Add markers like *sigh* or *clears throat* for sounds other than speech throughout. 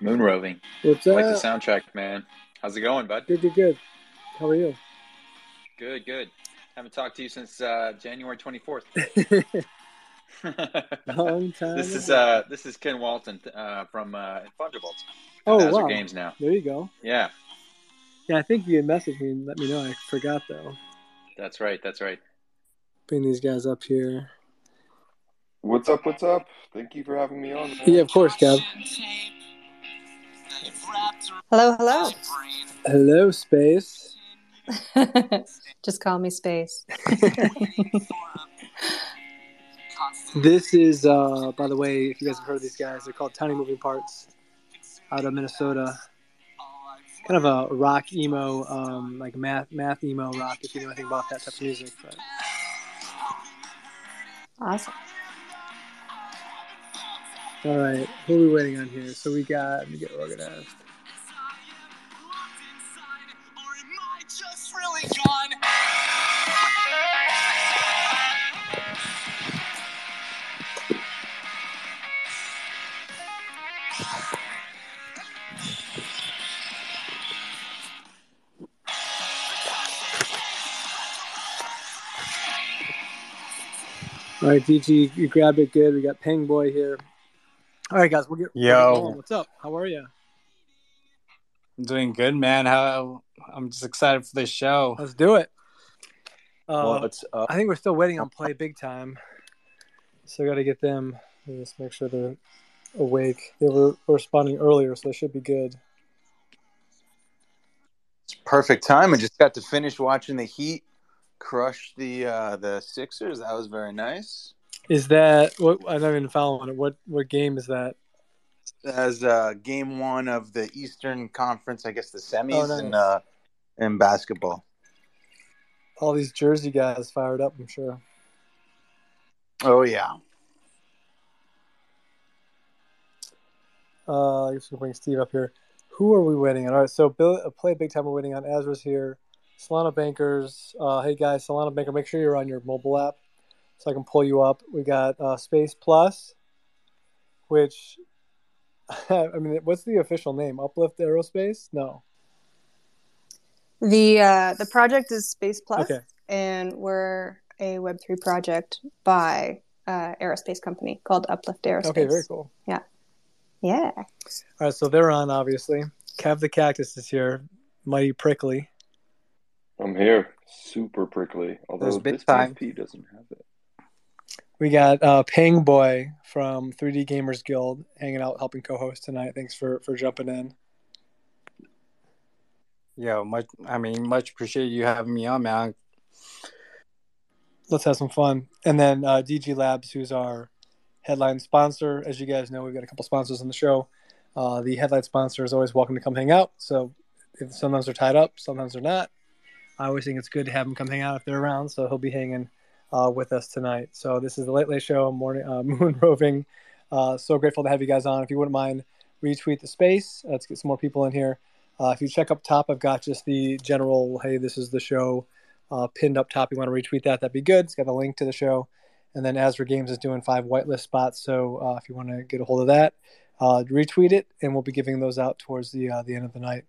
Moon roving. What's up? Like the soundtrack, man. How's it going, bud? Good, good, good. How are you? Good, good. Haven't talked to you since uh, January 24th. *laughs* *laughs* Long time. this is uh, this is Ken Walton uh, from uh, Thunderbolts. oh Hazard wow. Games now. There you go. Yeah, Yeah, I think you had messaged me and let me know. I forgot though. that's right. That's right. Bring these guys up here. What's up? What's up? Thank you for having me on. man. *laughs* Yeah, of course, Gav. Hello, hello. Hello, space. *laughs* Just call me Space. *laughs* This is, uh, by the way, if you guys have heard of these guys, they're called Tiny Moving Parts, out of Minnesota. Kind of a rock emo, um, like math math emo rock. If you know anything about that type of music, but Awesome. All right, who are we waiting on here? So we got. Let me get organized. All right, DG, you grabbed it good. We got Peng Boy here. All right, guys, we'll get. we'll get Yo. what's up? How are you? I'm doing good, man. How I'm just excited for this show. Let's do it. Uh, What's up? I think we're still waiting on Play Big Time, so I got to get them. let me Just make sure they're awake. They were responding earlier, so they should be good. It's perfect time. I just got to finish watching the Heat crush the uh, the Sixers. That was very nice. Is that what? I'm not even following it. What what game is that? As uh, game one of the Eastern Conference, I guess the semis Oh, nice. in uh, in basketball. All these Jersey guys fired up. I'm sure. Oh yeah, Uh, I guess we'll bring Steve up here. Who are we waiting on? All right, so Bill, uh, play big time. We're waiting on. Azra's here. Solana Bankers. Uh, hey guys, Solana Banker, make sure you're on your mobile app so I can pull you up. We got uh, Space Plus, which *laughs* I mean, what's the official name? Uplift Aerospace? No. The uh, the project is Space Plus, Okay. and we're a Web three project by uh, aerospace company called Uplift Aerospace. Okay, very cool. Yeah. Yeah. All right, so they're on obviously. Kev the Cactus is here. Mighty Prickly. I'm here. Super prickly. Although this time. PSP doesn't have it. We got uh, Ping Boy from 3D Gamers Guild hanging out, helping co-host tonight. Thanks for for jumping in. Yeah, much. I mean, much appreciate you having me on, man. let's have some fun. And then uh, DG Labs, who's our headline sponsor. As you guys know, we've got a couple sponsors on the show. Uh, the headline sponsor is always welcome to come hang out. So if sometimes they're tied up, sometimes they're not. I always think it's good to have them come hang out if they're around. So he'll be hanging uh, with us tonight. So this is the Late Late Show, morning uh, *laughs* moon roving. Uh, so grateful to have you guys on. If you wouldn't mind, retweet the space. Let's get some more people in here. Uh, if you check up top, I've got just the general, hey, this is the show uh, pinned up top. You want to retweet that? That'd be good. It's got a link to the show. And then Azra Games is doing five whitelist spots. So uh, if you want to get a hold of that, uh, retweet it, and we'll be giving those out towards the uh, the end of the night.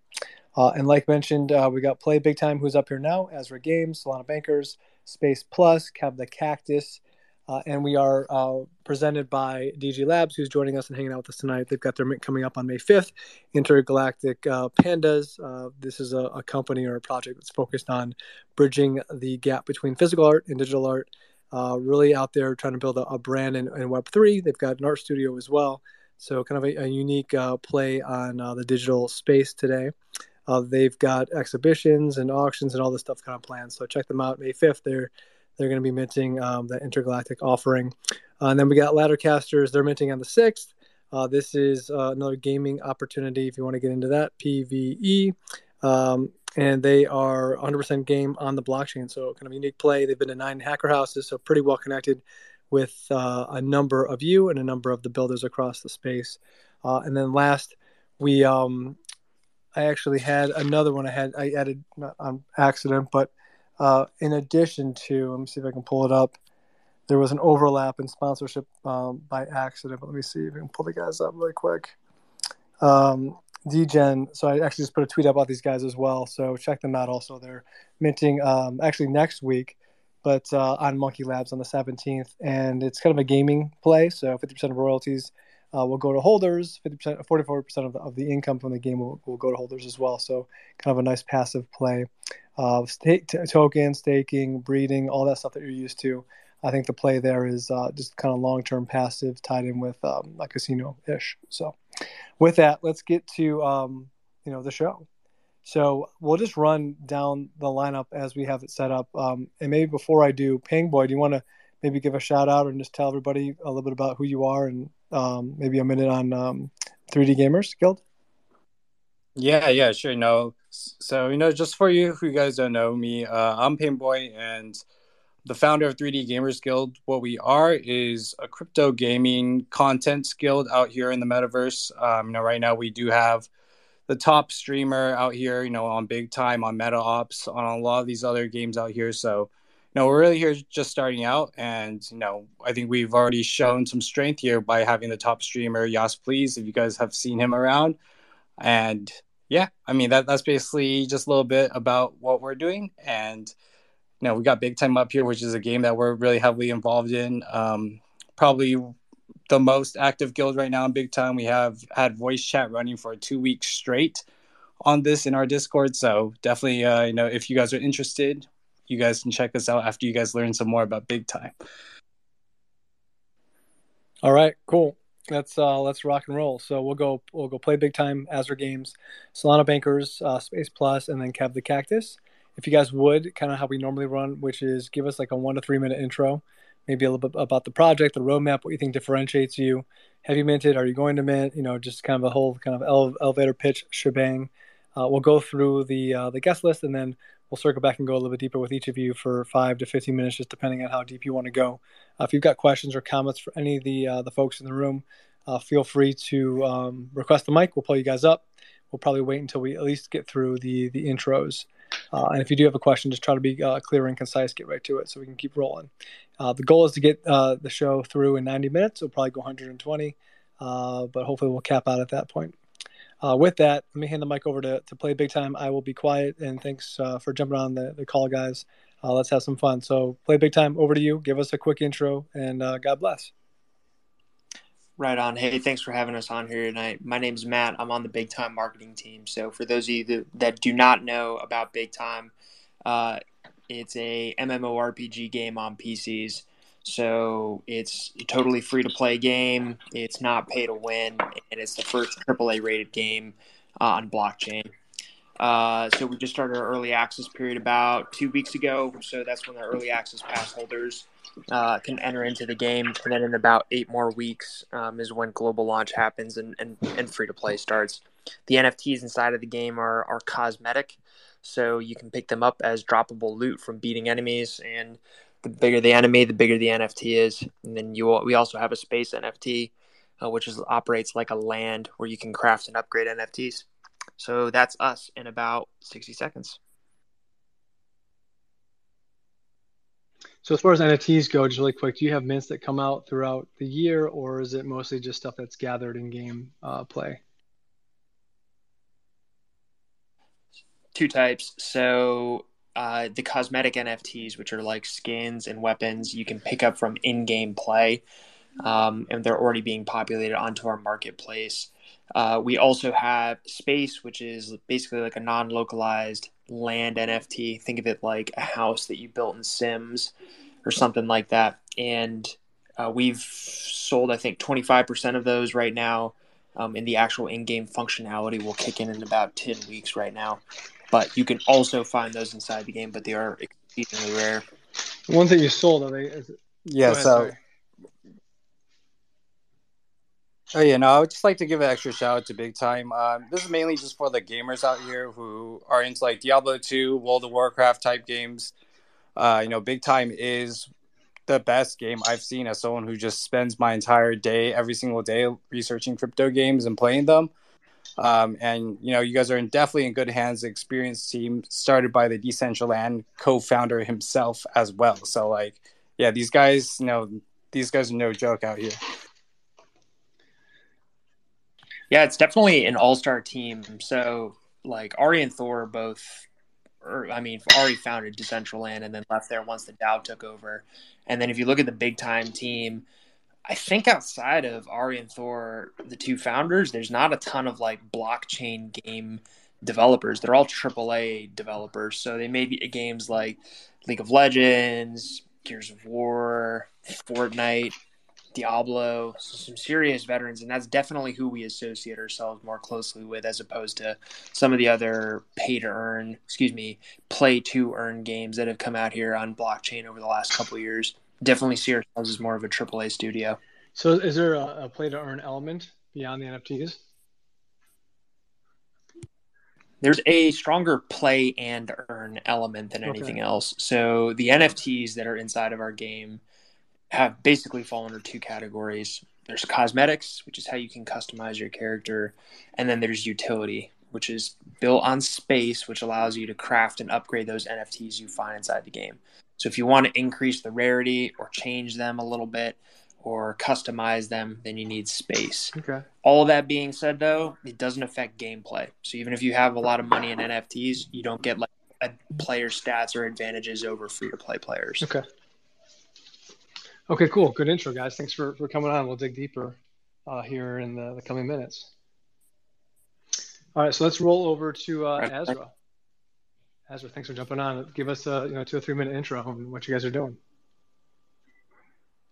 Uh, and like mentioned, uh, we got Play Big Time, who's up here now, Azra Games, Solana Bankers, Space Plus, Kev the Cactus, uh, and we are uh, presented by DG Labs, who's joining us and hanging out with us tonight. They've got their mint coming up on May 5th, Intergalactic uh, Pandas. Uh, this is a, a company or a project that's focused on bridging the gap between physical art and digital art. Uh, really out there trying to build a, a brand in, in Web3. They've got an art studio as well. So, kind of a, a unique uh, play on the digital space today. Uh, they've got exhibitions and auctions and all this stuff kind of planned. So, check them out May 5th. They're they're going to be minting um, the intergalactic offering. Uh, and then we got Laddercasters. They're minting on the 6th. Uh, this is uh, another gaming opportunity if you want to get into that. PVE. Um, and they are 100% game on the blockchain. So, kind of unique play. They've been to nine hacker houses, so pretty well connected with uh, a number of you and a number of the builders across the space. Uh, and then last, we um, I actually had another one. I had I added not on accident, but uh, in addition to, let me see if I can pull it up. There was an overlap in sponsorship um, by accident. But let me see if I can pull the guys up really quick. um, DGen. So I actually just put a tweet up about these guys as well. So check them out. Also, they're minting um, actually next week, but uh, on Monkey Labs on the 17th, and it's kind of a gaming play. So 50% of royalties uh, will go to holders. 50%, 44% of the, of the income from the game will, will go to holders as well. So kind of a nice passive play. Uh, stake, t- token, staking, breeding, all that stuff that you're used to. I think the play there is uh, just kind of long term passive tied in with um, a casino ish. So, with that, let's get to um, you know the show. So we'll just run down the lineup as we have it set up. Um, and maybe before I do, Ping Boy, do you want to maybe give a shout out and just tell everybody a little bit about who you are and um, maybe a minute on um, 3D um, Gamers Guild? Yeah, yeah, sure. No, so you know, just for you who guys don't know me, uh, I'm Ping Boy and the founder of 3D Gamers Guild. What we are is a crypto gaming content guild out here in the metaverse. Um, you know, right now we do have the top streamer out here, you know, on Big Time, on Meta Ops, on a lot of these other games out here. So, you know, we're really here just starting out, and you know, I think we've already shown some strength here by having the top streamer Yas Please. If you guys have seen him around, and yeah, I mean that that's basically just a little bit about what we're doing, and you know, we got Big Time up here, which is a game that we're really heavily involved in. Um, probably the most active guild right now in Big Time. We have had voice chat running for two weeks straight on this in our Discord. So definitely, uh, you know, if you guys are interested, you guys can check us out after you guys learn some more about Big Time. All right, cool. Let's uh, let's rock and roll. So we'll go we'll go play Big Time Azra Games, Solana Bankers, uh, Space Plus, and then Kev the Cactus if you guys would, kind of how we normally run, which is give us like a one to three minute intro, maybe a little bit about the project, the roadmap, what you think differentiates you. Have you minted? Are you going to mint? You know, just kind of a whole kind of elevator pitch shebang. Uh, we'll go through the uh, the guest list and then we'll circle back and go a little bit deeper with each of you for five to 15 minutes, just depending on how deep you want to go. Uh, if you've got questions or comments for any of the uh, the folks in the room, uh, feel free to um, request the mic. We'll pull you guys up. We'll probably wait until we at least get through the the intros. Uh, and if you do have a question, just try to be uh, clear and concise, get right to it so we can keep rolling. Uh, the goal is to get the show through in 90 minutes. We'll probably go 120, uh, but hopefully we'll cap out at that point. Uh, with that, let me hand the mic over to, to Play Big Time. I will be quiet, and thanks for jumping on the, the call, guys. let's have some fun. So, Play Big Time, over to you. Give us a quick intro, and God bless. Right on. Hey, thanks for having us on here tonight. My name's Matt. I'm on the Big Time marketing team. So, for those of you that, that do not know about Big Time, uh, it's a MMORPG game on PCs. So, it's a totally free to play game. It's not pay to win, and it's the first AAA rated game uh, on blockchain. Uh, so, we just started our early access period about two weeks ago. So, that's when the early access pass holders uh, can enter into the game, and then in about eight more weeks um, is when global launch happens and, and, and free to play starts. The NFTs inside of the game are, are cosmetic, so you can pick them up as droppable loot from beating enemies, and the bigger the enemy, the bigger the NFT is. And then you we also have a space NFT, uh, which is operates like a land where you can craft and upgrade NFTs. So that's us in about 60 seconds. So as far as NFTs go, just really quick, do you have mints that come out throughout the year, or is it mostly just stuff that's gathered in game uh, play? Two types. So uh, the cosmetic NFTs, which are like skins and weapons, you can pick up from in-game play, um, and they're already being populated onto our marketplace. Uh, we also have space, which is basically like a non-localized land NFT. Think of it like a house that you built in Sims or something like that. And uh, we've sold, I think, 25% of those right now. Um, and the actual in-game functionality will kick in in about 10 weeks right now. But you can also find those inside the game, but they are exceedingly rare. The ones that you sold, are they? Is it... Yeah, ahead, so. Sorry. Oh yeah, no, I would just like to give an extra shout out to Big Time. Um, this is mainly just for the gamers out here who are into like Diablo 2, World of Warcraft type games. Uh, you know, Big Time is the best game I've seen as someone who just spends my entire day, every single day, researching crypto games and playing them. Um, and you know, you guys are in definitely in good hands. The experienced team started by the Decentraland co-founder himself as well. So like, yeah, these guys, you know, these guys are no joke out here. Yeah, it's definitely an all-star team. So like Ari and Thor both or I mean, Ari founded Decentraland and then left there once the DAO took over. And then if you look at the big time team, I think outside of Ari and Thor, the two founders, there's not a ton of like blockchain game developers. They're all AAA developers. So they made games like League of Legends, Gears of War, Fortnite, Diablo, so some serious veterans, and that's definitely who we associate ourselves more closely with, as opposed to some of the other pay to earn, excuse me, play to earn games that have come out here on blockchain over the last couple years. Definitely see ourselves as more of a AAA studio. So, is there a, a play to earn element beyond the NFTs? There's a stronger play and earn element than anything okay. else. So the NFTs that are inside of our game have basically fall under two categories. There's cosmetics, which is how you can customize your character, and then there's utility, which is built on space, which allows you to craft and upgrade those NFTs you find inside the game. So if you want to increase the rarity or change them a little bit or customize them, then you need space. Okay. All of that being said, though, it doesn't affect gameplay. So even if you have a lot of money in NFTs, you don't get like a player stats or advantages over free to play players. Okay. Okay, cool. Good intro, guys. Thanks for, for coming on. We'll dig deeper uh, here in the, the, coming minutes. All right, so let's roll over to uh, Azra. Azra, thanks for jumping on. Give us a you know two or three minute intro on what you guys are doing.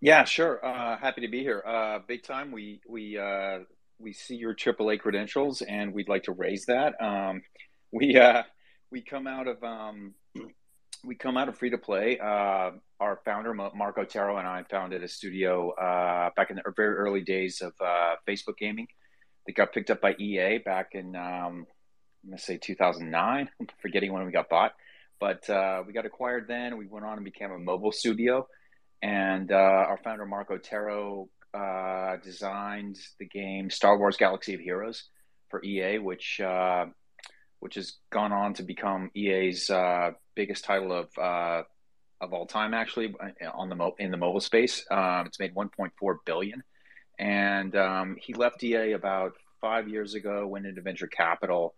Yeah, sure. Uh, happy to be here. Uh, big time. We we uh, we see your AAA credentials, and we'd like to raise that. Um, we uh, we come out of um, we come out of free to play. Uh, our founder Mark Otero and I founded a studio uh, back in the very early days of Facebook gaming. That got picked up by EA back in um, I'm gonna say 2009. *laughs* I'm forgetting when we got bought, but uh, we got acquired then. We went on and became a mobile studio, and uh, our founder Mark Otero uh, designed the game Star Wars: Galaxy of Heroes for EA, which which has gone on to become EA's uh, biggest title of uh, of all time, actually, uh, on the mo- in the mobile space. Um, it's made 1.4 billion, and um, he left EA about five years ago, went into venture capital,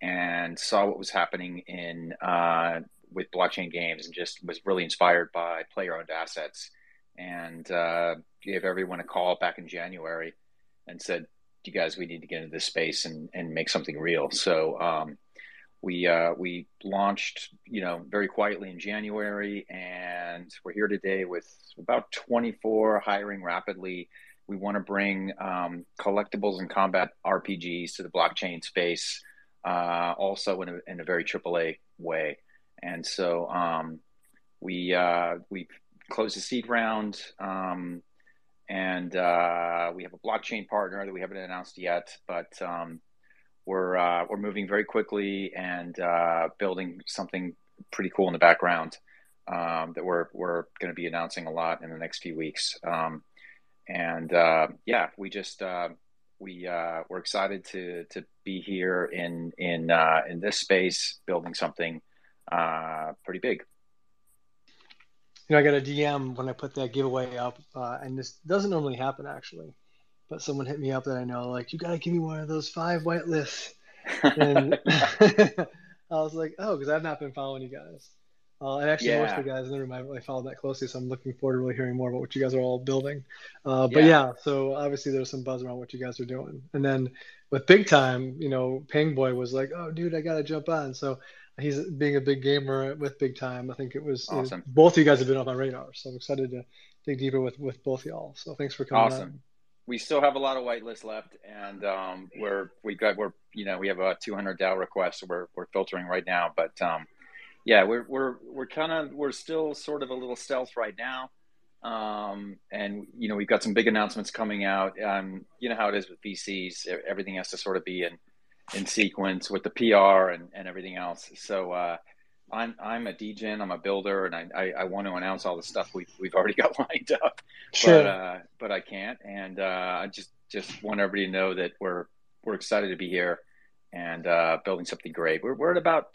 and saw what was happening in uh, with blockchain games, and just was really inspired by player-owned assets, and uh, gave everyone a call back in January, and said, "You guys, we need to get into this space and and make something real." So. Um, we uh, we launched you know very quietly in January, and we're here today with about 24 hiring rapidly. We want to bring um, collectibles and combat RPGs to the blockchain space, uh, also in a, in a very AAA way. And so um, we uh, we closed the seed round, um, and uh, we have a blockchain partner that we haven't announced yet, but um, we're uh, we're moving very quickly and uh, building something pretty cool in the background um, that we're we're going to be announcing a lot in the next few weeks. Um, and uh, yeah, we just uh, we uh, we're excited to to be here in in uh, in this space, building something pretty big. You know, I got a DM when I put that giveaway up, and this doesn't normally happen actually but someone hit me up that I know, like, you gotta give me one of those five white lists, And *laughs* *laughs* I was like, oh, because I've not been following you guys. Uh, and actually, yeah. most of the guys in the room I really followed that closely, so I'm looking forward to really hearing more about what you guys are all building. Uh, but yeah. yeah. so obviously there's some buzz around what you guys are doing. And then with Big Time, you know, Ping Boy was like, oh, dude, I gotta jump on. So he's being a big gamer with Big Time. I think it was, awesome. it both of you guys have been on my radar, so I'm excited to dig deeper with with both y'all. So thanks for coming. Awesome. On we still have a lot of whitelist left, and um, we're we got we're you know we have a 200 DAO requests we're we're filtering right now, but um, yeah, we're we're we're kind of we're still sort of a little stealth right now, um, and you know we've got some big announcements coming out. Um, you know how it is with VCs; everything has to sort of be in in sequence with the PR and and everything else. So. Uh, I'm I'm a degen, I'm a builder, and I, I, I, want to announce all the stuff we've we've already *laughs* got lined up, sure. but uh, but I can't, and uh, I just just want everybody to know that we're we're excited to be here and uh, building something great. We're we're at about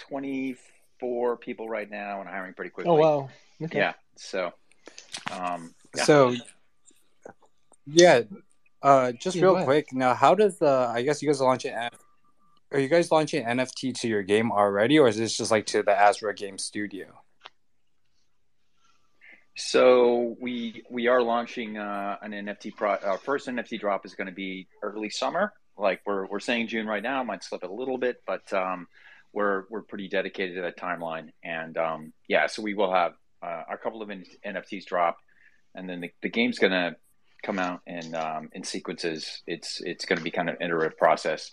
24 people right now and hiring pretty quickly. Oh wow! Okay. Yeah, so um, yeah. so yeah, Uh, just Yeah, real quick. Now, how does the? I guess you guys are launching. N- Are you guys launching NFT to your game already, or is this just like to the Azra Game Studio? So we we are launching uh, an NFT. Pro- our first NFT drop is going to be early summer. Like we're we're saying June right now. Might slip it a little bit, but um, we're we're pretty dedicated to that timeline. And um, yeah, so we will have uh, a couple of NFTs drop, and then the, the game's to come out in um, in sequences. It's it's to be kind of iterative process,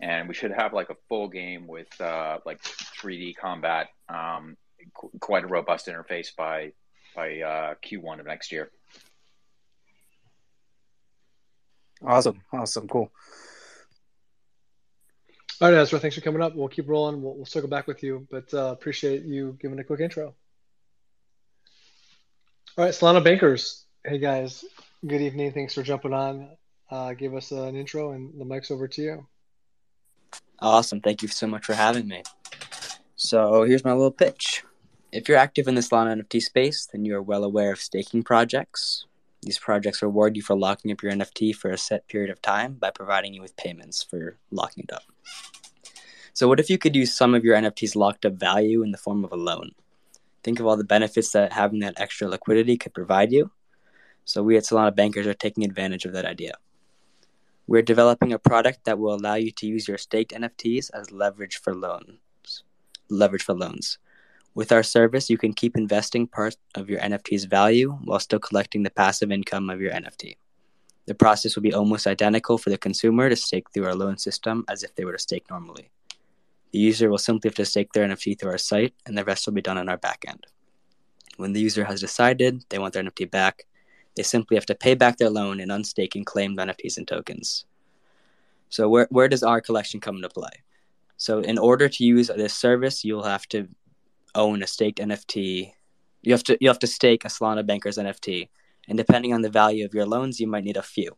and we should have like a full game with uh, like 3D combat, um, qu- quite a robust interface by by uh, Q1 of next year. Awesome, awesome, cool. All right, Azra, thanks for coming up. We'll keep rolling. We'll, we'll circle back with you, but uh, appreciate you giving a quick intro. All right, Solana Bankers. Hey guys, good evening. Thanks for jumping on. Uh, give us an intro, and the mic's over to you. Awesome. Thank you so much for having me. So here's my little pitch. If you're active in the Solana NFT space, then you are well aware of staking projects. These projects reward you for locking up your NFT for a set period of time by providing you with payments for locking it up. So, what if you could use some of your NFT's locked up value in the form of a loan? Think of all the benefits that having that extra liquidity could provide you. So, we at Solana Bankers are taking advantage of that idea. We're developing a product that will allow you to use your staked NFTs as leverage for loans. Leverage for loans. With our service, you can keep investing part of your NFT's value while still collecting the passive income of your NFT. The process will be almost identical for the consumer to stake through our loan system as if they were to stake normally. The user will simply have to stake their NFT through our site, and the rest will be done on our backend. When the user has decided they want their NFT back, they simply have to pay back their loan and unstake and claim the NFTs and tokens. So, where, where does our collection come into play? So, in order to use this service, you'll have to own a staked NFT. You have to you have to stake a Solana Bankers NFT, and depending on the value of your loans, you might need a few.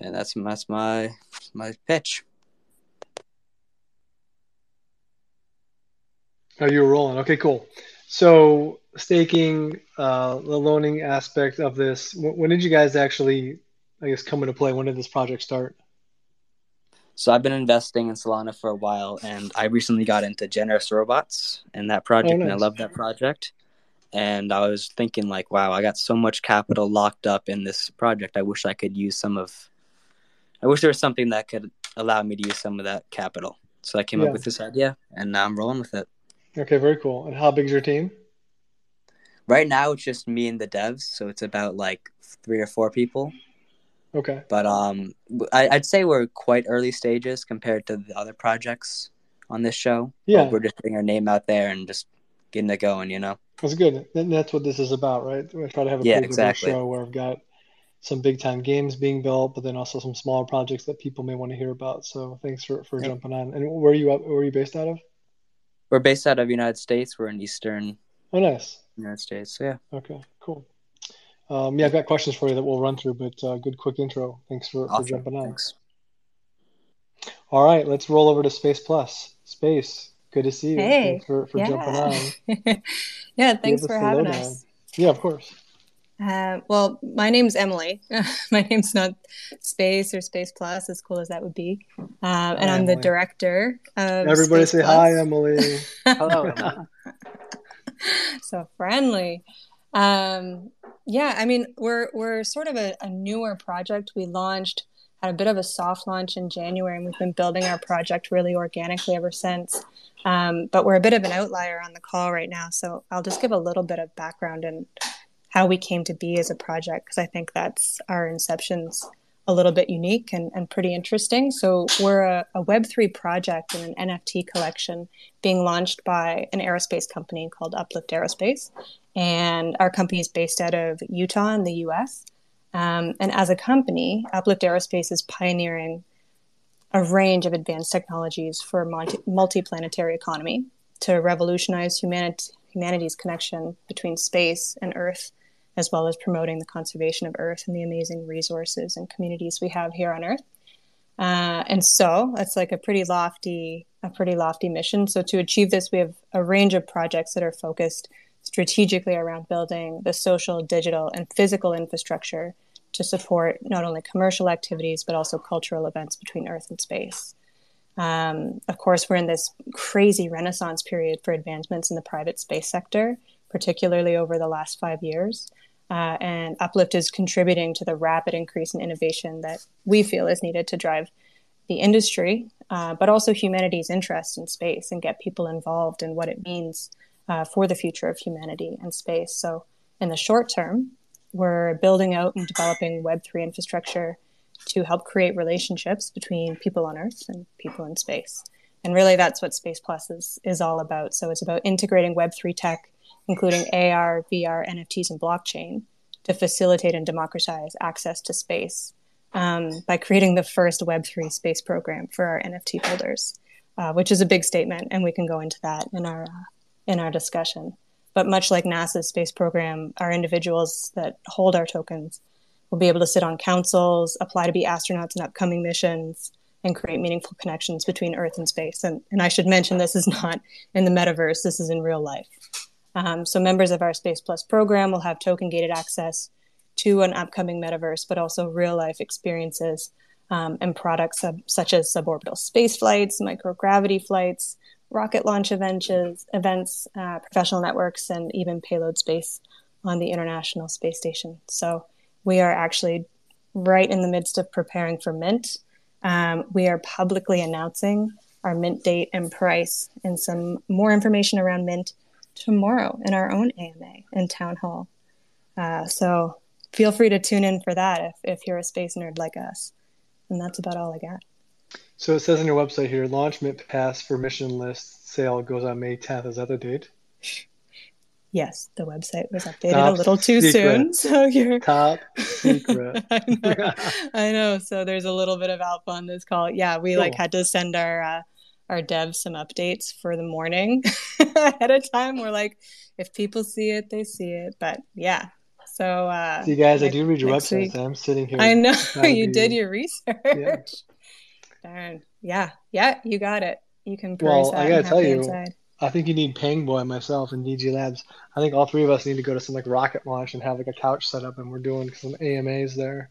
And that's that's my my pitch. Oh, you rolling. Okay, cool. So staking, uh, the loaning aspect of this. When did you guys actually, I guess, come into play? When did this project start? So I've been investing in Solana for a while, and I recently got into Generous Robots and that project, Oh, and I love that project. And I was thinking, like, wow, I got so much capital locked up in this project. I wish I could use some of. I wish there was something that could allow me to use some of that capital. So I came Yeah. up with this idea, and now I'm rolling with it. Okay, very cool. And how big's your team? Right now, it's just me and the devs, so it's about like three or four people. Okay. But um, I, I'd say we're quite early stages compared to the other projects on this show. Yeah. we're just putting our name out there and just getting it going. You know. That's good. And that's what this is about, right? We try to have a Yeah, exactly. show where I've got some big time games being built, but then also some smaller projects that people may want to hear about. So thanks for, for Yep. jumping on. And where are you up, where are you based out of? We're based out of United States. We're in Eastern Oh, nice. United States. Yeah. Okay, cool. Um, yeah, I've got questions for you that we'll run through, but uh, good quick intro. Thanks for, for jumping on. Thanks. All right, let's roll over to Space Plus. Space, good to see you. Hey, Thanks for, for jumping yeah. on. *laughs* yeah, thanks for having lowdown. us. Yeah, of course. Uh, well, my name's Emily. *laughs* my name's not Space or Space Plus, as cool as that would be. Um, and Hi, I'm the director of Everybody Space say Plus. hi, Emily. *laughs* Hello. Emma. so friendly. Um, yeah, I mean, we're we're sort of a, a newer project. We launched had a bit of a soft launch in January, and we've been building our project really organically ever since. Um, but we're a bit of an outlier on the call right now, so I'll just give a little bit of background and how we came to be as a project because I think that's our inception's a little bit unique and, and pretty interesting. So we're a, a Web3 project and an NFT collection being launched by an aerospace company called Uplift Aerospace. And our company is based out of Utah in the US. Um, and as a company, Uplift Aerospace is pioneering a range of advanced technologies for multi- multiplanetary economy to revolutionize humanit- humanity's connection between space and Earth, as well as promoting the conservation of Earth and the amazing resources and communities we have here on Earth. Uh, and so that's like a pretty lofty, a pretty lofty mission. So to achieve this, we have a range of projects that are focused strategically around building the social, digital, and physical infrastructure to support not only commercial activities but also cultural events between Earth and space. Um, of course, we're in this crazy renaissance period for advancements in the private space sector, particularly over the last five years. Uh, and Uplift is contributing to the rapid increase in innovation that we feel is needed to drive the industry, uh, but also humanity's interest in space and get people involved in what it means uh, for the future of humanity and space. So, in the short term, we're building out and developing Web3 infrastructure to help create relationships between people on Earth and people in space. And really, that's what Space Plus is, is all about. So, it's about integrating Web3 tech, including AR, VR, NFTs, and blockchain, to facilitate and democratize access to space um, by creating the first Web3 space program for our NFT holders, uh, which is a big statement. And we can go into that in our, uh, in our discussion. But much like NASA's space program, our individuals that hold our tokens will be able to sit on councils, apply to be astronauts in upcoming missions, and create meaningful connections between Earth and space. And, and I should mention this is not in the metaverse, this is in real life. Um, so members of our Space Plus program will have token gated access to an upcoming metaverse, but also real life experiences um, and products sub- such as suborbital space flights, microgravity flights, rocket launch events, events uh, professional networks, and even payload space on the International Space Station. So we are actually right in the midst of preparing for Mint. Um, we are publicly announcing our Mint date and price and some more information around Mint tomorrow in our own AMA and town hall. Uh, so feel free to tune in for that if, if you're a space nerd like us. And that's about all I got. So it says on your website here, launch Mint Pass for mission list sale goes on May 10th. Is that the date? *laughs* Yes, the website was updated top a little too secret. soon. So you're *laughs* top secret. *laughs* I, know. I know. So there's a little bit of alpha on this call. Yeah, we cool. like had to send our uh, our devs some updates for the morning *laughs* ahead of time. We're like, if people see it, they see it. But yeah. So uh see guys, next, I do read your website. So I'm sitting here. I know *laughs* *laughs* you did your research. Yeah. Darn. Yeah. Yeah, you got it. You can well, I gotta tell you, inside. I think you need Pangboy, myself, and DG Labs. I think all three of us need to go to some like rocket launch and have like a couch set up, and we're doing some AMAs there.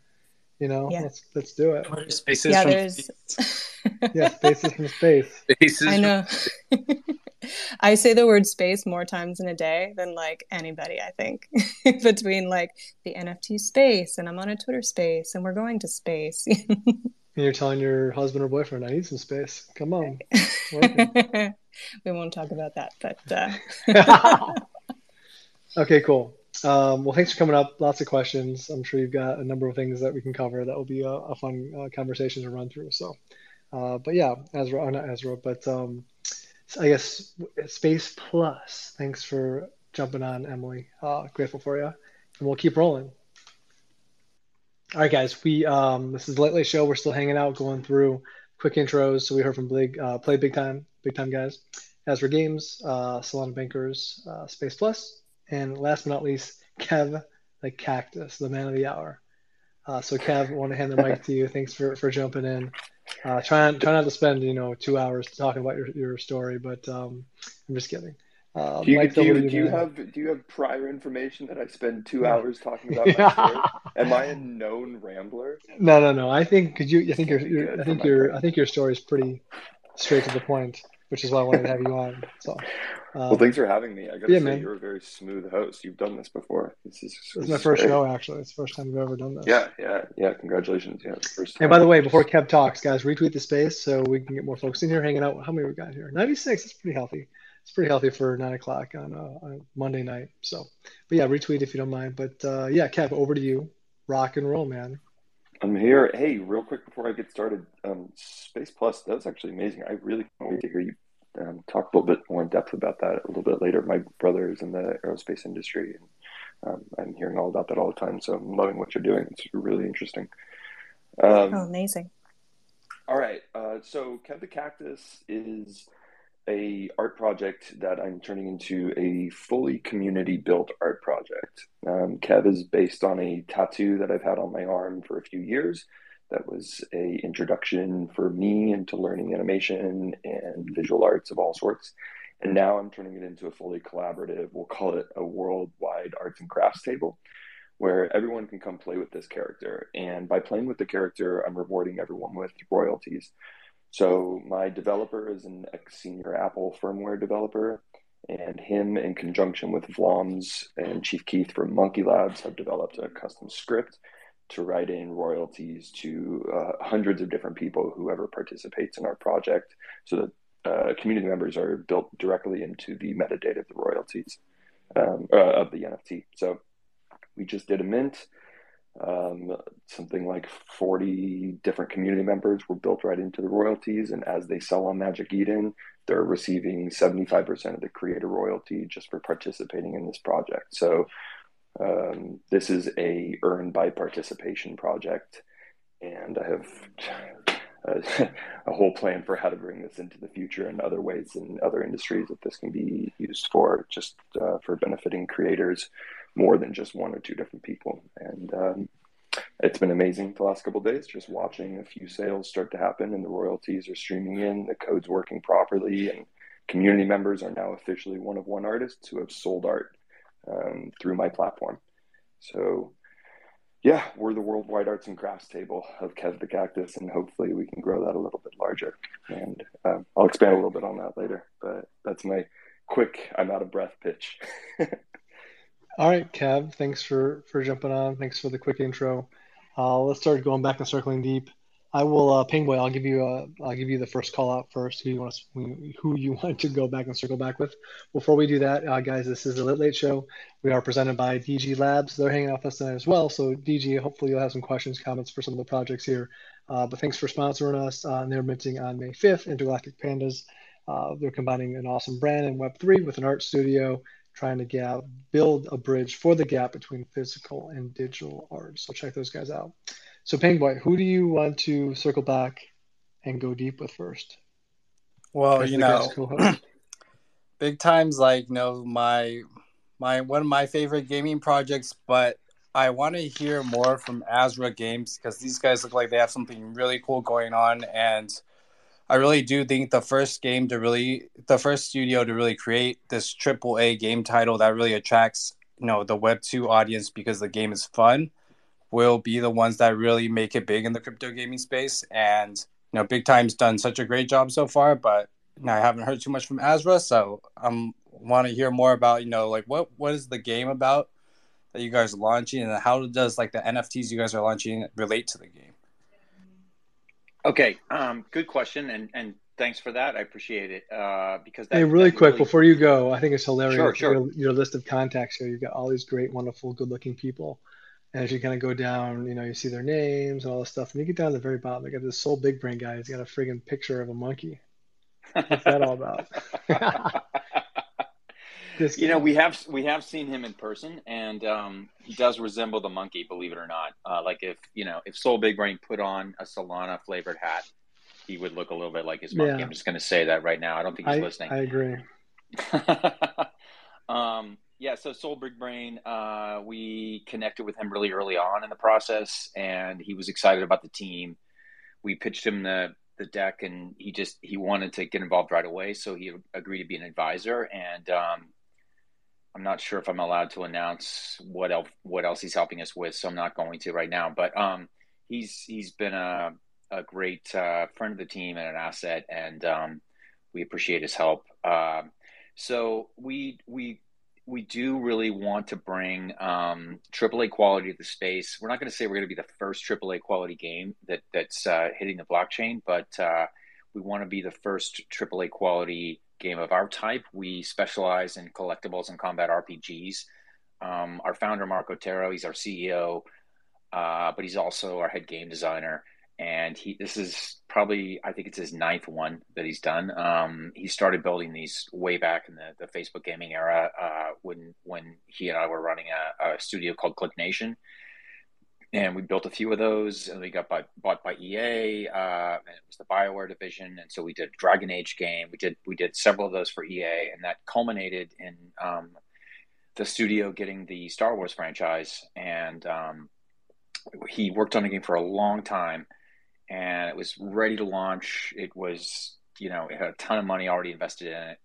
You know, yeah. let's let's do it. Spaces yeah, from there's... space? *laughs* yeah, spaces from space. *laughs* Spaces. I know. *laughs* I say the word space more times in a day than like anybody. I think between like the NFT space, and I'm on a Twitter space, and we're going to space. And you're telling your husband or boyfriend, I need some space. Come on. we won't talk about that, but. Uh... okay, cool. Um, well, thanks for coming up. Lots of questions. I'm sure you've got a number of things that we can cover. That will be a, a fun uh, conversation to run through. So, uh, but yeah, Azra, oh, not Azra, but um, I guess Space Plus. Thanks for jumping on, Emily. Uh, grateful for you, and we'll keep rolling. All right, guys. We um, this is Late Late Show. We're still hanging out, going through quick intros. So we heard from Big, uh, play big time, big time guys. Azra Games, uh, Solana Bankers, uh, Space Plus, and last but not least, Kev, the cactus, the man of the hour. Uh, so Kev, I want to hand the mic to you. Thanks for, for jumping in. Uh, try try not to spend you know two hours talking about your, your story, but um, I'm just kidding. Uh, do you, do you, do you have do you have prior information that I spend two hours talking about my story? *laughs* Am I a known rambler? No, no, no. I think because you, I think your, I think your, I think your story is pretty straight to the point, which is why I wanted to have you on. So, um, well, thanks for having me. I got to yeah, say, man. you're a very smooth host. You've done this before. This is this is my first show. Actually, it's the first time I've ever done this. Yeah, yeah, yeah. Congratulations. Yeah, first. Time. And by the way, before Kev talks, guys, retweet the space so we can get more folks in here hanging out. How many we got here? Ninety six. It's pretty healthy it's pretty healthy for nine o'clock on a, on Monday night. So, but yeah, retweet if you don't mind. But uh, yeah, Kev, over to you. Rock and roll, man. I'm here. Hey, real quick before I get started, um, Space Plus, that was actually amazing. I really can't wait to hear you um, talk a little bit more in depth about that a little bit later. My brother is in the aerospace industry, and um, I'm hearing all about that all the time. So I'm loving what you're doing. It's really interesting. Um, oh, amazing. All right. Uh, so Kev the Cactus is a art project that I'm turning into a fully community built art project. Um, Kev is based on a tattoo that I've had on my arm for a few years. That was a introduction for me into learning animation and visual arts of all sorts. And now I'm turning it into a fully collaborative, we'll call it a worldwide arts and crafts table, where everyone can come play with this character. And by playing with the character, I'm rewarding everyone with royalties. So my developer is an ex senior Apple firmware developer, and him in conjunction with Vlaams and Chief Keith from Monkey Labs have developed a custom script to write in royalties to uh, hundreds of different people whoever participates in our project so that uh, community members are built directly into the metadata of the royalties um, uh, of the NFT. So we just did a mint. Um, something like 40 different community members were built right into the royalties. And as they sell on Magic Eden, they're receiving 75% of the creator royalty just for participating in this project. So um, this is a earn by participation project. And I have *laughs* a, a, whole plan for how to bring this into the future and other ways in other industries that this can be used for, just uh, for benefiting creators more than just one or two different people. And um, it's been amazing the last couple days, just watching a few sales start to happen and the royalties are streaming in, the code's working properly, and community members are now officially one of one artists who have sold art um, through my platform. So, yeah, we're the worldwide arts and crafts table of Kev the Cactus, and hopefully we can grow that a little bit larger. And um, I'll expand a little bit on that later, but that's my quick, I'm out of breath pitch. *laughs* All right, Kev, thanks for for jumping on. Thanks for the quick intro. Uh, let's start going back and circling deep. I will, uh, Pingboy. I'll give you a, I'll give you the first call out first. Who you want to, who you *laughs* want to go back and circle back with. Before we do that, uh, guys, this is the Lit Late Show. We are presented by DG Labs. They're hanging out with us tonight as well. So DG, hopefully you'll have some questions, comments for some of the projects here. Uh, but thanks for sponsoring us. Uh, and they're minting on May 5th. Intergalactic Pandas. Uh, they're combining an awesome brand in Web3 with an art studio trying to gap, build a bridge for the gap between physical and digital art. So check those guys out. So Pingboy, who do you want to circle back and go deep with first? Well, you know, *clears throat* big times like you know my my one of my favorite gaming projects, but I want to hear more from Azra Games because these guys look like they have something really cool going on and I really do think the first game to really, the first studio to really create this triple A game title that really attracts, you know, the Web two audience because the game is fun, will be the ones that really make it big in the crypto gaming space. And you know, Big Time's done such a great job so far, but you know, I haven't heard too much from Azra, so I'm want to hear more about, you know, like what what is the game about that you guys are launching, and how does like the NFTs you guys are launching relate to the game? Okay, um, good question, and and thanks for that. I appreciate it. Uh, because that, hey, really quick really... before you go, I think it's hilarious. Sure, sure. Your, your, list of contacts here, you've got all these great, wonderful, good-looking people, and as you kind of go down, you know, you see their names and all this stuff, and you get down to the very bottom. They got this Sol Big Brain guy. He's got a friggin' picture of a monkey. What's that all about? *laughs* this you know we have we have seen him in person and um, he does resemble the monkey believe it or not uh, like if you know if sol big brain put on a solana flavored hat he would look a little bit like his monkey yeah. i'm just going to say that right now i don't think he's I, listening i agree *laughs* um, yeah so sol big brain uh, we connected with him really early on in the process and he was excited about the team we pitched him the the deck and he just he wanted to get involved right away so he agreed to be an advisor and um, I'm not sure if I'm allowed to announce what else what else he's helping us with, so I'm not going to right now. But um, he's he's been a a great uh, friend of the team and an asset, and um, we appreciate his help. Uh, so we we we do really want to bring um, AAA quality to the space. We're not going to say we're going to be the first AAA quality game that that's uh, hitting the blockchain, but uh, we want to be the first AAA quality game of our type. We specialize in collectibles and combat RPGs. Um, our founder, Mark Otero, he's our CEO, uh, but he's also our head game designer. And he, this is probably, I think it's his ninth one that he's done. Um, he started building these way back in the, the Facebook gaming era uh, when when he and I were running a, a studio called Click Nation. And we built a few of those and they got by, bought by ea uh, and it was the bioware division. And so we did dragon age game. We did we did several of those for ea and that culminated in um, the studio getting the star wars franchise. And um, he worked on the game for a long time and it was ready to launch it was you know it had a ton of money already invested in it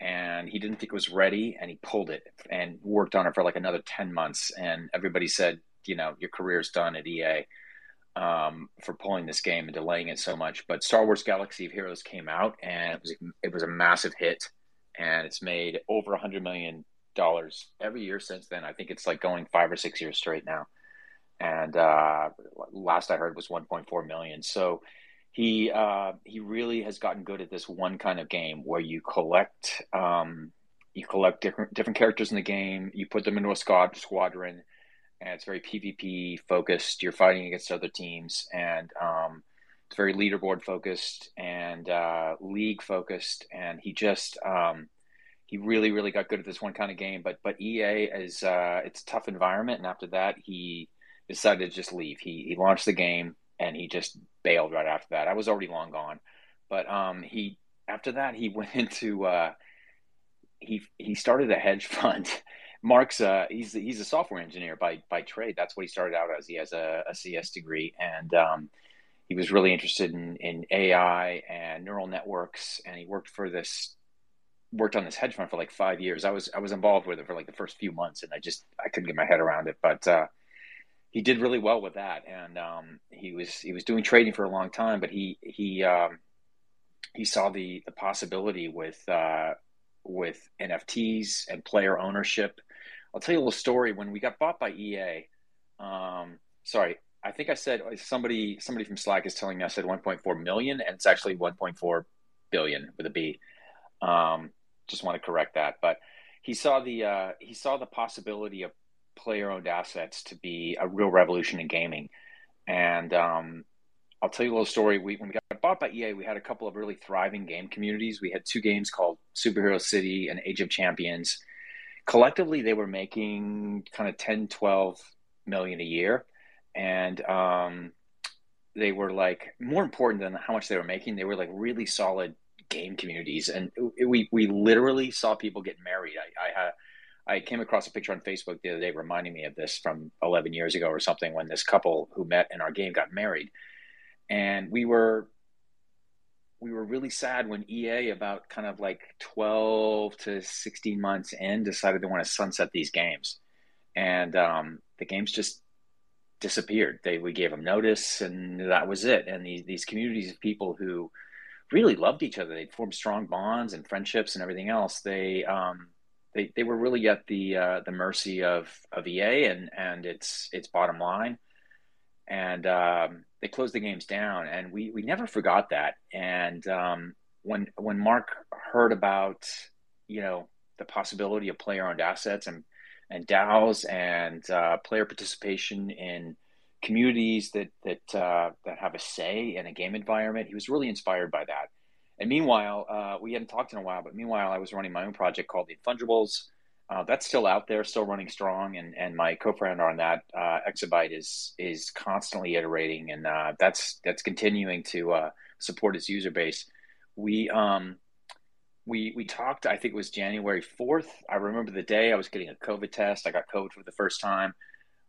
and he didn't think it was ready, and he pulled it and worked on it for like another ten months. And everybody said, you know, your career's done at EA um, for pulling this game and delaying it so much. But Star Wars Galaxy of Heroes came out, and it was it was a massive hit, and it's made over a hundred million dollars every year since then. I think it's like going five or six years straight now. And uh, last I heard was 1.4 million. So he uh, he really has gotten good at this one kind of game where you collect um, you collect different different characters in the game. You put them into a squad squadron, and it's very PvP focused. You're fighting against other teams, and um, it's very leaderboard focused and uh, league focused. And he just um, he really really got good at this one kind of game. But but EA is uh, it's a tough environment, and after that he decided to just leave. He he launched the game and he just bailed right after that. I was already long gone, but um, he after that he *laughs* went into uh, he he started a hedge fund. *laughs* Mark's uh, he's he's a software engineer by by trade. That's what he started out as. He has a, a CS degree, and um, he was really interested in in AI and neural networks. And he worked for this worked on this hedge fund for like five years. I was I was involved with it for like the first few months, and I just I couldn't get my head around it. But uh, he did really well with that, and um, he was he was doing trading for a long time, but he he um, he saw the the possibility with uh, with NFTs and player ownership. I'll tell you a little story. When we got bought by EA, um, sorry, I think I said somebody somebody from Slack is telling me I said 1.4 million, and it's actually 1.4 billion with a B. Um, just want to correct that, but he saw the uh, he saw the possibility of player owned assets to be a real revolution in gaming. And um, I'll tell you a little story. We, when we got bought by EA, we had a couple of really thriving game communities. We had two games called Superhero City and Age of Champions. Collectively, they were making kind of 10, 12 million a year. And um, they were like more important than how much they were making. They were like really solid game communities. And we, we literally saw people get married. I, I had I came across a picture on Facebook the other day reminding me of this from 11 years ago or something when this couple who met in our game got married. And we were we were really sad when EA about kind of like 12 to 16 months in decided they want to sunset these games. And um, the games just disappeared. They we gave them notice and that was it. And these these communities of people who really loved each other, they'd formed strong bonds and friendships and everything else. They um, they, they were really at the uh, the mercy of, of EA and, and its its bottom line, and um, they closed the games down, and we, we never forgot that. And um, when when Mark heard about you know the possibility of player owned assets and and DAOs and uh, player participation in communities that that uh, that have a say in a game environment, he was really inspired by that. And meanwhile, uh, we hadn't talked in a while, but meanwhile, I was running my own project called the Fungibles. Uh, that's still out there, still running strong, and and my co-founder on that, uh, Exabyte, is is constantly iterating, and uh, that's that's continuing to uh, support its user base. We um we we talked. I think it was January fourth. I remember the day I was getting a COVID test. I got COVID for the first time.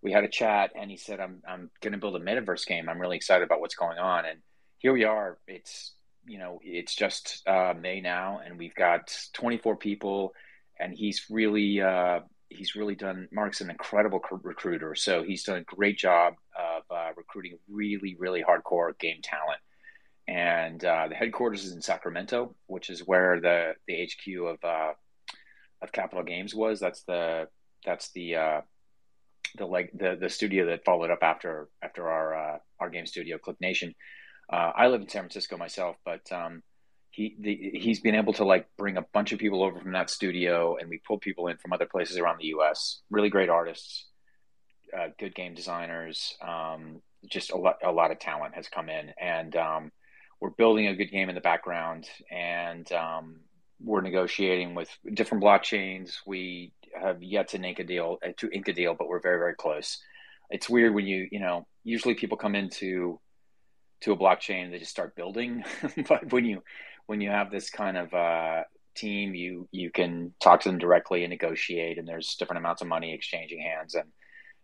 We had a chat, and he said, "I'm I'm going to build a metaverse game. I'm really excited about what's going on." And here we are. It's you know, it's just uh, May now, and we've got 24 people, and he's really uh, he's really done. Mark's an incredible recruiter, so he's done a great job of uh, recruiting really really hardcore game talent. And uh, the headquarters is in Sacramento, which is where the the HQ of uh, of Capital Games was. That's the that's the uh, the like the the studio that followed up after after our our game studio, Click Nation uh, I live in San Francisco myself, but um, he the, he's been able to like bring a bunch of people over from that studio, and we pull people in from other places around the U.S. Really great artists, uh, good game designers, um, just a lot a lot of talent has come in, and um, we're building a good game in the background, and um, we're negotiating with different blockchains. We have yet to ink a deal uh, to ink a deal, but we're very very close. It's weird when you you know usually people come into to a blockchain they just start building. *laughs* But when you when you have this kind of uh, team you you can talk to them directly and negotiate and there's different amounts of money exchanging hands and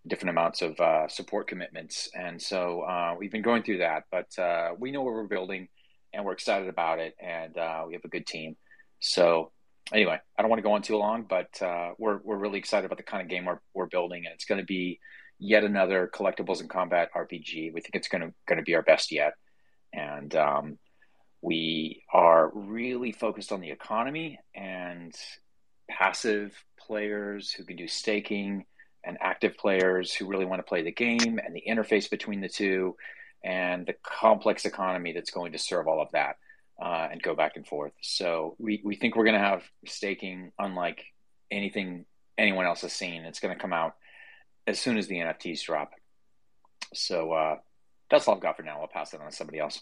different amounts of uh, support commitments. And so uh, we've been going through that but uh, we know what we're building and we're excited about it and uh, we have a good team. So anyway, I don't want to go on too long, but uh, we're we're really excited about the kind of game we're we're building, and it's going to be yet another collectibles and combat RPG. We think it's going to going to be our best yet, and um, we are really focused on the economy and passive players who can do staking and active players who really want to play the game and the interface between the two and the complex economy that's going to serve all of that uh, and go back and forth. So we, we think we're going to have staking unlike anything anyone else has seen. It's going to come out as soon as the NFTs drop. So uh, that's all I've got for now. I'll pass it on to somebody else.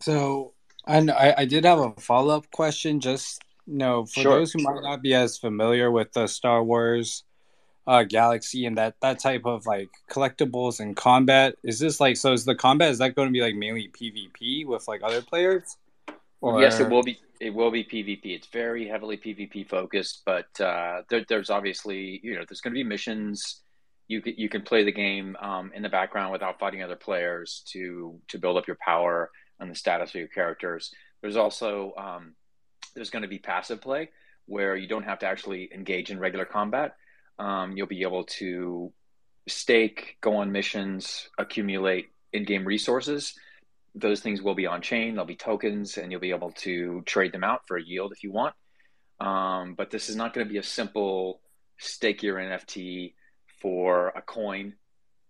So I, I did have a follow up question. Just you know, for sure. those who might not be as familiar with the Star Wars uh, Galaxy and that that type of like collectibles and combat, is this like so? Is the combat is that going to be like mainly PvP with like other players? Or... Yes, it will be. It will be PvP. It's very heavily PvP focused, but uh, there, there's obviously you know there's going to be missions. You can you can play the game um, in the background without fighting other players to to build up your power and the status of your characters. There's also um, there's going to be passive play where you don't have to actually engage in regular combat. Um, you'll be able to stake, go on missions, accumulate in-game resources. Those things will be on chain. They'll be tokens, and you'll be able to trade them out for a yield if you want. Um, but this is not going to be a simple stake your NFT for a coin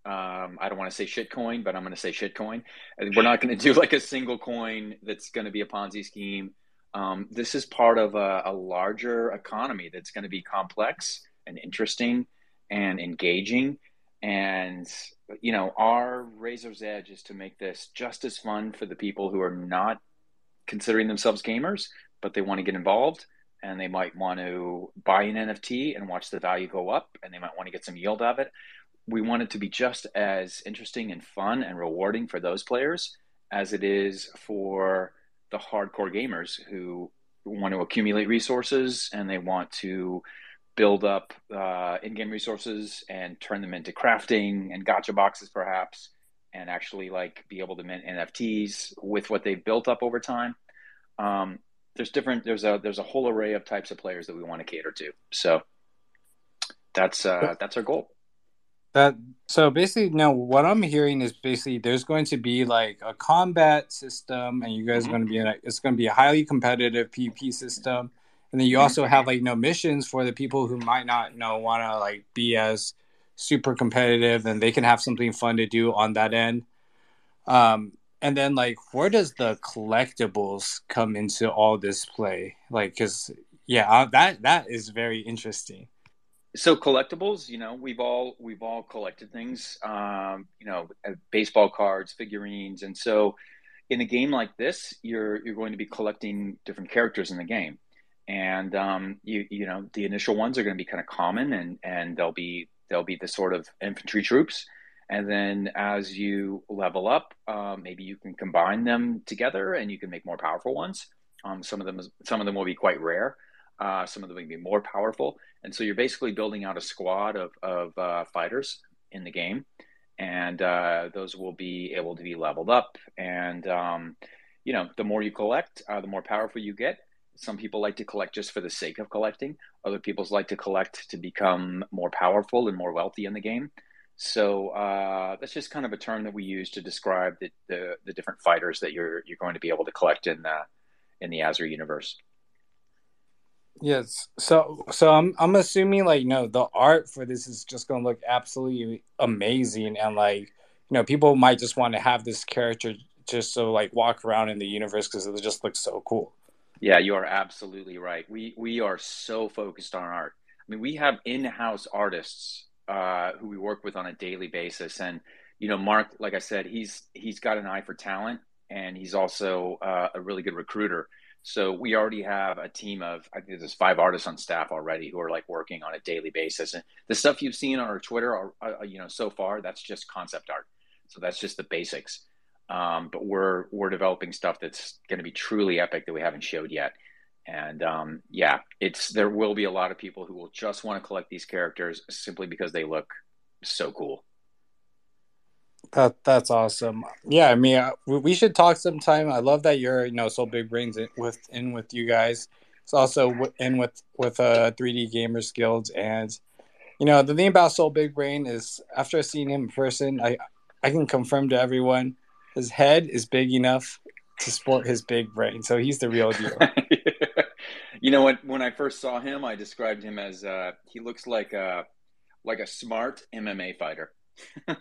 um, I don't want to say shitcoin, but I'm going to say shitcoin. We're not going *laughs* to do like a single coin that's going to be a Ponzi scheme. Um, this is part of a, a larger economy that's going to be complex and interesting and engaging. And, you know, our razor's edge is to make this just as fun for the people who are not considering themselves gamers, but they want to get involved and they might want to buy an NFT and watch the value go up and they might want to get some yield out of it. We want it to be just as interesting and fun and rewarding for those players as it is for the hardcore gamers who want to accumulate resources and they want to build up uh, in-game resources and turn them into crafting and gacha boxes perhaps and actually like be able to mint nfts with what they've built up over time. Um, there's different there's a there's a whole array of types of players that we want to cater to. So that's uh, that's our goal. That so basically now what I'm hearing is basically there's going to be like a combat system and you guys are going to be in a, it's going to be a highly competitive PvP system and then you also have like no missions for the people who might not you know want to like be as super competitive and they can have something fun to do on that end. Um and then like where does the collectibles come into all this play? Like because yeah uh, that that is very interesting. So collectibles you know we've all we've all collected things um, you know uh, baseball cards figurines and so in a game like this you're you're going to be collecting different characters in the game and um, you you know the initial ones are going to be kind of common and and they'll be they'll be the sort of infantry troops and then as you level up um, maybe you can combine them together and you can make more powerful ones um, some of them some of them will be quite rare uh, some of them will be more powerful and so you're basically building out a squad of, of uh, fighters in the game. And uh, those will be able to be leveled up. And, um, you know, the more you collect, uh, the more powerful you get. Some people like to collect just for the sake of collecting. Other people like to collect to become more powerful and more wealthy in the game. So uh, that's just kind of a term that we use to describe the, the, the different fighters that you're you're going to be able to collect in the in the Azra universe. Yes. So so I'm I'm assuming like know the art for this is just gonna look absolutely amazing and like you know people might just want to have this character just so like walk around in the universe because it just looks so cool. Yeah, you are absolutely right. We we are so focused on art. I mean, we have in-house artists uh, who we work with on a daily basis, and you know, Mark, like I said, he's he's got an eye for talent, and he's also uh, a really good recruiter. So we already have a team of I think there's five artists on staff already who are like working on a daily basis. And the stuff you've seen on our Twitter, are, uh, you know, so far that's just concept art. So that's just the basics. Um, but we're we're developing stuff that's going to be truly epic that we haven't showed yet. And um, yeah, it's there will be a lot of people who will just want to collect these characters simply because they look so cool. That that's awesome. Yeah, I mean, uh, we should talk sometime. I love that you're you know so big brains in, with in with you guys. It's also in with with a 3D Gamers Guild, and you know the thing about Sol Big Brain is after seeing him in person, I I can confirm to everyone his head is big enough to sport his big brain, so he's the real deal. *laughs* you know what? When I first saw him, I described him as uh, he looks like a like a smart MMA fighter. *laughs*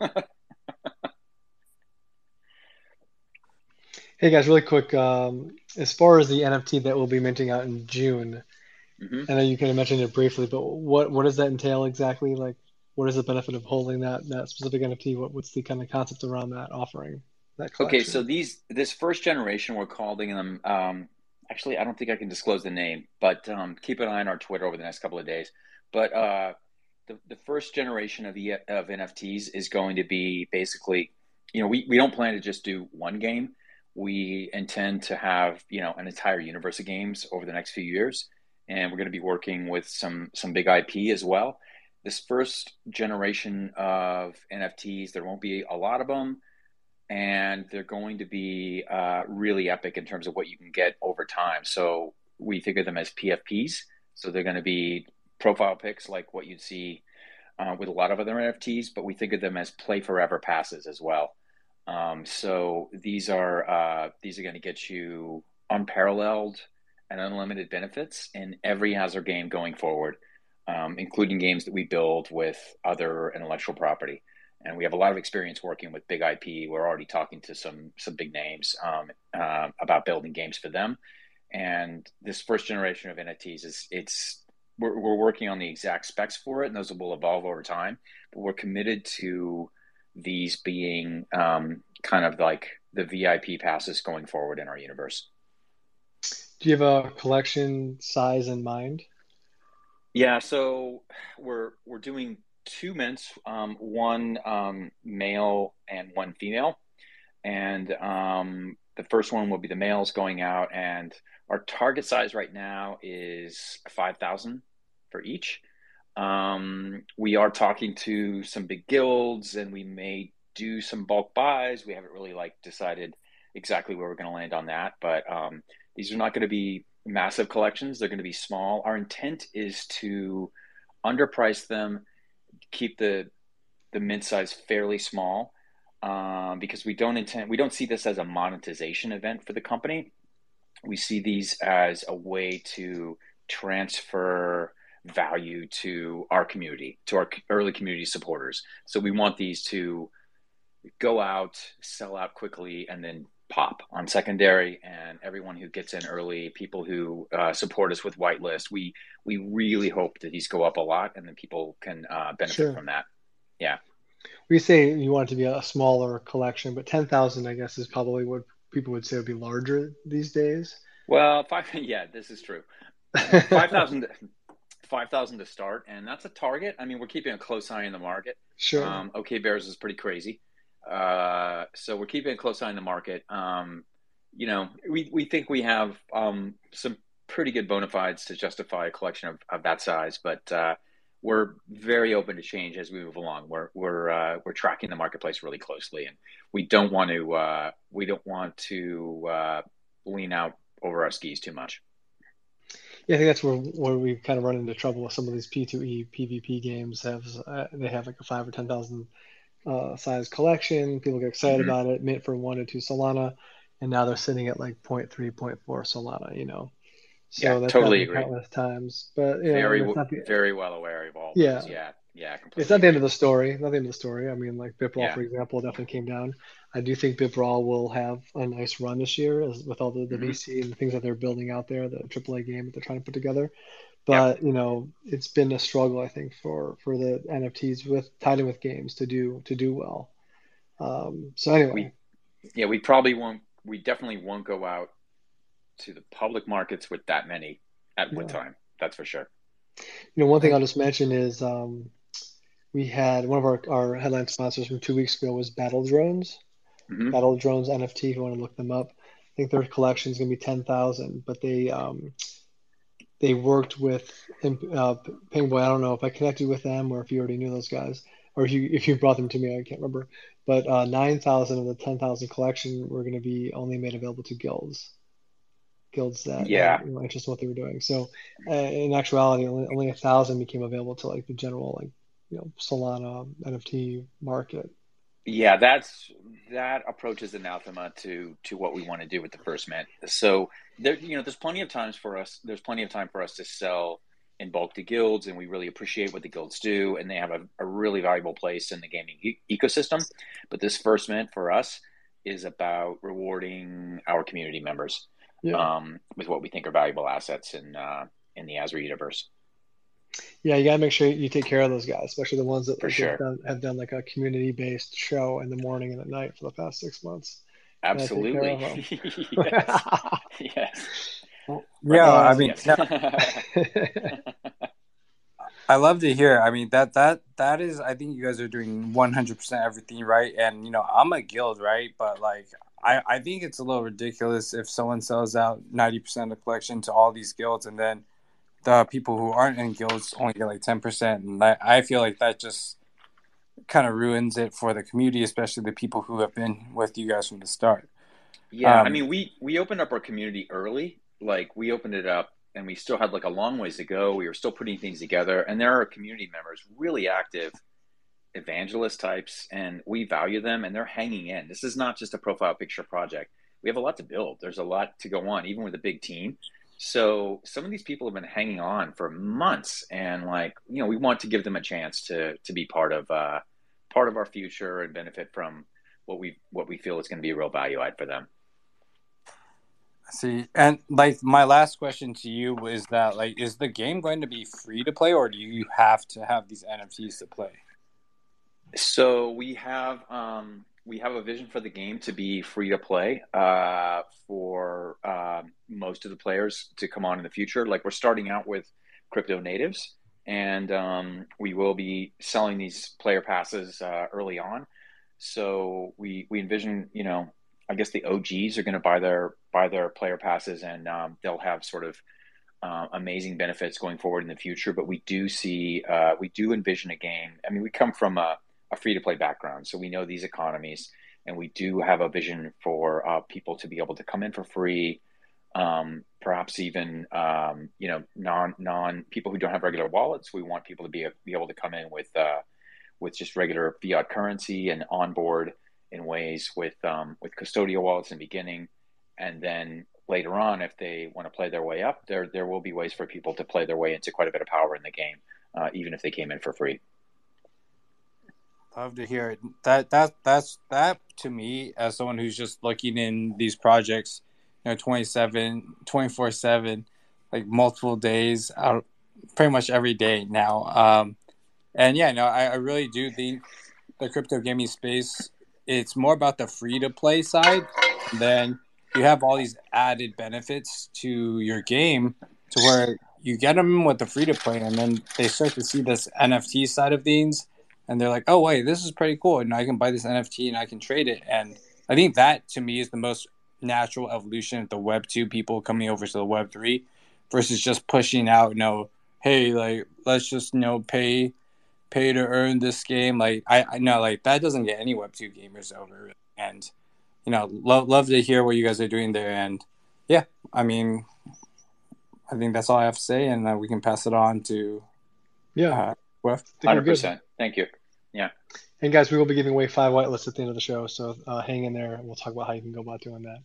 Hey guys, really quick. Um, as far as the NFT that we'll be minting out in June, mm-hmm. I know you kind of mentioned it briefly, but what what does that entail exactly? Like, what is the benefit of holding that that specific NFT? What what's the kind of concept around that offering? Okay, so these this first generation, we're calling them. Um, actually, I don't think I can disclose the name, but um, keep an eye on our Twitter over the next couple of days. But uh, the the first generation of the of NFTs is going to be basically, you know, we we don't plan to just do one game we intend to have you know an entire universe of games over the next few years and we're going to be working with some some big ip as well this first generation of nfts there won't be a lot of them and they're going to be uh, really epic in terms of what you can get over time. So we think of them as pfps so they're going to be profile picks like what you'd see uh, with a lot of other nfts but we think of them as play forever passes as well. Um, so these are uh, these are going to get you unparalleled and unlimited benefits in every Azra game going forward, um, including games that we build with other intellectual property. And we have a lot of experience working with big IP. We're already talking to some some big names um, uh, about building games for them. And this first generation of NFTs is it's we're, we're working on the exact specs for it, and those will evolve over time. But we're committed to these being um, kind of like the VIP passes going forward in our universe. Do you have a collection size in mind? Yeah, so we're we're doing two mints, um, one um, male and one female, and um, the first one will be the males going out, and our target size right now is five thousand for each. Um, we are talking to some big guilds, and we may do some bulk buys. We haven't really like decided exactly where we're going to land on that, but um, these are not going to be massive collections. They're going to be small. Our intent is to underprice them, keep the the mint size fairly small, um, because we don't intend we don't see this as a monetization event for the company. We see these as a way to transfer value to our community, to our early community supporters. So we want these to go out, sell out quickly, and then pop on secondary. And everyone who gets in early, people who uh, support us with whitelist, we we really hope that these go up a lot, and then people can uh, benefit sure. from that. Yeah. We say you want it to be a smaller collection, but ten thousand, I guess, is probably what people would say would be larger these days. Well, five. *laughs* Yeah, this is true. *laughs* Five thousand. 5,000 to start, and that's a target. I mean, we're keeping a close eye on the market. Sure. Um, Okay Bears is pretty crazy. Uh, so we're keeping a close eye on the market. Um, you know, we, we think we have um, some pretty good bona fides to justify a collection of, of that size, but uh, we're very open to change as we move along. We're we're uh, we're tracking the marketplace really closely, and we don't want to uh, we don't want to uh, lean out over our skis too much. Yeah, I think that's where where we kind of run into trouble with some of these P2E PvP games. Have uh, they have like a five or ten thousand uh, size collection? People get excited mm-hmm. about it, mint for one to two Solana, and now they're sitting at like 0. 0.3, 0. 0.4 Solana. You know, so yeah, that's totally agree. Countless times, but yeah, very the, very well aware of all. Yeah, those. yeah, yeah. Completely. It's not the end of the story. Not the end of the story. I mean, like Bipraal, yeah. for example, definitely came down. I do think Bipraal will have a nice run this year as, with all the, the mm-hmm. VC and the things that they're building out there, the AAA game that they're trying to put together. But yep. you know, it's been a struggle, I think, for for the NFTs with tied in with games to do to do well. Um, so anyway, we, yeah, we probably won't. We definitely won't go out to the public markets with that many at yeah. one time. That's for sure. You know, one thing I'll just mention is um, we had one of our, our headline sponsors from two weeks ago was Battle Drones. Mm-hmm. Battle Drones NFT. If you want to look them up, I think their collection is going to be ten thousand. But they um, they worked with uh, Penguin. I don't know if I connected with them or if you already knew those guys or if you if you brought them to me. I can't remember. But uh, nine thousand of the ten thousand collection were going to be only made available to guilds. guilds that Yeah. you know, interested in what they were doing. So uh, in actuality, only, only a thousand became available to like the general like you know Solana NFT market. Yeah, that's that approach is anathema to to what we want to do with the first mint. So there, you know, there's plenty of times for us. There's plenty of time for us to sell in bulk to guilds, and we really appreciate what the guilds do, and they have a, a really valuable place in the gaming e- ecosystem. But this first mint for us is about rewarding our community members Yeah. um, with what we think are valuable assets in uh, in the Azra universe. Yeah, you gotta make sure you take care of those guys, especially the ones that For like, sure. have, done, have done like a community-based show in the morning and at night for the past six months. Gotta take care of Absolutely. them. *laughs* yes. yes. Yeah, I mean, Yes. no, I love to hear. I mean, that that that is. I think you guys are doing one hundred percent everything right. And you know, I'm a guild, right? But like, I I think it's a little ridiculous if someone sells out ninety percent of the collection to all these guilds, and then the people who aren't in guilds only get like ten percent. And I, I feel like that just kind of ruins it for the community, especially the people who have been with you guys from the start. Yeah, I Um, mean, we we opened up our community early. Like we opened it up, and we still had like a long ways to go. We were still putting things together, and there are community members, really active evangelist types, and we value them, and they're hanging in. This is not just a profile picture project. We have a lot to build. There's a lot to go on, even with a big team. So some of these people have been hanging on for months, and like you know, we want to give them a chance to to be part of uh, part of our future and benefit from what we what we feel is going to be a real value add for them. See, and like my last question to you is that like, is the game going to be free to play, or do you have to have these NFTs to play? So we have um, we have a vision for the game to be free to play uh, for um most of the players to come on in the future. Like we're starting out with crypto natives, and um, we will be selling these player passes uh, early on. So we we envision, you know, I guess the OGs are going to buy their buy their player passes, and um, they'll have sort of uh, amazing benefits going forward in the future. But we do see, uh, we do envision a game. I mean, we come from a, a free to play background, so we know these economies, and we do have a vision for uh, people to be able to come in for free. Um, perhaps even um, you know non non people who don't have regular wallets. We want people to be be able to come in with uh, with just regular fiat currency and onboard in ways with um, with custodial wallets in the beginning, and then later on, if they want to play their way up, there there will be ways for people to play their way into quite a bit of power in the game, uh, even if they came in for free. Love to hear it. That that that's that to me as someone who's just looking in these projects, you know, 27, 24 seven, like multiple days out, pretty much every day now. Um, and yeah, no, I, I really do think the crypto gaming space. It's more about the free to play side. Then you have all these added benefits to your game, to where you get them with the free to play, and then they start to see this NFT side of things and they're like, "Oh wait, this is pretty cool, and I can buy this NFT and I can trade it." And I think that to me is the most natural evolution of the Web two people coming over to the Web three, versus just pushing out, you know, hey, like let's just you know pay pay to earn this game. Like I, I know like that doesn't get any Web two gamers over, and you know, love love to hear what you guys are doing there. And yeah, I mean, I think that's all I have to say, and uh, we can pass it on to Yeah, uh, Wef. I think we're Hundred good. percent. Thank you. And guys, we will be giving away five whitelists at the end of the show, so uh, hang in there, we'll talk about how you can go about doing that.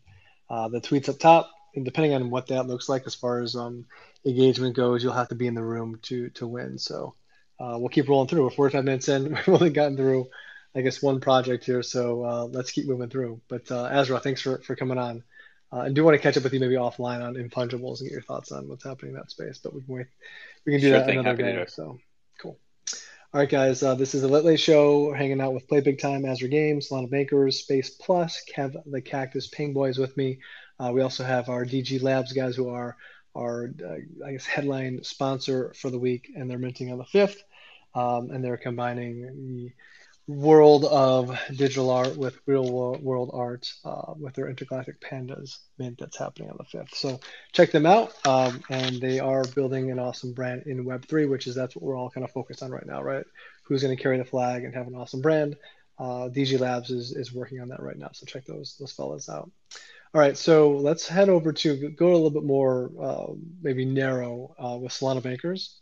Uh, the tweets up top, and depending on what that looks like as far as um, engagement goes, you'll have to be in the room to to win. So uh, we'll keep rolling through. We're 45 minutes in. *laughs* We've only gotten through, I guess, one project here, so uh, let's keep moving through. But uh, Azra, thanks for for coming on. Uh, and do want to catch up with you maybe offline on Infungibles and get your thoughts on what's happening in that space. But we can wait. We can do Sure that thing. another Happy day. So cool. All right, guys. Uh, this is the Lit Late Show. We're hanging out with Play Big Time, Azra Games, Lana Bankers, Space Plus, Kev the Cactus, Ping Boys with me. Uh, we also have our DG Labs guys who are our, uh, I guess, headline sponsor for the week, and they're minting on the 5th. Um, and they're combining the world of digital art with real wo- world art uh, with their intergalactic pandas mint that's happening on the 5th so check them out um, and they are building an awesome brand in web3 which is that's what we're all kind of focused on right now right? Who's going to carry the flag and have an awesome brand? Uh, dg labs is, is working on that right now so check those those fellas out. All right, so let's head over to go a little bit more uh, maybe narrow uh, with Solana Bankers.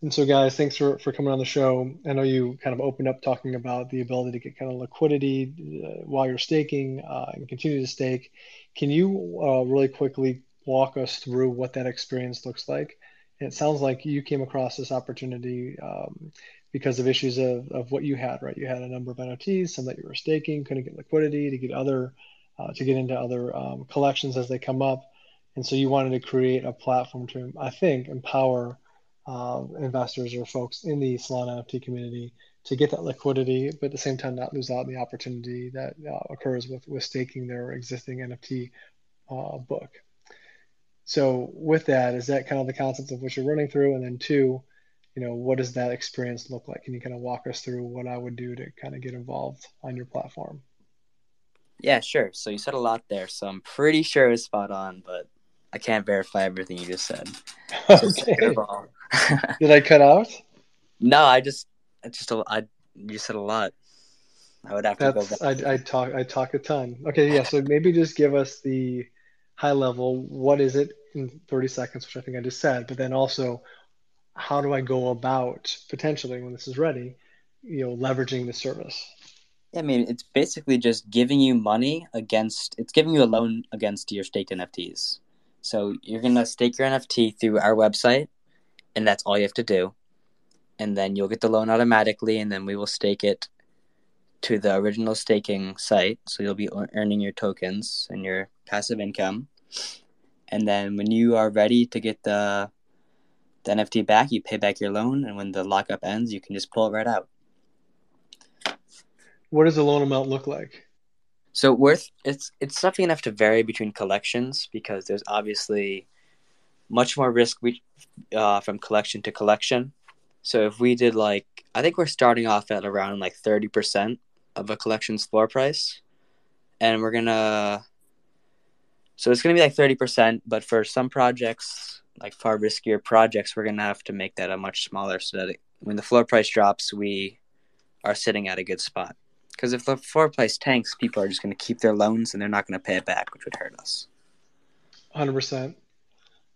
And so, guys, thanks for, for coming on the show. I know you kind of opened up talking about the ability to get kind of liquidity uh, while you're staking uh, and continue to stake. Can you uh, really quickly walk us through what that experience looks like? It sounds like you came across this opportunity um, because of issues of, of what you had, right? You had a number of NFTs, some that you were staking, couldn't get liquidity to get other uh, to get into other um, collections as they come up. And so you wanted to create a platform to, I think, empower uh, investors or folks in the Solana NFT community to get that liquidity, but at the same time not lose out on the opportunity that uh, occurs with, with staking their existing NFT uh, book. So with that, is that kind of the concept of what you're running through? And then two, you know, what does that experience look like? Can you kind of walk us through what I would do to kind of get involved on your platform? Yeah, sure. So you said a lot there, so I'm pretty sure it's spot on, but I can't verify everything you just said. *laughs* okay. *laughs* Did I cut out? No, I just, I just, I you said a lot. I would have to That's, go back. I, I talk, I talk a ton. Okay, yeah. So maybe just give us the high level. What is it in 30 seconds, which I think I just said, but then also, how do I go about potentially when this is ready, you know, leveraging the service? Yeah, I mean, it's basically just giving you money against. It's giving you a loan against your staked NFTs. So you're gonna stake your NFT through our website, and that's all you have to do. And then you'll get the loan automatically, and then we will stake it to the original staking site. So you'll be earning your tokens and your passive income. And then when you are ready to get the the NFT back, you pay back your loan, and when the lockup ends, you can just pull it right out. What does the loan amount look like? So worth it's it's definitely enough to vary between collections because there's obviously much more risk we, uh, from collection to collection. So if we did like I think we're starting off at around like thirty percent of a collection's floor price, and we're gonna so it's gonna be like thirty percent. But for some projects, like far riskier projects, we're gonna have to make that a much smaller so that it, when the floor price drops, we are sitting at a good spot. Because if the floor price tanks, people are just going to keep their loans and they're not going to pay it back, which would hurt us. 100%.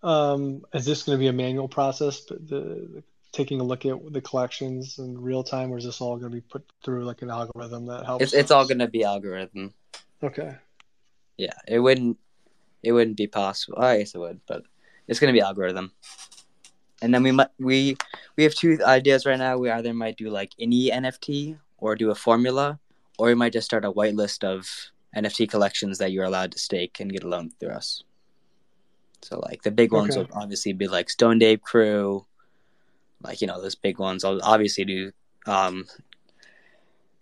Um, is this going to be a manual process, but the, the, taking a look at the collections in real time, or is this all going to be put through like an algorithm that helps? It's, it's all going to be algorithm. Okay. Yeah, it wouldn't it wouldn't be possible. I guess it would, but it's going to be algorithm. And then we might we we have two ideas right now. We either might do like any NFT or do a formula, or we might just start a whitelist of NFT collections that you're allowed to stake and get a loan through us. So like the big ones Okay. will obviously be like Stoned Ape Crew, like you know those big ones. I'll obviously do um,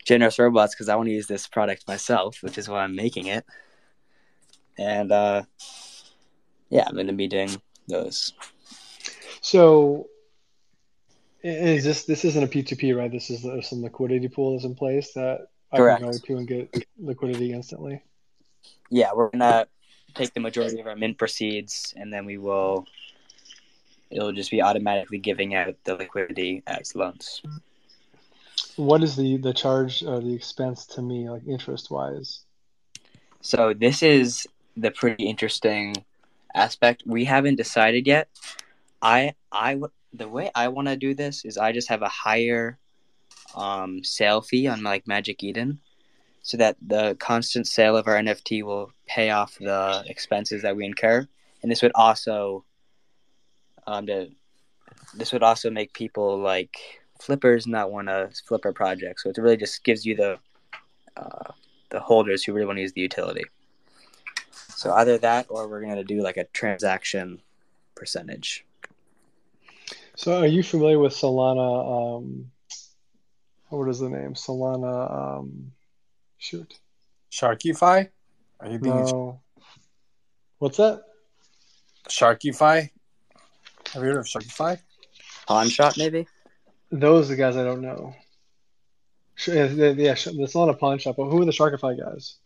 Generous Robots because I want to use this product myself, which is why I'm making it. And uh, yeah, I'm gonna be doing those. So is this this isn't a P2P, right? This is some liquidity pool is in place that I can go to and get liquidity instantly. Yeah, we're gonna take the majority of our mint proceeds, and then we will. It'll just be automatically giving out the liquidity as loans. What is the the charge or the expense to me, like interest wise? So this is the pretty interesting aspect. We haven't decided yet. I I the way I want to do this is I just have a higher um, sale fee on like Magic Eden, so that the constant sale of our NFT will pay off the expenses that we incur, and this would also um to, this would also make people like flippers not want to flip our project. So it really just gives you the uh, the holders who really want to use the utility. So either that or we're going to do like a transaction percentage. So are you familiar with Solana? Um, what is the name? Solana. Um, shoot. Sharkify? Are you thinking No. What's that? Sharkify? Have you heard of Sharkify? Pawn shop maybe? Those are the guys I don't know. Sh- Yeah, yeah, yeah, it's not a pawn shop, but who are the Sharkify guys?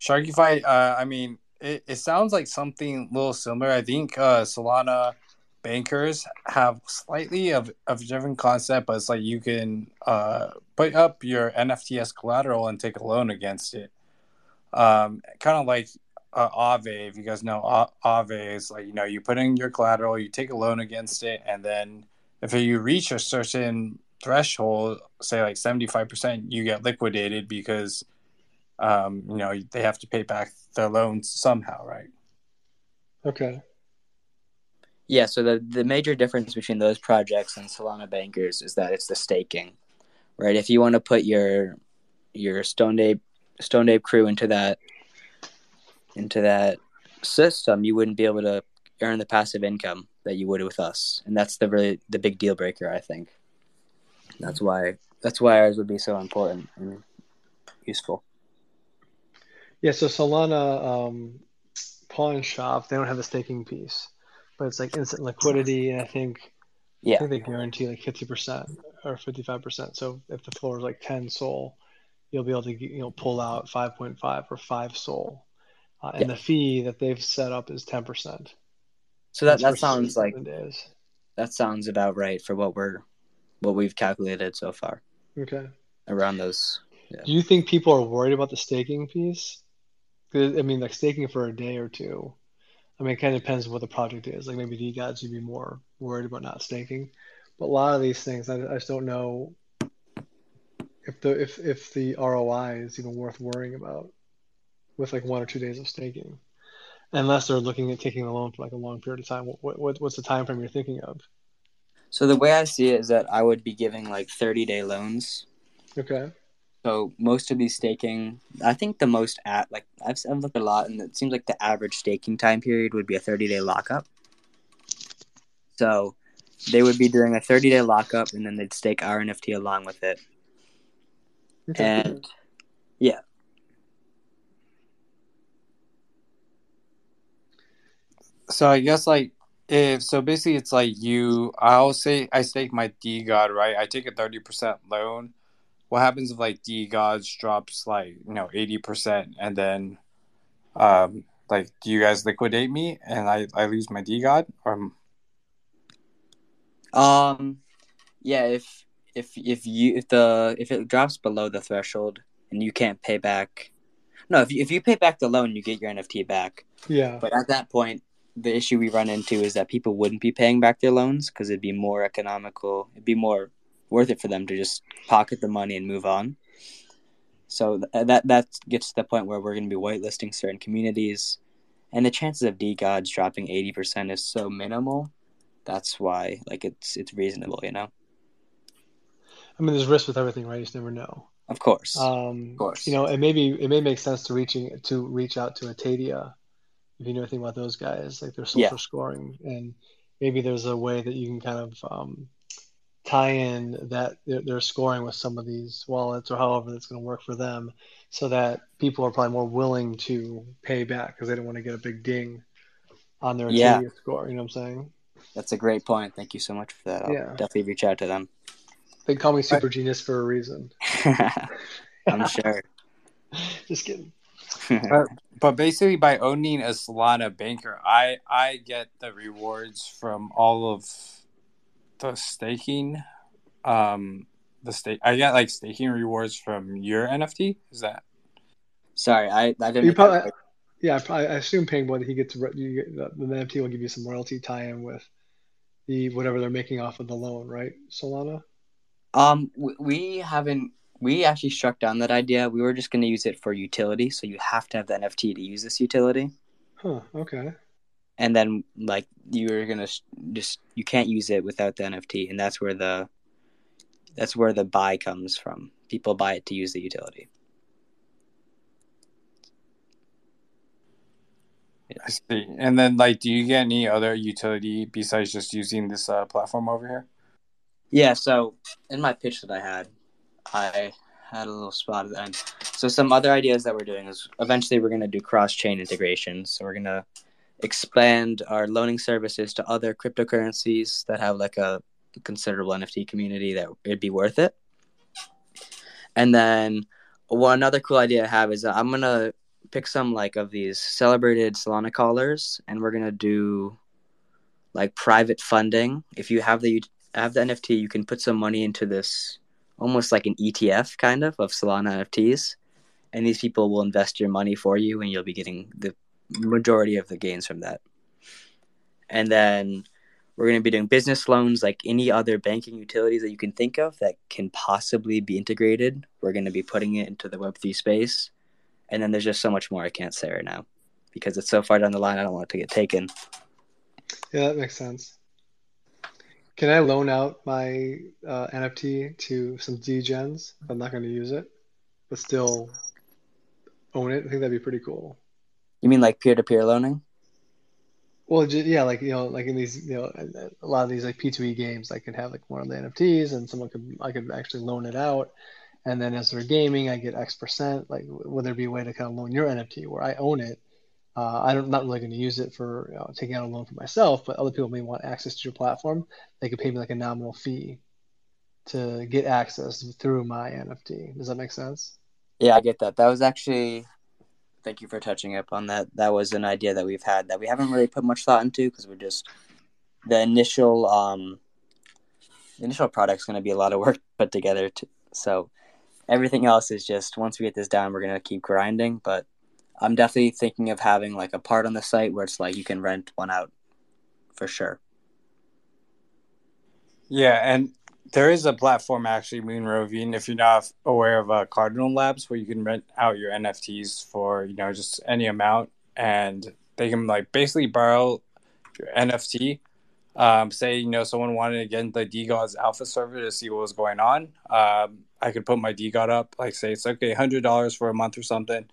Sharkify, uh, I mean, it, it sounds like something a little similar. I think uh, Solana bankers have slightly of, of a different concept, but it's like you can uh, put up your NFTS collateral and take a loan against it. Um, kind of like uh, Aave. If you guys know A- Aave, is like you know you put in your collateral, you take a loan against it, and then if you reach a certain threshold, say like seventy five percent, you get liquidated because um, you know they have to pay back the loans somehow, right? Okay. Yeah, so the, the major difference between those projects and Solana Bankers is that it's the staking, right? If you want to put your your Stone Ape Stone Ape crew into that into that system, you wouldn't be able to earn the passive income that you would with us, and that's the really the big deal breaker. I think that's why that's why ours would be so important and useful. Yeah, so Solana um, Pawn Shop, they don't have a staking piece, but it's like instant liquidity, and I think I Yeah, think they guarantee like fifty percent or fifty five percent. So if the floor is like ten Sol, you'll be able to you know pull out five point five or five Sol, uh, and yeah. the fee that they've set up is ten percent. So that that sounds like days. that sounds about right for what we're what we've calculated so far Okay. around those. Do you think people are worried about the staking piece? I mean, like staking for a day or two. I mean, it kind of depends on what the project is. Like maybe DeGods you'd be more worried about not staking, but a lot of these things, I, I just don't know if the if if the ROI is even worth worrying about with like one or two days of staking, unless they're looking at taking the loan for like a long period of time. What, what what's the time frame you're thinking of? So the way I see it is that I would be giving like 30 day loans. Okay. So most of these staking, I think the most at like I've, I've looked a lot, and it seems like the average staking time period would be a 30 day lockup. So they would be doing a 30 day lockup, and then they'd stake our NFT along with it. Okay. And yeah, So I guess like if so basically it's like you I'll say I stake my DeGod, right? I take a thirty percent loan. What happens if like DeGods drops like, you know, eighty percent and then um like do you guys liquidate me and I, I lose my DeGod? Or um, yeah. If if if you if the if it drops below the threshold and you can't pay back, no. If you, if you pay back the loan, you get your NFT back. Yeah. But at that point, the issue we run into is that people wouldn't be paying back their loans because it'd be more economical. It'd be more worth it for them to just pocket the money and move on. So th- that that gets to the point where we're going to be whitelisting certain communities, and the chances of DeGods dropping eighty percent is so minimal. That's why, like, it's it's reasonable, you know. I mean, there's risk with everything, right? You just never know. Of course, Um, of course. you know, it may be it may make sense to reaching to reach out to Atadia if you know anything about those guys, like their social Yeah. scoring, and maybe there's a way that you can kind of um, tie in that they're scoring with some of these wallets or however that's going to work for them, so that people are probably more willing to pay back because they don't want to get a big ding on their Yeah. Score. You know what I'm saying? That's a great point. Thank you so much for that. I'll Yeah. definitely reach out to them. They call me super genius for a reason. *laughs* I'm sure. *laughs* Just kidding. *laughs* but basically by owning a Solana banker, I I get the rewards from all of the staking. Um the stake I get like staking rewards from your NFT. Is that Sorry, I, I didn't. You make that yeah, I probably- I assume Penguin he gets you get, the, the NFT will give you some royalty tie-in with the whatever they're making off of the loan, right? Solana. Um, we, we haven't. We actually struck down that idea. We were just going to use it for utility, so you have to have the NFT to use this utility. Huh. Okay. And then, like, you're gonna just you can't use it without the NFT, and that's where the that's where the buy comes from. People buy it to use the utility. I see. And then like do you get any other utility besides just using this uh, platform over here? Yeah, so in my pitch that I had, I had a little spot at the end. So some other ideas that we're doing is eventually we're going to do cross-chain integration. So we're going to expand our loaning services to other cryptocurrencies that have like a considerable NFT community that it'd be worth it. And then one another cool idea I have is that I'm to pick some like of these celebrated Solana callers and we're to do like private funding. If you have the have the NFT, you can put some money into this almost like an ETF kind of of Solana NFTs, and these people will invest your money for you, and you'll be getting the majority of the gains from that. And then we're going to be doing business loans like any other banking utilities that you can think of that can possibly be integrated. We're going to be putting it into the Web3 space. And then there's just so much more I can't say right now because it's so far down the line. I don't want it to get taken. Yeah, that makes sense. Can I loan out my uh, NFT to some degens? I'm not going to use it, but still own it. I think that'd be pretty cool. You mean like peer to peer loaning? Well, just, yeah, like you know, like in these, you know, a lot of these like P2E games, I could have like one of the NFTs, and someone could, I could actually loan it out, and then as they're gaming, I get X percent. Like, would there be a way to kind of loan your NFT where I own it? Uh, I'm not really going to use it for you know, taking out a loan for myself, but other people may want access to your platform. They could pay me like a nominal fee to get access through my NFT. Does that make sense? Yeah, I get that. That was actually thank you for touching up on that. That was an idea that we've had that we haven't really put much thought into because we're just the initial um the initial product's going to be a lot of work *laughs* put together. To, so everything else is just once we get this down, we're going to keep grinding. But I'm definitely thinking of having like a part on the site where it's like you can rent one out for sure. Yeah, and there is a platform actually, Moonroving, if you're not aware of uh, Cardinal Labs, where you can rent out your NFTs for you know just any amount, and they can like basically borrow your NFT. Um, say you know someone wanted to get into the DeGods alpha server to see what was going on. Um, I could put my DeGod up, like say it's okay, hundred dollars for a month or something,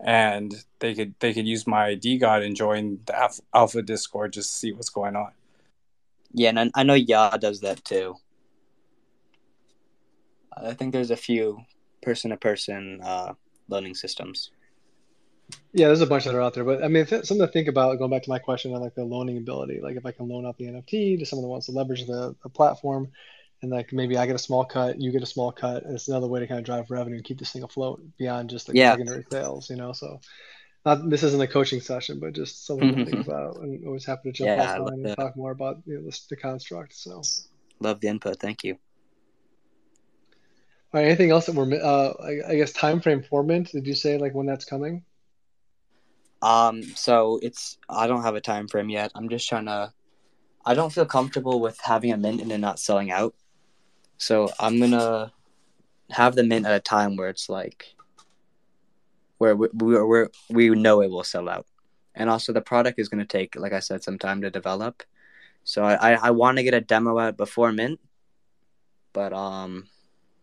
and they could they could use my DeGod and join the alpha, Discord just to see what's going on. Yeah, and I know Ya does that too. I think there's a few person to person uh, loaning systems. Yeah, there's a bunch that are out there, but I mean, something to think about. Going back to my question on like the loaning ability, like if I can loan out the NFT to someone that wants to leverage the, the platform, and like maybe I get a small cut, you get a small cut, and it's another way to kind of drive revenue and keep this thing afloat beyond just like yeah. secondary sales, you know. So, not this isn't a coaching session, but just something to think mm-hmm. about. And always happy to jump yeah, offline and talk more about you know the, the construct. So, love the input. Thank you. All right, anything else that we're, uh, I, I guess, time frame for Mint? Did you say like when that's coming? Um, so it's I don't have a time frame yet. I'm just trying to. I don't feel comfortable with having a mint and it not selling out. So I'm gonna have the mint at a time where it's like where we we we know it will sell out, and also the product is gonna take, like I said, some time to develop. So I I, I want to get a demo out before mint, but um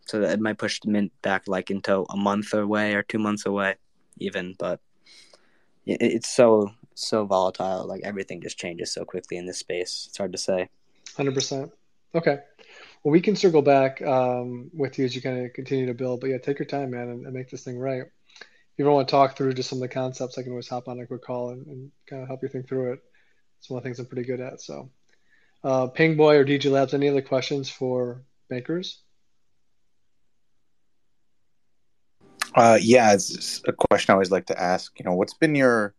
so that it might push the mint back like into a month away or two months away, even. But it, it's so so volatile. Like everything just changes so quickly in this space. It's hard to say. Hundred percent. Okay. Well, we can circle back um, with you as you kind of continue to build. But yeah, take your time, man, and, and make this thing right. If you ever want to talk through just some of the concepts, I can always hop on a quick call and, and kind of help you think through it. It's one of the things I'm pretty good at. So, uh, Ping Boy or DG Labs, any other questions for bankers? Uh, yeah, it's a question I always like to ask. You know, what's been your,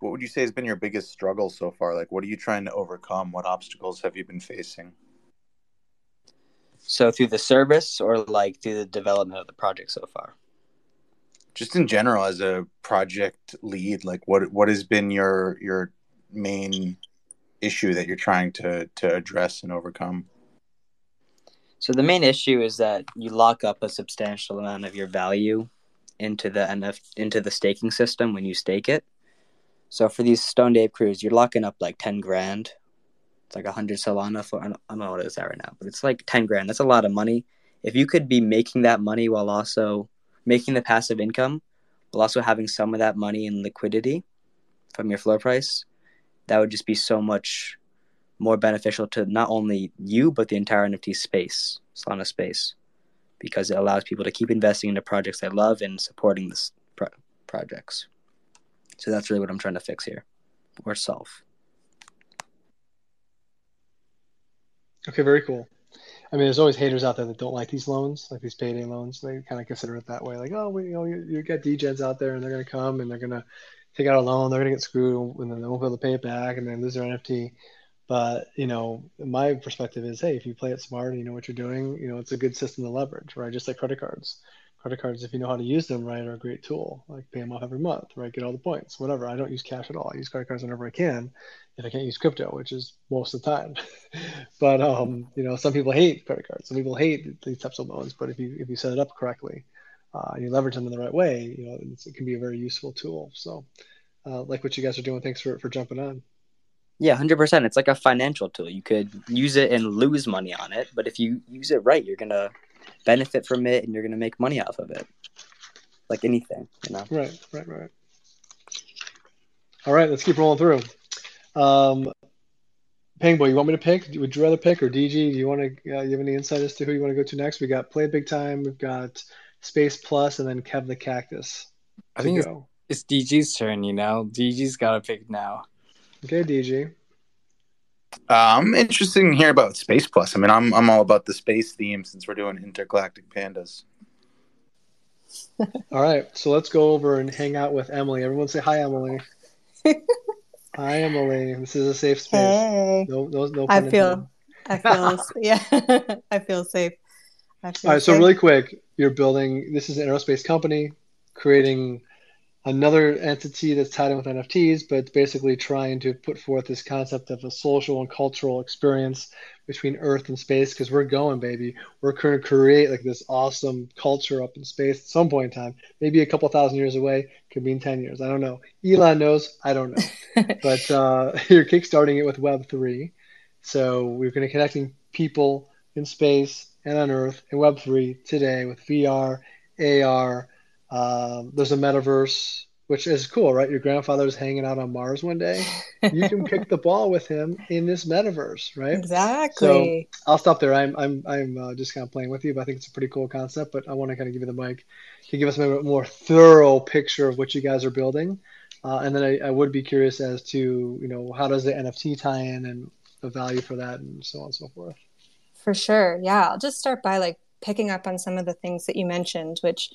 what would you say has been your biggest struggle so far? Like, what are you trying to overcome? What obstacles have you been facing? So through the service or like through the development of the project so far? Just in general, as a project lead, like what what has been your your main issue that you're trying to to address and overcome? So the main issue is that you lock up a substantial amount of your value into the NF into the staking system when you stake it. So for these Stoned Ape crews, you're locking up like ten grand. It's like hundred Solana for I don't, I don't know what it is at right now, but it's like ten grand. That's a lot of money. If you could be making that money while also making the passive income, while also having some of that money in liquidity from your floor price, that would just be so much more beneficial to not only you but the entire NFT space, Solana space because it allows people to keep investing into projects they love and supporting this pro- projects. So that's really what I'm trying to fix here or solve. Okay, very cool. I mean, there's always haters out there that don't like these loans, like these payday loans. They kind of consider it that way, like, oh, you know, you, you got degens out there, and they're to come and they're to take out a loan, they're to get screwed, and then they won't be able to pay it back, and then lose their NFT. But you know, my perspective is, hey, if you play it smart and you know what you're doing, you know, it's a good system to leverage, right? Just like credit cards. credit cards, if you know how to use them right, are a great tool. Like pay them off every month, right? Get all the points, whatever. I don't use cash at all. I use credit cards whenever I can, if I can't use crypto, which is most of the time. *laughs* but um, you know, some people hate credit cards. Some people hate these types of loans. But if you if you set it up correctly, uh, and you leverage them in the right way, you know, it can be a very useful tool. So, uh, like what you guys are doing. Thanks for for jumping on. Yeah, hundred percent. It's like a financial tool. You could use it and lose money on it, but if you use it right, you're gonna benefit from it and you're gonna make money off of it. Like anything, you know. Right, right, right. All right, let's keep rolling through. Um, Pangboy, you want me to pick? Would you rather pick or DG? Do you want to? Uh, you have any insight as to who you want to go to next? We got Play Big Time. We've got Space Plus, and then Kev the Cactus. I think it's, it's DG's turn. You know, DG's got to pick now. Okay, DG. Uh, I'm interested in hearing about Space Plus. I mean, I'm I'm all about the space theme since we're doing intergalactic pandas. *laughs* all right, so let's go over and hang out with Emily. Everyone say hi, Emily. *laughs* hi, Emily. This is a safe space. Hey. No, no, no I feel, I feel, *laughs* yeah, I feel safe. I feel all right, safe. so really quick, you're building. This is an aerospace company creating another entity that's tied in with NFTs, but basically trying to put forth this concept of a social and cultural experience between Earth and space. Because we're going, baby, we're going to create like this awesome culture up in space at some point in time. Maybe a couple thousand years away, could be in ten years. I don't know. Elon knows. I don't know. *laughs* but uh, *laughs* you're kickstarting it with Web three, so we're going to connecting people in space and on Earth in Web three today with VR, AR um, there's a metaverse, which is cool, right? Your grandfather's hanging out on Mars one day. You can kick the ball with him in this metaverse, right? Exactly. So I'll stop there. I'm I'm I'm uh, just kind of playing with you, but I think it's a pretty cool concept. But I want to kind of give you the mic to give us a more thorough picture of what you guys are building, uh, and then I, I would be curious as to you know how does the NFT tie in and the value for that and so on and so forth. For sure, yeah. I'll just start by like picking up on some of the things that you mentioned, which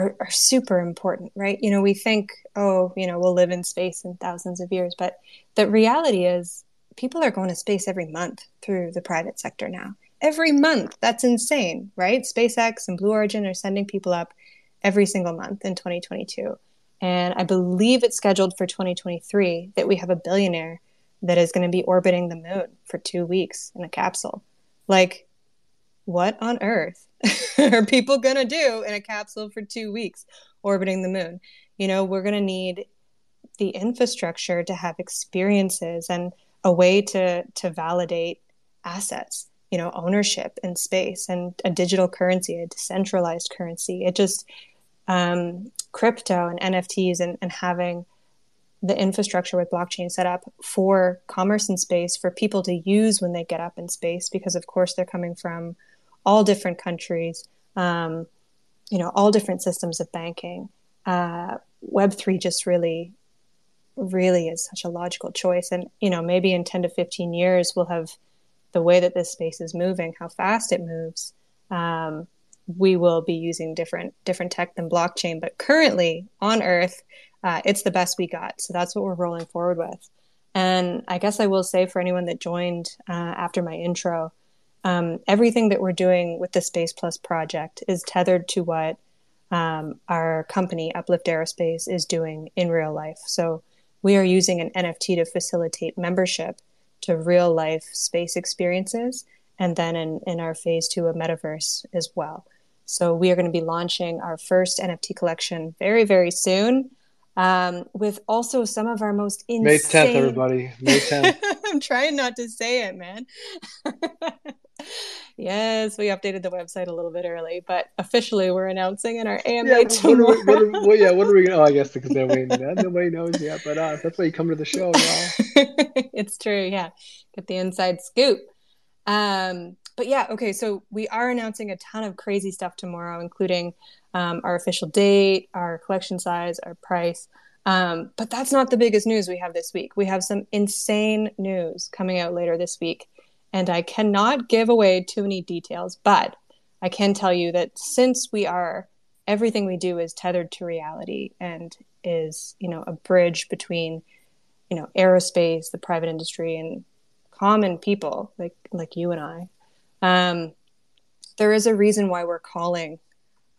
are, are super important, right? You know, we think, oh, you know, we'll live in space in thousands of years, but the reality is people are going to space every month through the private sector now. Every month. That's insane, right? SpaceX and Blue Origin are sending people up every single month in 2022. And I believe it's scheduled for 2023 that we have a billionaire that is going to be orbiting the moon for two weeks in a capsule. Like, what on earth *laughs* are people going to do in a capsule for two weeks orbiting the moon? You know, we're going to need the infrastructure to have experiences and a way to, to validate assets, you know, ownership in space and a digital currency, a decentralized currency. It just, um, crypto and NFTs and, and having the infrastructure with blockchain set up for commerce in space for people to use when they get up in space because of course they're coming from all different countries, um, you know, all different systems of banking. Uh, Web3 just really, really is such a logical choice. And, you know, maybe in 10 to 15 years, we'll have the way that this space is moving, how fast it moves. Um, we will be using different different tech than blockchain, but currently on Earth, uh, it's the best we got. So that's what we're rolling forward with. And I guess I will say for anyone that joined uh, after my intro, um, everything that we're doing with the Space Plus project is tethered to what um, our company, Uplift Aerospace, is doing in real life. So we are using an NFT to facilitate membership to real life space experiences, and then in, in our phase two, a metaverse as well. So we are going to be launching our first NFT collection very, very soon. Um, with also some of our most insane. May 10th, everybody. May 10th. *laughs* I'm trying not to say it, man. *laughs* yes, we updated the website a little bit early, but officially we're announcing in our AMA yeah, tomorrow. What are we, what are, well, yeah, what are we going to? Oh, I guess because *laughs* they're waiting. Nobody knows yet, but uh, that's why you come to the show, y'all. *laughs* it's true, yeah. Get the inside scoop. Um, but yeah, okay, so we are announcing a ton of crazy stuff tomorrow, including um, our official date, our collection size, our price. Um, but that's not the biggest news we have this week. We have some insane news coming out later this week and I cannot give away too many details, but I can tell you that since we are everything we do is tethered to reality and is, you know, a bridge between, you know, aerospace, the private industry and common people like like you and I. Um, there is a reason why we're calling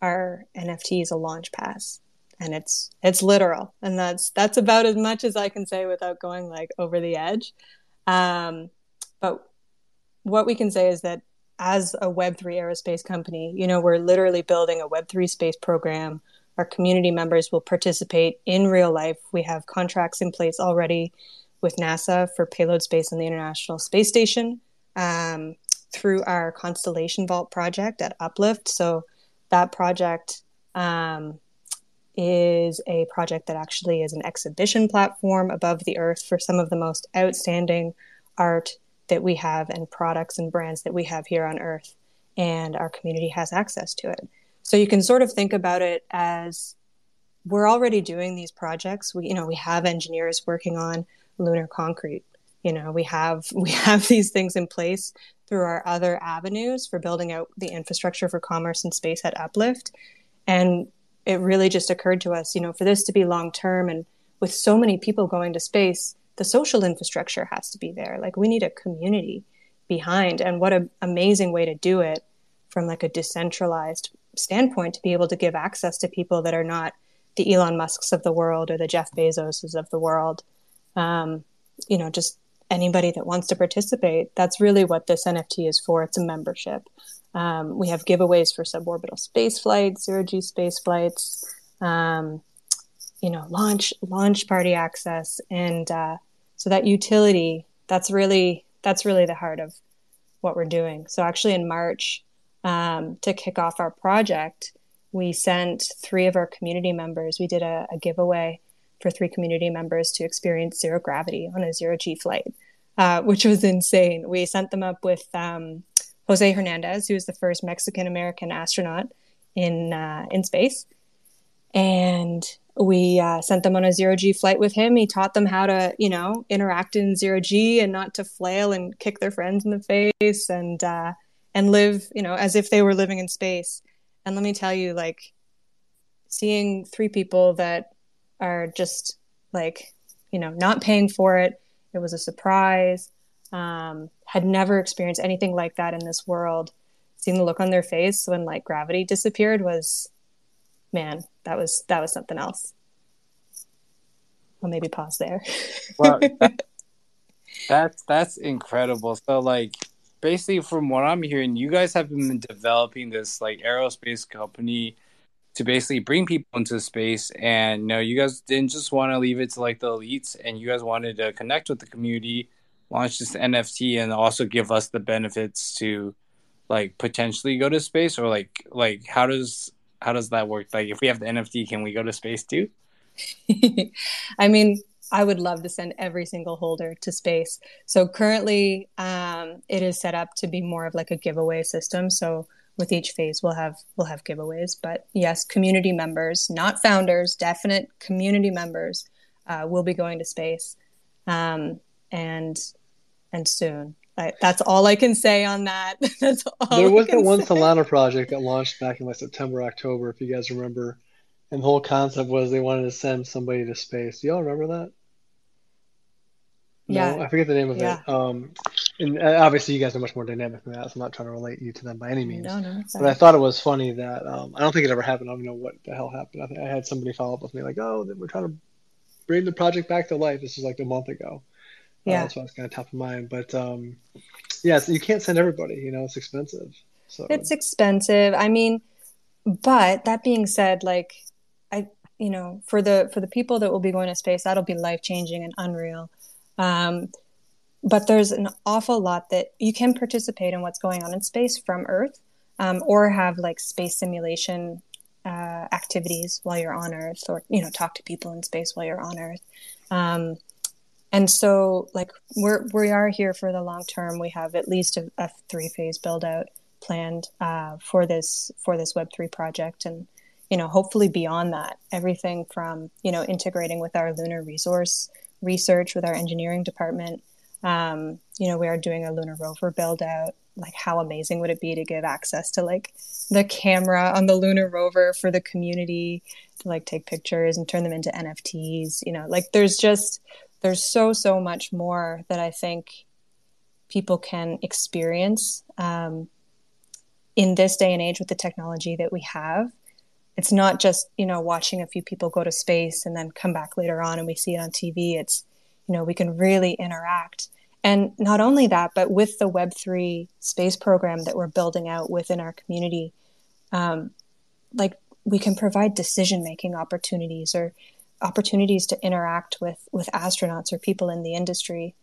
our NFT is a launch pass and it's it's literal and that's that's about as much as i can say without going like over the edge um, but what we can say is that as a web3 aerospace company you know we're literally building a web3 space program. Our community members will participate in real life. We have contracts in place already with nasa for payload space on the international space station um, through our constellation vault project at uplift. So that project um, is a project that actually is an exhibition platform above the earth for some of the most outstanding art that we have and products and brands that we have here on earth and our community has access to it. So you can sort of think about it as we're already doing these projects. We you know we have engineers working on lunar concrete. You know we have *laughs* we have these things in place through our other avenues for building out the infrastructure for commerce and space at uplift. And it really just occurred to us, you know, for this to be long term and with so many people going to space, the social infrastructure has to be there. Like we need a community behind. And what an amazing way to do it from like a decentralized standpoint to be able to give access to people that are not the Elon Musks of the world or the Jeff Bezoses of the world. Um, you know, just anybody that wants to participate. That's really what this NFT is for. It's a membership. Um, we have giveaways for suborbital space flights, zero G space flights, um, you know, launch launch party access, and uh, so that utility. That's really that's really the heart of what we're doing. So actually, in March, um, to kick off our project, we sent three of our community members. We did a, a giveaway for three community members to experience zero gravity on a zero G flight, uh, which was insane. We sent them up with um, Jose Hernandez, who was the first Mexican American astronaut in uh, in space, and we uh, sent them on a zero G flight with him. He taught them how to, you know, interact in zero G and not to flail and kick their friends in the face and uh, and live, you know, as if they were living in space. And let me tell you, like, seeing three people that are just like, you know, not paying for it. It was a surprise um, had never experienced anything like that in this world. Seeing the look on their face when like gravity disappeared was, man, that was that was something else. I'll maybe pause there. *laughs* well, that, that's that's incredible. So like basically from what I'm hearing, you guys have been developing this like aerospace company to basically bring people into space and you know you guys didn't just want to leave it to like the elites and you guys wanted to connect with the community launch this NFT and also give us the benefits to like potentially go to space or like like how does how does that work? Like if we have the NFT, can we go to space too? *laughs* I mean, I would love to send every single holder to space. So currently, um, it is set up to be more of like a giveaway system. So with each phase, we'll have we'll have giveaways. But yes, community members, not founders, definite community members, uh, will be going to space. Um, and and soon. I, that's all I can say on that. *laughs* that's all there was that one say. Solana project that launched back in like September, October, if you guys remember. And the whole concept was they wanted to send somebody to space. Do y'all remember that? Yeah. No, I forget the name of Yeah. it. Um, and uh, obviously, you guys are much more dynamic than that, so I'm not trying to relate you to them by any means. No, no. it's But I thought it was funny that um, I don't think it ever happened. I don't know what the hell happened. I, I had somebody follow up with me like, "Oh, we're trying to bring the project back to life." This is like a month ago. Uh, Yeah. that's why it's kind of top of mind. But um, yeah, so you can't send everybody. You know, it's expensive. So It's expensive. I mean, but that being said, like I, you know, for the for the people that will be going to space, that'll be life changing and unreal. Um, but there's an awful lot that you can participate in what's going on in space from Earth, um, or have like space simulation uh, activities while you're on Earth, or you know, talk to people in space while you're on Earth. Um, and so, like we're we are here for the long term. We have at least a, a three phase build out planned uh, for this for this Web three project, and you know, hopefully beyond that, everything from you know integrating with our lunar resource research with our engineering department. Um, you know, we are doing a lunar rover build out. Like, how amazing would it be to give access to like the camera on the lunar rover for the community to like take pictures and turn them into NFTs? You know, like there's just there's so so much more that I think people can experience um, in this day and age with the technology that we have it's not just you know watching a few people go to space and then come back later on and we see it on TV. It's you know we can really interact. And not only that, but with the Web3 space program that we're building out within our community, um, like we can provide decision making opportunities or opportunities to interact with with astronauts or people in the industry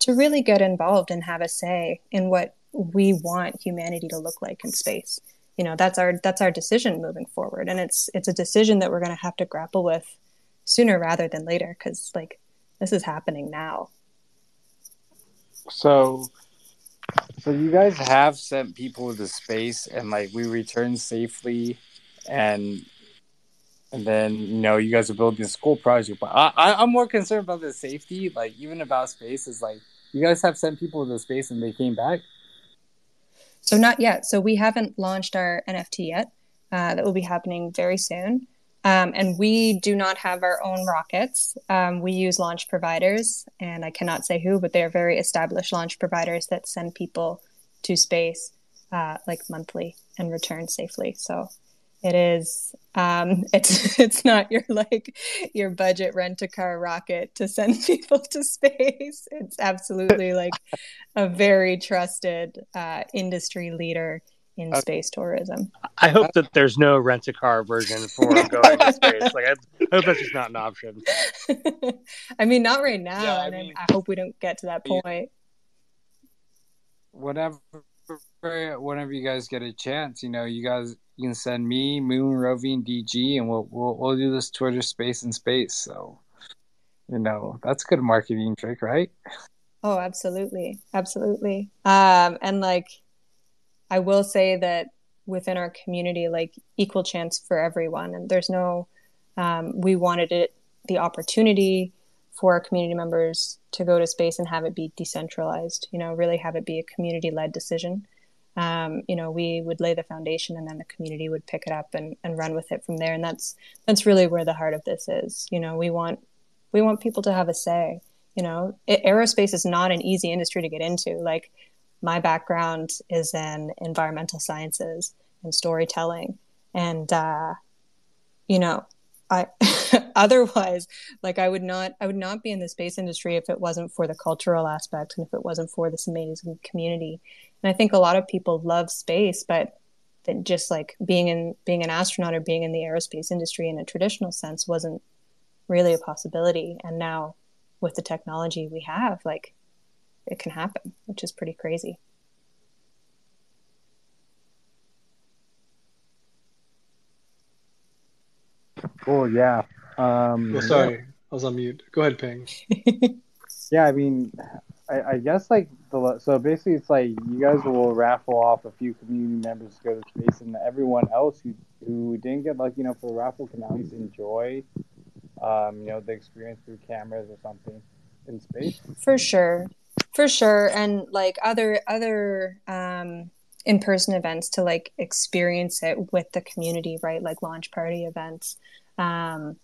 to really get involved and have a say in what we want humanity to look like in space. You know that's our that's our decision moving forward. And it's it's a decision that we're going to have to grapple with sooner rather than later because like this is happening now. So so you guys have sent people to space and like we returned safely and and then you know you guys are building a school project but I, I i'm more concerned about the safety like even about space is like you guys have sent people to space and they came back so not yet so we haven't launched our nft yet uh, that will be happening very soon um, and we do not have our own rockets. Um, we use launch providers, and I cannot say who, but they are very established launch providers that send people to space uh, like monthly and return safely. So it is um, *laughs* it's it's not your like your budget rent a car rocket to send *laughs* people to space. It's absolutely like a very trusted uh, industry leader in okay. space tourism. I hope that there's no rent a car version for *laughs* going to space. Like, I, I, hope that's just not an option. I mean, not right now, yeah, and I, mean, I, hope we don't get to that point. Whenever, whenever you guys get a chance, you know, you guys you can send me, Moon, Rovi, and DG, and we'll we'll we'll do this Twitter space in space. So, you know, that's a good marketing trick, right? Oh, absolutely, absolutely. Um, and like I will say that within our community, like equal chance for everyone, and there's no, um, we wanted it the opportunity for our community members to go to space and have it be decentralized. You know, really have it be a community led decision. Um, you know, we would lay the foundation, and then the community would pick it up and, and run with it from there. And that's that's really where the heart of this is. You know, we want we want people to have a say. You know, it, aerospace is not an easy industry to get into. Like my background is in environmental sciences and storytelling and uh, you know i *laughs* otherwise like i would not i would not be in the space industry if it wasn't for the cultural aspect and if it wasn't for this amazing community and i think a lot of people love space but that just like being in being an astronaut or being in the aerospace industry in a traditional sense wasn't really a possibility and now with the technology we have like it can happen, which is pretty crazy. Cool. Yeah. Um, oh, sorry, yeah. I was on mute. Go ahead, Ping. *laughs* yeah, I mean, I, I, guess like the so basically it's like you guys will raffle off a few community members to go to space, and everyone else who who didn't get lucky enough for the raffle can at least enjoy, um, you know, the experience through cameras or something in space. For sure for sure and like other other um in-person events to like experience it with the community right? Like launch party events um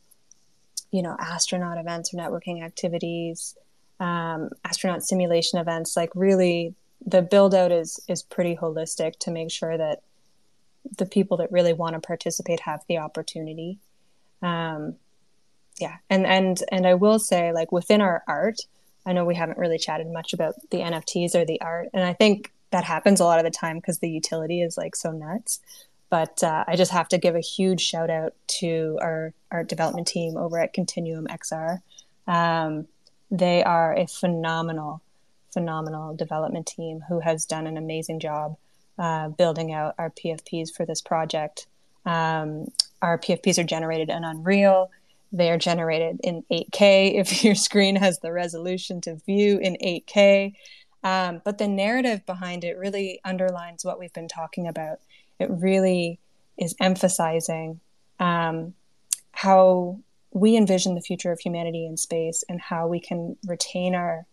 you know astronaut events or networking activities um astronaut simulation events. Like really the build out is is pretty holistic to make sure that the people that really want to participate have the opportunity. Um yeah and and and i will say like within our art I know we haven't really chatted much about the NFTs or the art, and I think that happens a lot of the time because the utility is like so nuts. But uh, I just have to give a huge shout out to our art development team over at Continuum XR. Um, they are a phenomenal, phenomenal development team who has done an amazing job uh, building out our PFPs for this project. Um, our PFPs are generated in Unreal. They are generated in 8K if *laughs* your screen has the resolution to view in 8K. Um, but the narrative behind it really underlines what we've been talking about. It really is emphasizing um, how we envision the future of humanity in space and how we can retain our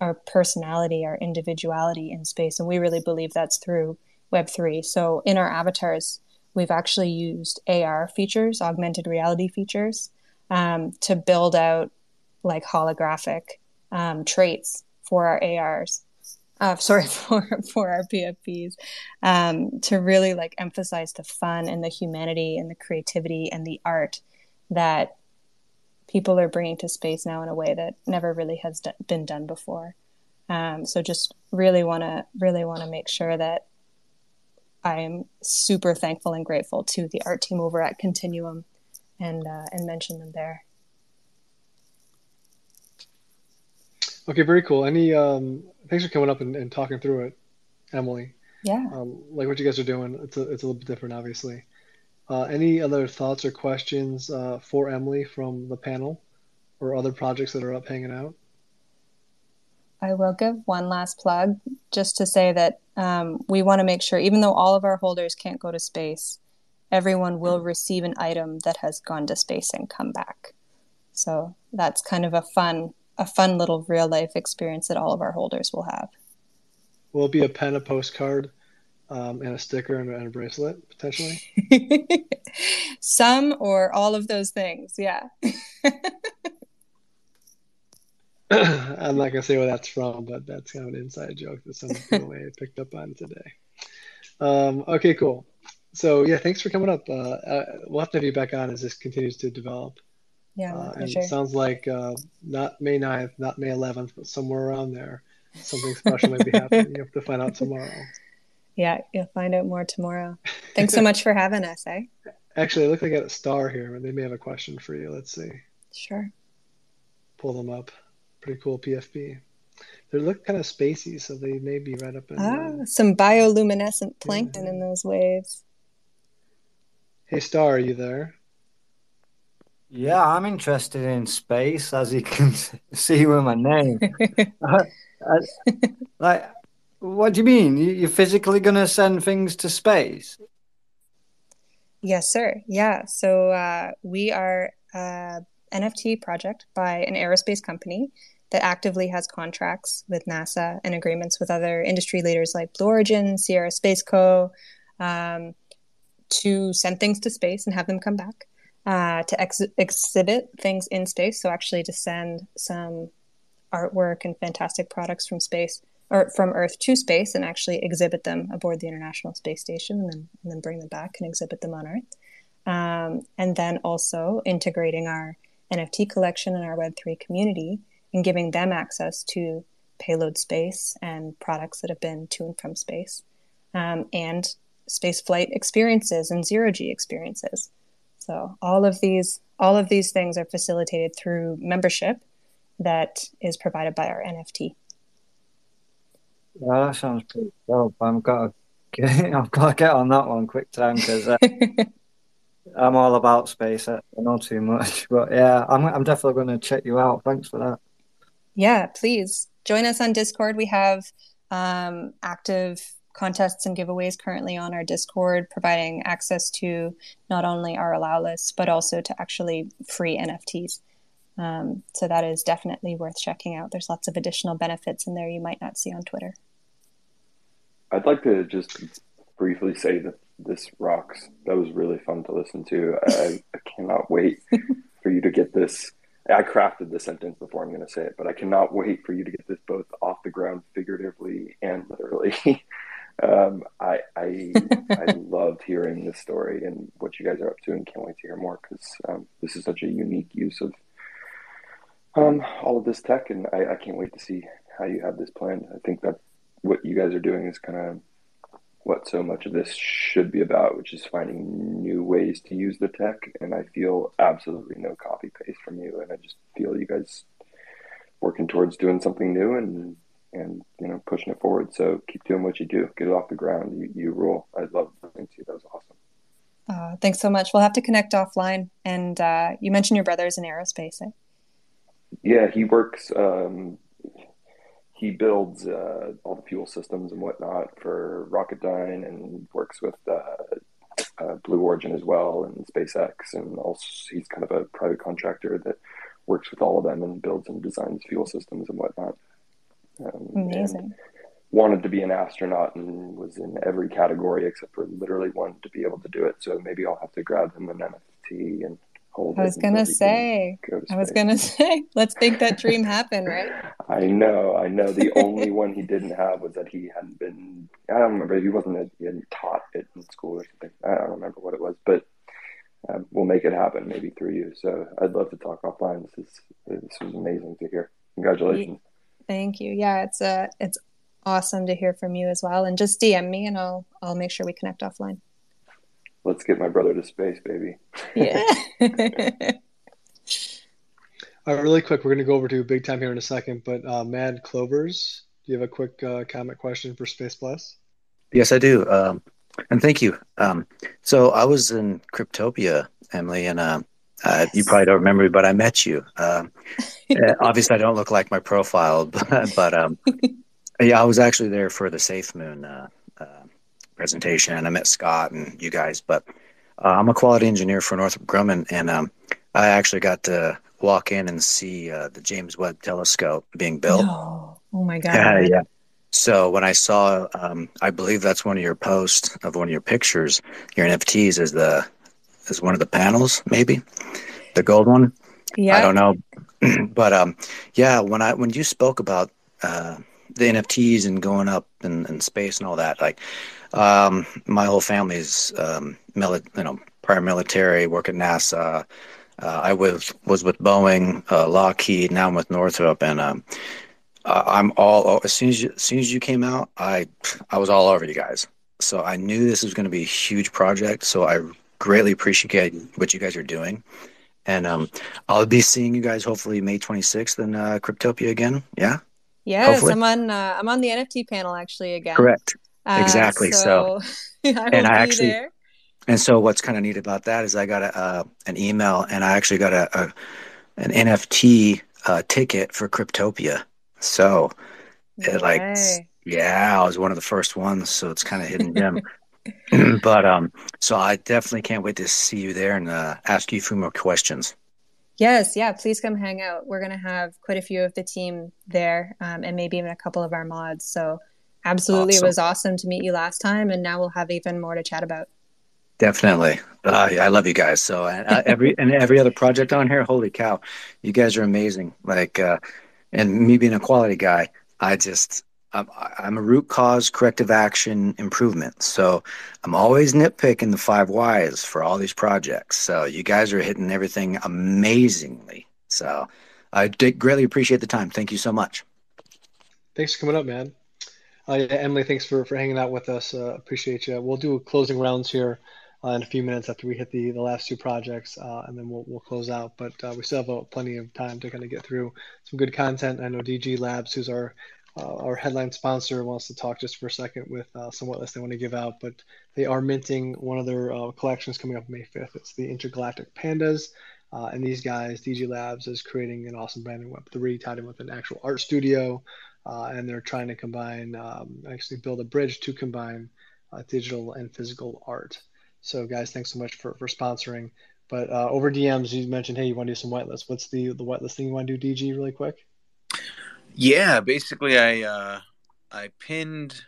our personality, our individuality in space. And we really believe that's through Web3. So in our avatars, we've actually used AR features, augmented reality features, um, to build out like holographic um, traits for our ARs. uh, *laughs* sorry for for our PFPs, um, to really like emphasize the fun and the humanity and the creativity and the art that people are bringing to space now in a way that never really has d- been done before. Um, so just really want to really want to make sure that I am super thankful and grateful to the art team over at Continuum, and uh, and mention them there. Okay, very cool. Any um, thanks for coming up and, and talking through it, Emily. Yeah. Um, like what you guys are doing, it's a, it's a little bit different, obviously. Uh, any other thoughts or questions uh, for Emily from the panel, or other projects that are up hanging out? I will give one last plug just to say that um, we want to make sure, even though all of our holders can't go to space, everyone will receive an item that has gone to space and come back. So that's kind of a fun a fun little real life experience that all of our holders will have. Will it be a pen, a postcard, um, and a sticker and, and a bracelet potentially? *laughs* Some or all of those things, yeah. *laughs* I'm not gonna say where that's from, but that's kind of an inside joke that some people may have picked up on today. Um, okay, cool. So yeah, thanks for coming up. Uh, uh, we'll have to have you back on as this continues to develop. Yeah, Uh, and sure. it sounds like uh, not May 9th, not May 11th, but somewhere around there, something special might be happening. You have to find out tomorrow. *laughs* Yeah, you'll find out more tomorrow. Thanks so much for having us, eh? *laughs* Actually, it looks like I got a star here. And they may have a question for you. Let's see. Sure. Pull them up. Pretty cool PFP. They look kind of spacey, so they may be right up in. Ah, Uh... some bioluminescent plankton in those waves. Hey, Star, are you there? Yeah, I'm interested in space, as you can *laughs* see with my name. I, I, like, what do you mean? You- You're physically going to send things to space? Yes, sir. Yeah. So uh, we are a NFT project by an aerospace company that actively has contracts with NASA and agreements with other industry leaders like Blue Origin, Sierra Space Co. Um, to send things to space and have them come back, uh, to ex- exhibit things in space. So actually, to send some artwork and fantastic products from space or from Earth to space and actually exhibit them aboard the International Space Station and then, and then bring them back and exhibit them on Earth. Um, and then also integrating our NFT collection and our Web3 community and giving them access to payload space and products that have been to and from space um, and space flight experiences and zero G experiences. So all of these all of these things are facilitated through membership that is provided by our NFT. Yeah, that sounds pretty dope. I'm got to *laughs* I've got to get on that one quick time because uh, *laughs* I'm all about space. I I know too much, *laughs* but yeah, I'm I'm definitely going to check you out. Thanks for that. Yeah, please join us on Discord. We have um, active contests and giveaways currently on our Discord, providing access to not only our allow list, but also to actually free NFTs. Um, so that is definitely worth checking out. There's lots of additional benefits in there you might not see on Twitter. I'd like to just briefly say that this rocks. That was really fun to listen to. I, I cannot wait *laughs* for you to get this. I crafted the sentence before I'm going to say it, but I cannot wait for you to get this both off the ground figuratively and literally. *laughs* um, I I, *laughs* I loved hearing this story and what you guys are up to, and can't wait to hear more because um, this is such a unique use of um, all of this tech, and I, I can't wait to see how you have this planned. I think that what you guys are doing is kind of what so much of this should be about, which is finding new ways to use the tech. And I feel absolutely no copy paste from you, and I just feel you guys working towards doing something new and and you know pushing it forward. So keep doing what you do, get it off the ground. You, you rule. I love listening to you. That was awesome. Uh, thanks so much. We'll have to connect offline. And uh, you mentioned your brother's in aerospace. Eh? Yeah, he works. Um, he builds uh, all the fuel systems and whatnot for Rocketdyne, and works with uh, uh, Blue Origin as well, and SpaceX, and also he's kind of a private contractor that works with all of them and builds and designs fuel systems and whatnot. Um, Amazing. Wanted to be an astronaut and was in every category except for literally wanted to be able to do it. So maybe I'll have to grab him an NFT and hold I was gonna until we can say. go I was gonna *laughs* say. Let's make that dream happen, right? *laughs* I know, I know. The only one he didn't have was that he hadn't been. I don't remember. He wasn't. He hadn't taught it in school or something. I don't remember what it was, but um, we'll make it happen maybe through you. So I'd love to talk offline. This is this was amazing to hear. Congratulations. Thank you. Yeah, it's uh it's awesome to hear from you as well. And just DM me, and I'll I'll make sure we connect offline. Let's get my brother to space, baby. Yeah. *laughs* *laughs* All right, really quick, we're going to go over to big time here in a second, but uh, Mad Clovers, do you have a quick uh, comment question for Space Plus? Yes, I do. Um, and thank you. Um, so I was in Cryptopia, Emily, and um, uh, you probably don't remember me, but I met you. Um, *laughs* uh, obviously, I don't look like my profile, *laughs* but, but um, yeah, I was actually there for the Safe Moon uh, uh, presentation, and I met Scott and you guys. But uh, I'm a quality engineer for Northrop Grumman, and um, I actually got to walk in and see uh, the James Webb Telescope being built. No. Oh my god. Yeah, yeah. So when I saw, um, I believe that's one of your posts of one of your pictures, your NFTs is the is one of the panels, maybe the gold one. Yeah. I don't know, *clears throat* but um, yeah. When I when you spoke about uh, the NFTs and going up in, in space and all that, like um, my whole family's um, mili- you know prior military, work at NASA. Uh, I was was with Boeing, uh, Lockheed. Now I'm with Northrop, and um, I'm all as soon as you, as soon as you came out, I I was all over you guys. So I knew this was going to be a huge project. So I greatly appreciate what you guys are doing, and um, I'll be seeing you guys hopefully May 26th in uh, Cryptopia again. Yeah, Yes, hopefully. I'm on uh, I'm on the NFT panel actually again. correct, Uh, exactly. So, *laughs* I and I actually there. and so what's kind of neat about that is I got a uh, an email and I actually got a, a an NFT uh, ticket for Cryptopia. So it like yeah, I was one of the first ones, so it's kind of hidden gem. *laughs* *clears throat* but um, so I definitely can't wait to see you there and uh, ask you a few more questions. Yes, yeah, please come hang out. We're going to have quite a few of the team there um, and maybe even a couple of our mods. So, absolutely, Awesome. it was awesome to meet you last time. And now we'll have even more to chat about. Definitely, uh, I love you guys. So uh, every *laughs* and every other project on here, holy cow, you guys are amazing. Like, uh, and me being a quality guy, I just I'm, a root cause corrective action improvement. So I'm always nitpicking the five whys for all these projects. So you guys are hitting everything amazingly. So I greatly appreciate the time. Thank you so much. Thanks for coming up, man. Uh, yeah, Emily, thanks for, for hanging out with us. Uh, appreciate you. We'll do closing rounds here uh, in a few minutes after we hit the, the last two projects, uh, and then we'll, we'll close out. But uh, we still have uh, plenty of time to kind of get through some good content. I know DG Labs, who's our uh, our headline sponsor, wants to talk just for a second with uh, some whitelist they want to give out. But they are minting one of their uh, collections coming up May 5th. It's the Intergalactic Pandas. Uh, and these guys, DG Labs, is creating an awesome brand in Web3 tied in with an actual art studio. Uh, and they're trying to combine, um, actually build a bridge to combine uh, digital and physical art. So, guys, thanks so much for, for sponsoring. But over DMs, you mentioned, hey, you want to do some whitelist. What's the the whitelist thing you want to do, DG, really quick? Yeah, basically, I uh, I pinned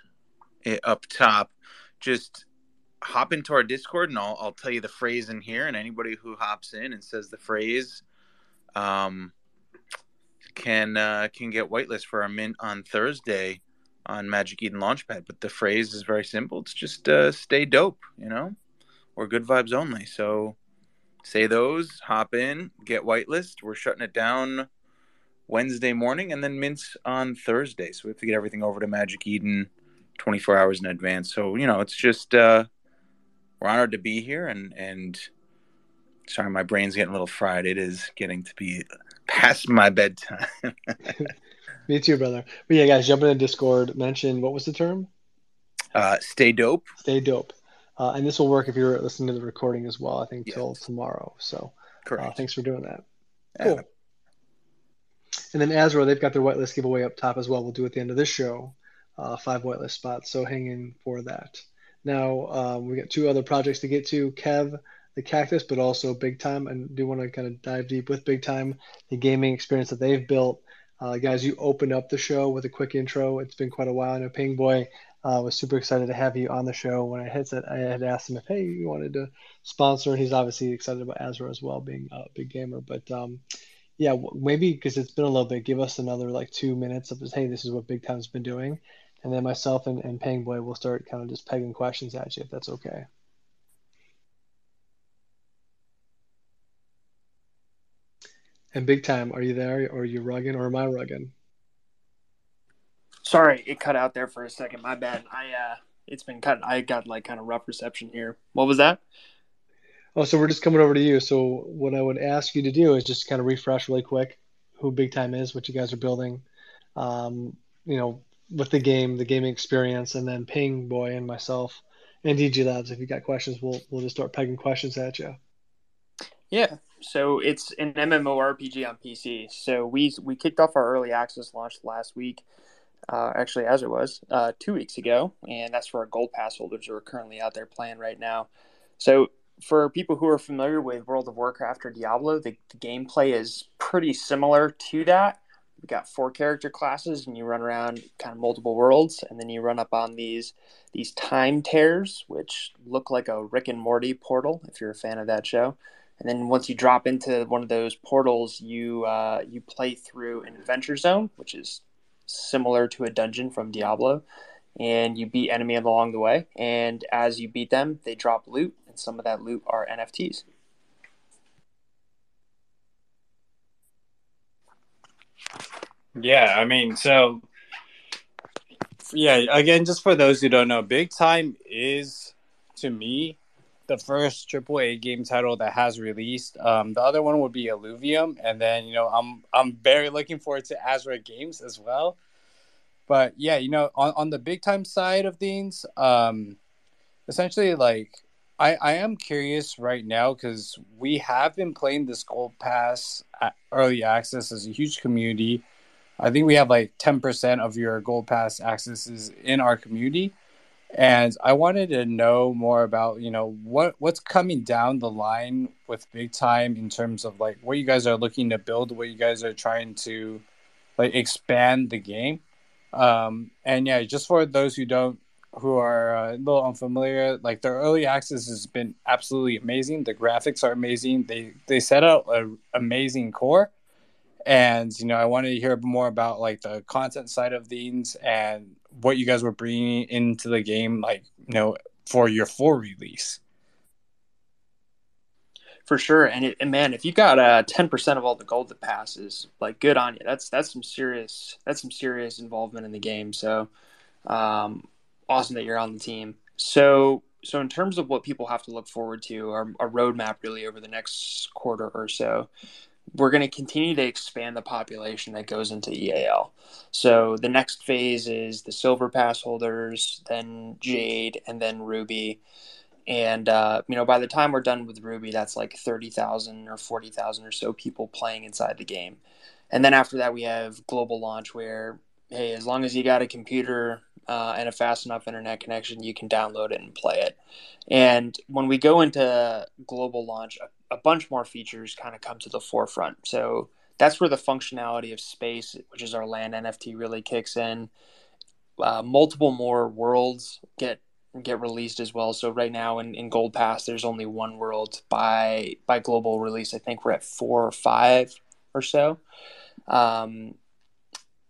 it up top. Just hop into our Discord, and I'll I'll tell you the phrase in here. And anybody who hops in and says the phrase, um, can uh, can get whitelist for our mint on Thursday on Magic Eden Launchpad. But the phrase is very simple. It's just uh, stay dope, you know, or good vibes only. So say those, hop in, get whitelist. We're shutting it down Wednesday morning, and then mints on Thursday. So we have to get everything over to Magic Eden 24 hours in advance. So you know, it's just uh, we're honored to be here, and and sorry, my brain's getting a little fried. It is getting to be past my bedtime. *laughs* *laughs* Me too, brother. But yeah, guys, jump in the Discord. Mention what was the term? uh, stay dope. Stay dope. Uh, and this will work if you're listening to the recording as well. I think till tomorrow. So, Correct. uh, thanks for doing that. Cool. And then Azra, they've got their whitelist giveaway up top as well. We'll do at the end of this show, uh, five whitelist spots. So hang in for that. Now um, we got two other projects to get to. Kev, the Cactus, but also Big Time, and do want to kind of dive deep with Big Time, the gaming experience that they've built. Uh, guys, you opened up the show with a quick intro. It's been quite a while. I know Ping Boy uh, was super excited to have you on the show. When I hit it, I had asked him if, hey, you wanted to sponsor, and he's obviously excited about Azra as well, being a big gamer. But um, yeah, maybe because it's been a little bit, give us another like two minutes of this. hey, this is what Big Time's been doing. And then myself and, and Pang Boy will start kind of just pegging questions at you if that's okay. And Big Time, are you there or are you rugging or am I rugging? Sorry, it cut out there for a second. My bad. I uh it's been cut. I got like kind of rough reception here. What was that? Oh, so we're just coming over to you. So what I would ask you to do is just kind of refresh really quick who Big Time is, what you guys are building, um, you know, with the game, the gaming experience, and then Ping Boy and myself and DG Labs. If you got questions, we'll we'll just start pegging questions at you. Yeah. So it's an MMORPG on PC. So we we kicked off our early access launch last week uh, actually as it was uh, two weeks ago, and that's for our gold pass holders who are currently out there playing right now. So for people who are familiar with World of Warcraft or Diablo, the, the gameplay is pretty similar to that. You've got four character classes, and you run around kind of multiple worlds, and then you run up on these these time tears, which look like a Rick and Morty portal. If you're a fan of that show, and then once you drop into one of those portals, you uh, you play through an adventure zone, which is similar to a dungeon from Diablo, and you beat enemy along the way. And as you beat them, they drop loot, and some of that loot are NFTs. Yeah, I mean, so yeah, again, just for those who don't know, Big Time is to me the first AAA game title that has released. Um, the other one would be Illuvium, and then you know I'm I'm very looking forward to Azra Games as well. But yeah, you know, on, on the big time side of things, um, essentially like I I am curious right now because we have been playing this Gold Pass early access as a huge community. I think we have like ten percent of your Gold Pass accesses in our community and I wanted to know more about you know what what's coming down the line with big time in terms of like what you guys are looking to build, what you guys are trying to like expand the game. Um, and yeah, just for those who don't who are uh, a little unfamiliar, like their early access has been absolutely amazing. The graphics are amazing. They they set out an amazing core, and you know I wanted to hear more about like the content side of things and what you guys were bringing into the game, like you know, for your full release. For sure, and, it, and man, if you got uh ten percent of all the gold that passes, like good on you. That's that's some serious that's some serious involvement in the game. So, um, awesome that you're on the team. So so in terms of what people have to look forward to, our, our roadmap really over the next quarter or so we're going to continue to expand the population that goes into EAL. So the next phase is the silver pass holders, then Jade, and then Ruby. And uh, you know, by the time we're done with Ruby, that's like thirty thousand or forty thousand or so people playing inside the game. And then after that, we have global launch, where hey, as long as you got a computer uh, and a fast enough internet connection, you can download it and play it. And when we go into global launch, a bunch more features kind of come to the forefront. So that's where the functionality of space, which is our land NFT, really kicks in. Uh, multiple more worlds get get released as well. So right now in, in Gold Pass, there's only one world by by global release. I think we're at four or five or so. Um,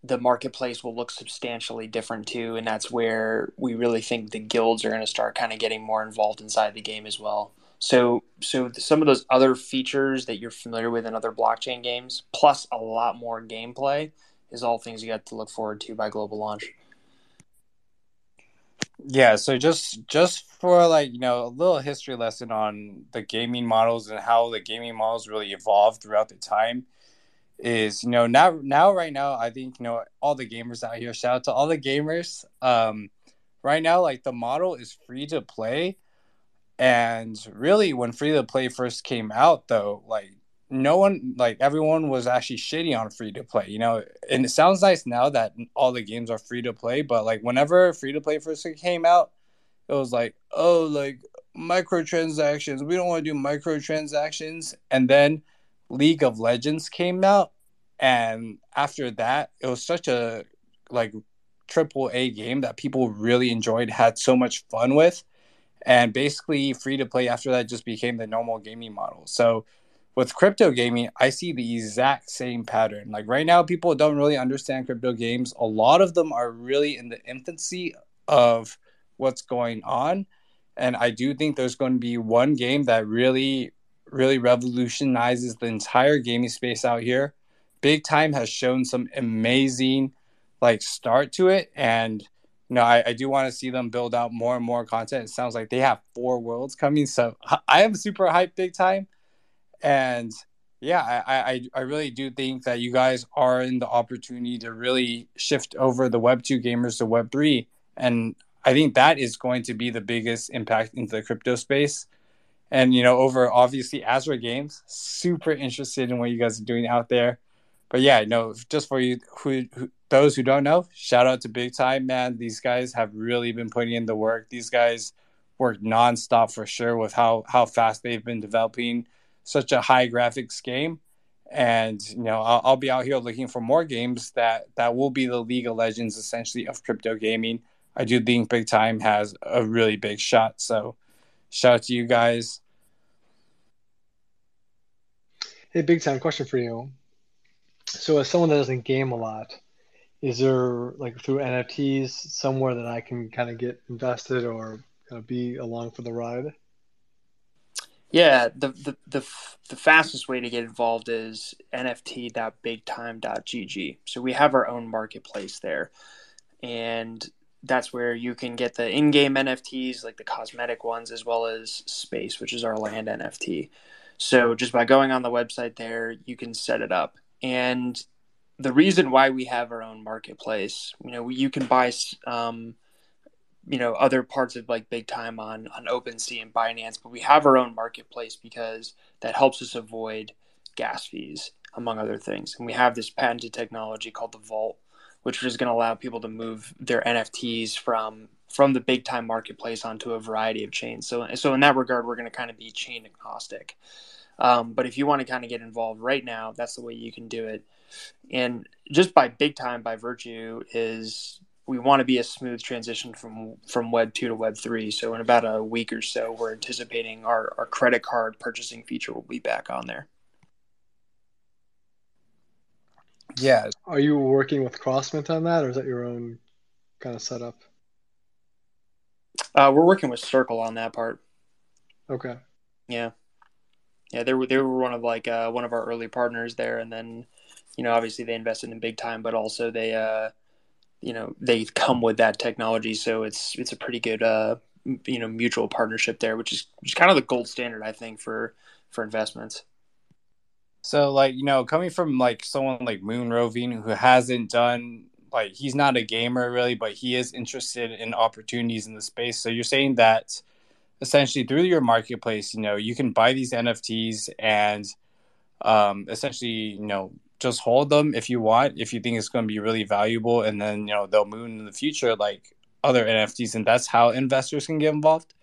the marketplace will look substantially different too, and that's where we really think the guilds are going to start kind of getting more involved inside the game as well. So, so some of those other features that you're familiar with in other blockchain games, plus a lot more gameplay, is all things you got to look forward to by global launch. Yeah, so just just for like you know a little history lesson on the gaming models and how the gaming models really evolved throughout the time is you know now now right now I think you know all the gamers out here shout out to all the gamers um right now like the model is free to play and really, when free to play first came out, though, like no one, like everyone was actually shitty on free to play, you know. And it sounds nice now that all the games are free to play, but like whenever free to play first came out, it was like, oh, like microtransactions. We don't want to do microtransactions. And then League of Legends came out, and after that, it was such a like triple A game that people really enjoyed, had so much fun with, and basically free to play after that just became the normal gaming model. So with crypto gaming, I see the exact same pattern. Like right now, people don't really understand crypto games. A lot of them are really in the infancy of what's going on. And I do think there's going to be one game that really, really revolutionizes the entire gaming space out here. Big Time has shown some amazing like start to it. And you know, I, I do want to see them build out more and more content. It sounds like they have four worlds coming. So I am super hyped big time. And yeah, I, I, I really do think that you guys are in the opportunity to really shift over the Web 2 gamers to Web 3. And I think that is going to be the biggest impact into the crypto space. And, you know, over obviously Azra Games, super interested in what you guys are doing out there. But yeah, no, just for you who, who those who don't know, shout out to Big Time, man. These guys have really been putting in the work. These guys work nonstop for sure with how how fast they've been developing such a high graphics game. And you know, I'll, I'll be out here looking for more games that that will be the League of Legends essentially of crypto gaming. I do think Big Time has a really big shot. So shout out to you guys. Hey, Big Time, question for you. So, as someone that doesn't game a lot, is there like through NFTs somewhere that I can kind of get invested or kind of be along for the ride? Yeah, the, the the the fastest way to get involved is nft.bigtime.gg. So we have our own marketplace there, and that's where you can get the in-game NFTs, like the cosmetic ones, as well as space, which is our land NFT. So just by going on the website there, you can set it up. And the reason why we have our own marketplace, you know, you can buy um, you know other parts of like big time on on OpenSea and Binance, but we have our own marketplace because that helps us avoid gas fees among other things. And we have this patented technology called the Vault, which is going to allow people to move their NFTs from from the big time marketplace onto a variety of chains. So so in that regard, we're going to kind of be chain agnostic. Um, but if you want to kind of get involved right now, that's the way you can do it. And just by big time by virtue is we want to be a smooth transition from from web 2 to web 3 so in about a week or so we're anticipating our, our credit card purchasing feature will be back on there. Yeah. Are you working with crossmint on that or is that your own kind of setup? Uh, we're working with circle on that part. Okay. Yeah yeah they were they were one of like uh, one of our early partners there and then you know obviously they invested in big time but also they uh you know they come with that technology, so it's it's a pretty good uh, you know mutual partnership there, which is which is kind of the gold standard I think for for investments. So like you know coming from like someone like Moon Roving who hasn't done like he's not a gamer really, but he is interested in opportunities in the space. So you're saying that essentially through your marketplace, you know, you can buy these NFTs and um, essentially, you know, just hold them if you want, if you think it's going to be really valuable, and then you know they'll move in the future like other NFTs, and that's how investors can get involved.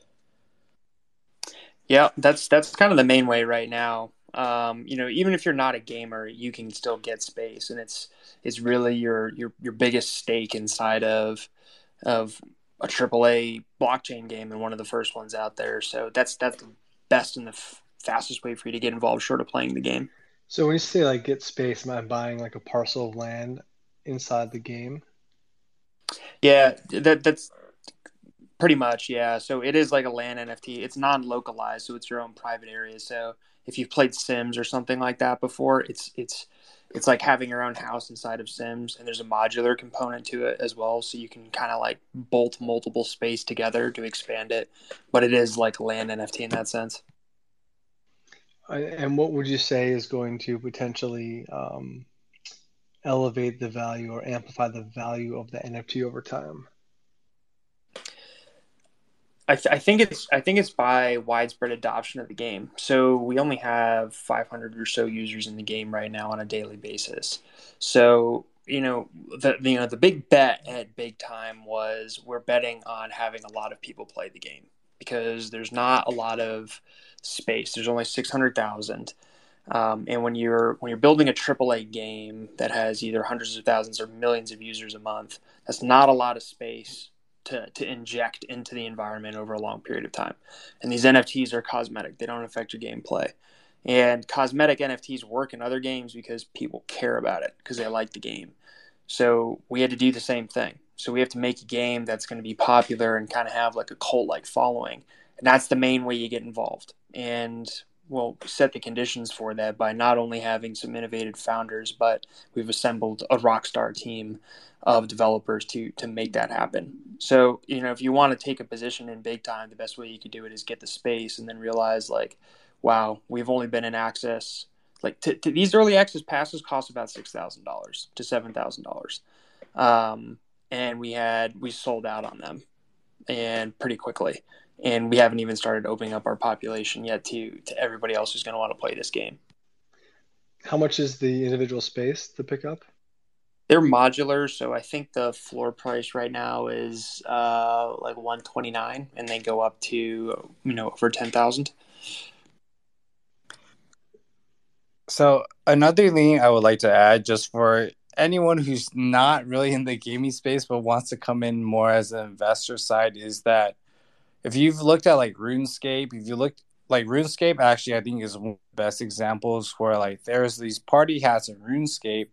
Yeah, that's that's kind of the main way right now. Um, you know, even if you're not a gamer, you can still get space, and it's it's really your your your biggest stake inside of of a AAA blockchain game and one of the first ones out there. So that's that's the best and the f- fastest way for you to get involved, short of playing the game. So when you say like get space, am I buying like a parcel of land inside the game? Yeah, that that's pretty much yeah. So it is like a land NFT. It's non-localized, so it's your own private area. So if you've played Sims or something like that before, it's it's it's like having your own house inside of Sims, and there's a modular component to it as well. So you can kind of like bolt multiple space together to expand it, but it is like land NFT in that sense. And what would you say is going to potentially um, elevate the value or amplify the value of the NFT over time? I, th- I, think it's I think it's by widespread adoption of the game. So we only have 500 or so users in the game right now on a daily basis. So you know the you know the big bet at big time was we're betting on having a lot of people play the game because there's not a lot of space. There's only 600,000. Um, and when you're when you're building a AAA game that has either hundreds of thousands or millions of users a month, that's not a lot of space to, to inject into the environment over a long period of time. And these NFTs are cosmetic; they don't affect your gameplay. And cosmetic NFTs work in other games because people care about it because they like the game. So we had to do the same thing. So we have to make a game that's going to be popular and kind of have like a cult like following. And that's the main way you get involved. And we'll set the conditions for that by not only having some innovative founders, but we've assembled a rock star team of developers to to make that happen. So, you know, if you want to take a position in big time, the best way you could do it is get the space and then realize like, wow, we've only been in access like to, these early access passes cost about six thousand dollars to seven thousand um, dollars, and we had we sold out on them, and pretty quickly, and we haven't even started opening up our population yet to to everybody else who's going to want to play this game. How much is the individual space to pick up? They're modular, so I think the floor price right now is uh, like one twenty nine, and they go up to you know over ten thousand. So another thing I would like to add, just for anyone who's not really in the gaming space but wants to come in more as an investor side, is that if you've looked at like RuneScape, if you look like RuneScape, actually I think is one of the best examples where like there's these party hats in RuneScape,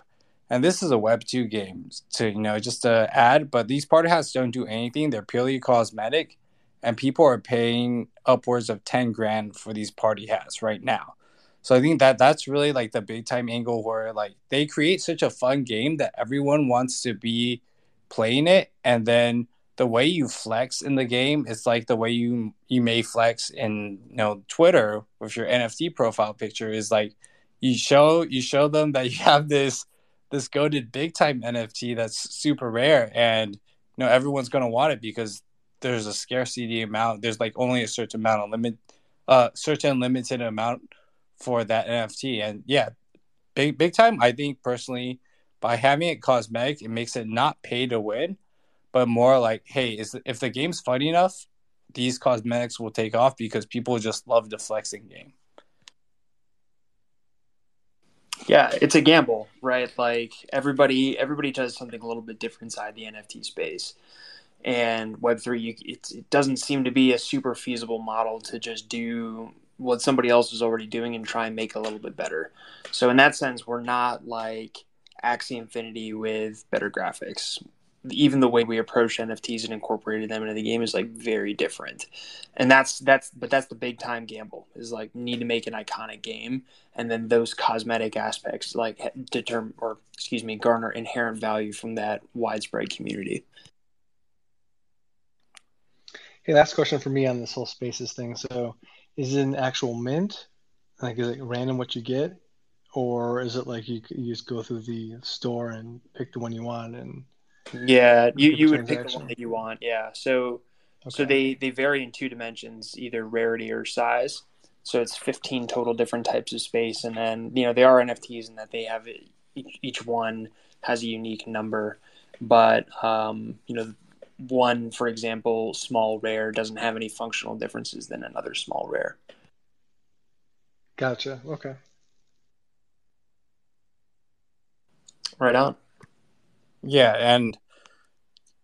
and this is a Web two game to you know just to add, but these party hats don't do anything; they're purely cosmetic, and people are paying upwards of ten grand for these party hats right now. So I think that that's really like the big time angle where like they create such a fun game that everyone wants to be playing it, and then the way you flex in the game is like the way you you may flex in you know Twitter with your NFT profile picture is like you show you show them that *laughs* you have this this goaded big time NFT that's super rare and you know everyone's gonna want it because there's a scarcity amount. There's like only a certain amount of limit uh certain limited amount for that NFT. And yeah, big big time. I think personally, by having it cosmetic, it makes it not pay to win, but more like, hey, is if the game's fun enough, these cosmetics will take off because people just love the flexing game. Yeah, it's a gamble, right? Like everybody, everybody does something a little bit different inside the NFT space, and Web three, it doesn't seem to be a super feasible model to just do what somebody else is already doing and try and make a little bit better. So in that sense, we're not like Axie Infinity with better graphics. Even the way we approach NFTs and incorporated them into the game is like very different, and that's that's but that's the big time gamble is like need to make an iconic game, and then those cosmetic aspects like determine or excuse me garner inherent value from that widespread community. Hey, last question for me on this whole spaces thing. So, is it an actual mint? Like, is it random what you get, or is it like you, you just go through the store and pick the one you want and? Yeah, you, you would pick the one that you want. Yeah, so okay. so they they vary in two dimensions, either rarity or size. So it's 15 total different types of space, and then you know they are NFTs in that they have each, each one has a unique number, but um, you know one, for example, small rare doesn't have any functional differences than another small rare. Gotcha. Okay. Right on. Yeah, and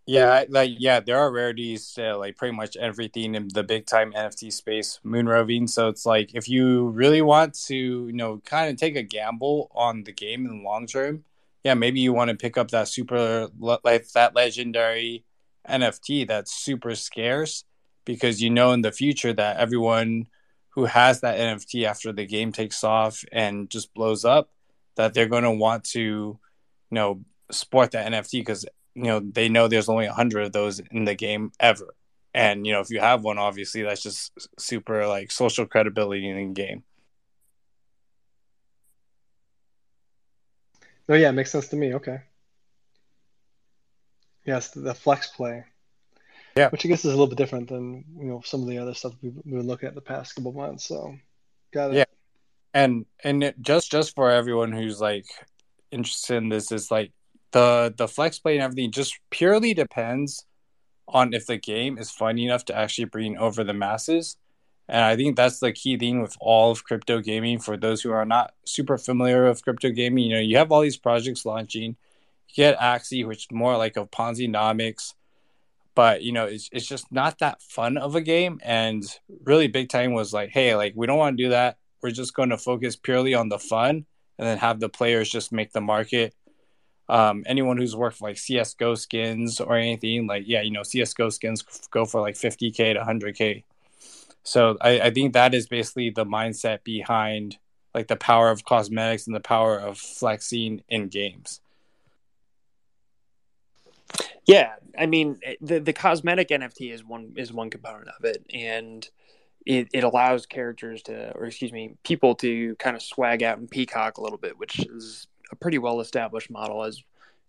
yeah, like yeah, there are rarities like pretty much everything in the big time NFT space, moon roving. So it's like if you really want to, you know, kind of take a gamble on the game in the long term, yeah, maybe you want to pick up that super like that legendary NFT that's super scarce because you know in the future that everyone who has that NFT after the game takes off and just blows up, that they're going to want to, you know, sport that NFT because you know they know there's only a hundred of those in the game ever, and you know if you have one, obviously that's just super like social credibility in the game. Oh yeah, it makes sense to me. Okay. Yes, the flex play. Yeah. Which I guess is a little bit different than you know some of the other stuff we've been looking at the past couple months. So, got it. Yeah, and and it, just just for everyone who's like interested in this is like the the flex play and everything just purely depends on if the game is funny enough to actually bring over the masses. And I think that's the key thing with all of crypto gaming. For those who are not super familiar with crypto gaming, you know, you have all these projects launching. You get Axie, which is more like a Ponzi nomics, but you know, it's it's just not that fun of a game. And really, Big Time was like, hey, like we don't want to do that. We're just going to focus purely on the fun, and then have the players just make the market. Um, anyone who's worked like CS:GO skins or anything, like yeah, you know, CS:GO skins go for like 50k to 100k so I, I think that is basically the mindset behind like the power of cosmetics and the power of flexing in games. Yeah, I mean the the cosmetic NFT is one is one component of it, and it, it allows characters to, or excuse me, people to kind of swag out and peacock a little bit, which is a pretty well established model as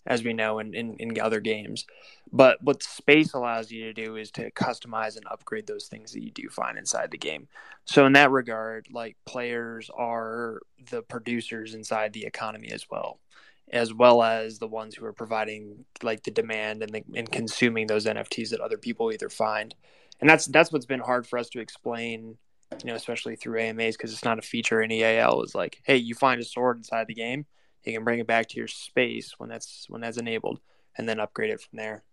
as we know in, in, in, other games. But what space allows you to do is to customize and upgrade those things that you do find inside the game. So in that regard, like players are the producers inside the economy as well, as well as the ones who are providing like the demand and the, and consuming those NFTs that other people either find. And that's that's what's been hard for us to explain, you know, especially through AMAs because it's not a feature in EAL. Is like, hey, you find a sword inside the game you can bring it back to your space when that's when that's enabled and then upgrade it from there.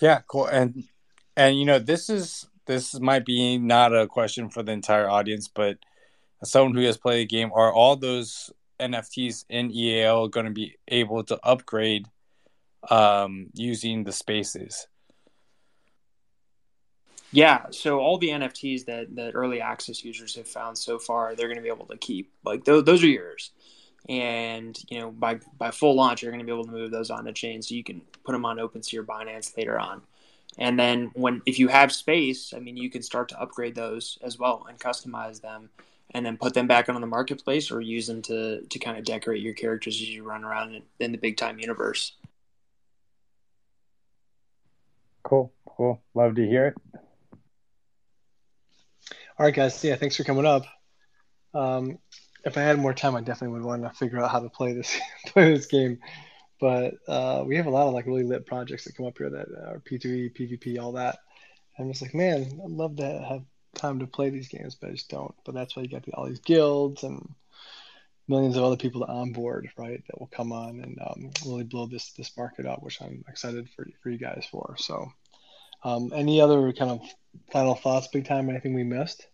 Yeah cool. And and you know this is this might be not a question for the entire audience but someone who has played the game are all those nfts in eal going to be able to upgrade um, using the spaces yeah, so all the NFTs that that early access users have found so far, they're going to be able to keep. Like those, those are yours, and you know by by full launch, you're going to be able to move those on the chain, so you can put them on OpenSea or Binance later on. And then when if you have space, I mean, you can start to upgrade those as well and customize them, and then put them back on the marketplace or use them to to kind of decorate your characters as you run around in, in the big time universe. Cool, cool. Love to hear it. All right, guys. Yeah, thanks for coming up. Um, if I had more time, I definitely would want to figure out how to play this *laughs* play this game. But uh, we have a lot of like really lit projects that come up here that are P2E, PvP, all that. I'm just like, man, I'd love to have time to play these games, but I just don't. But that's why you got the, all these guilds and millions of other people to onboard, right? That will come on and um, really blow this this market up, which I'm excited for for you guys for. So, um, any other kind of final thoughts, big time? Anything we missed?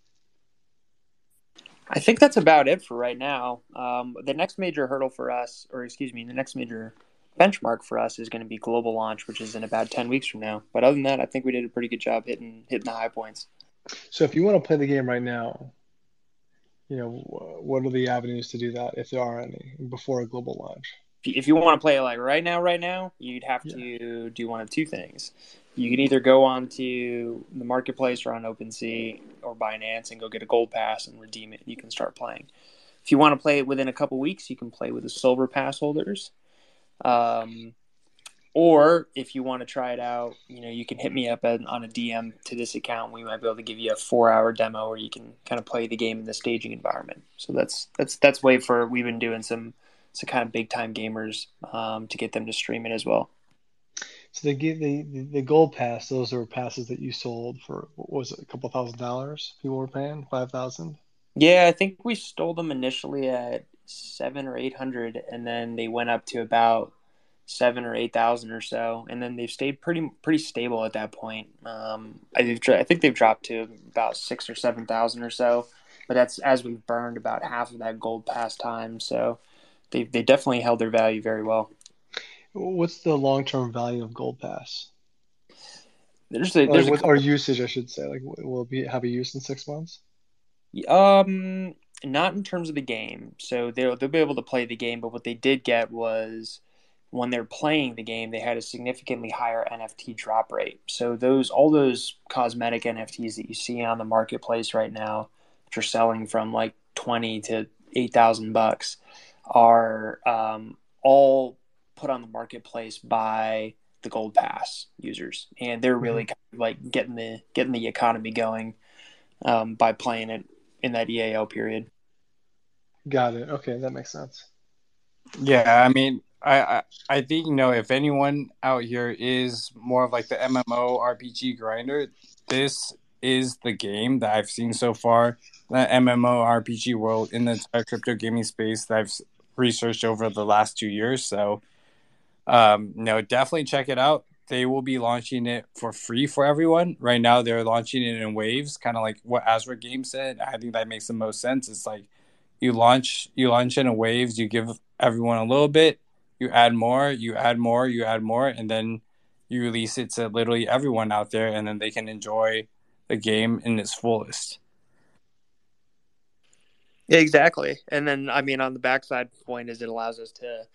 I think that's about it for right now. Um, the next major hurdle for us, or excuse me, the next major benchmark for us is going to be global launch, which is in about ten weeks from now. But other than that, I think we did a pretty good job hitting hitting the high points. So if you want to play the game right now, you know what are the avenues to do that if there are any before a global launch? If you want to play like right now, right now, you'd have yeah. to do one of two things you can either go on to the marketplace or on OpenSea or Binance and go get a gold pass and redeem it. You can start playing. If you want to play it within a couple weeks, you can play with the silver pass holders. Um, or if you want to try it out, you know, you can hit me up on a DM to this account. We might be able to give you a four-hour demo where you can kind of play the game in the staging environment. So that's that's that's way for we've been doing some some kind of big time gamers um, to get them to stream it as well. So they the, the, gold pass. Those are passes that you sold for what was it, a couple thousand dollars? People were paying five thousand. Yeah, I think we stole them initially at seven or eight hundred, and then they went up to about seven or eight thousand or so, and then they've stayed pretty pretty stable at that point. Um, I, I think they've dropped to about six or seven thousand or so, but that's as we've burned about half of that gold pass time. So they they definitely held their value very well. What's the long term value of Gold Pass? There's a, there's like, a or usage, I should say. Like, will it be have a use in six months? Um, not in terms of the game. So they'll they'll be able to play the game, but what they did get was when they're playing the game, they had a significantly higher NFT drop rate. So those all those cosmetic NFTs that you see on the marketplace right now, which are selling from like twenty to eight thousand bucks, are um, all put on the marketplace by the gold pass users and they're really mm-hmm. kind of like getting the getting the economy going um, by playing it in that eal period got it okay that makes sense yeah i mean I, I I think you know if anyone out here is more of like the MMO RPG grinder, this is the game that I've seen so far. The MMO RPG world in the entire crypto gaming space that I've researched over the last two years. So, um, no, definitely check it out. They will be launching it for free for everyone. Right now, they're launching it in waves, kind of like what Azra Game said. I think that makes the most sense. It's like you launch you launch in waves. You give everyone a little bit. You add more. You add more. You add more, and then you release it to literally everyone out there, and then they can enjoy the game in its fullest. Exactly. And then, I mean, on the backside point is it allows us to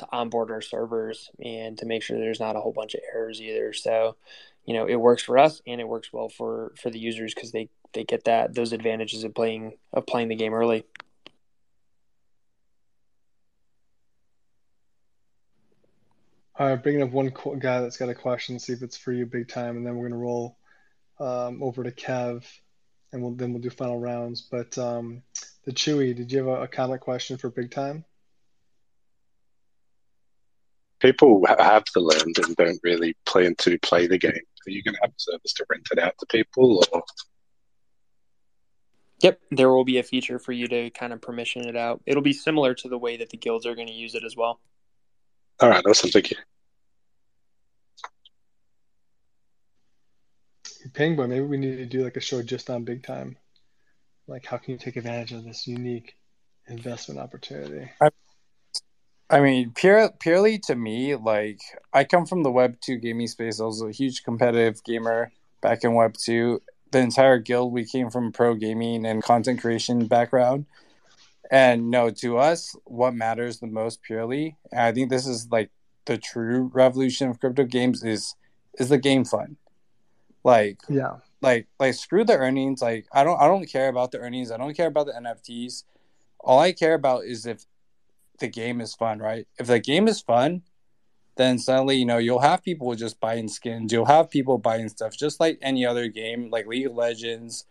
to onboard our servers and to make sure there's not a whole bunch of errors either. So, you know, it works for us and it works well for for the users because they they get that those advantages of playing of playing the game early. All right, bringing up one guy that's got a question, see if it's for you, big time, and then we're gonna roll um, over to Kev, and we'll then we'll do final rounds. But um, the Chewy, did you have a, a comment question for big time? People have the land and don't really plan to play the game. Are you going to have a service to rent it out to people, or? Yep, there will be a feature for you to kind of permission it out. It'll be similar to the way that the guilds are going to use it as well. All right, awesome. Thank you. Penguin, maybe we need to do like a show just on big time. Like, how can you take advantage of this unique investment opportunity? I, I mean, pure, purely to me, like, I come from the Web 2 gaming space. I was a huge competitive gamer back in Web 2. The entire guild, we came from pro gaming and content creation background. And no, to us, what matters the most purely, and I think this is like the true revolution of crypto games is is the game fun. Like yeah, like like screw the earnings. Like I don't I don't care about the earnings. I don't care about the NFTs. All I care about is if the game is fun, right? If the game is fun, then suddenly you know you'll have people just buying skins. You'll have people buying stuff just like any other game, like League of Legends,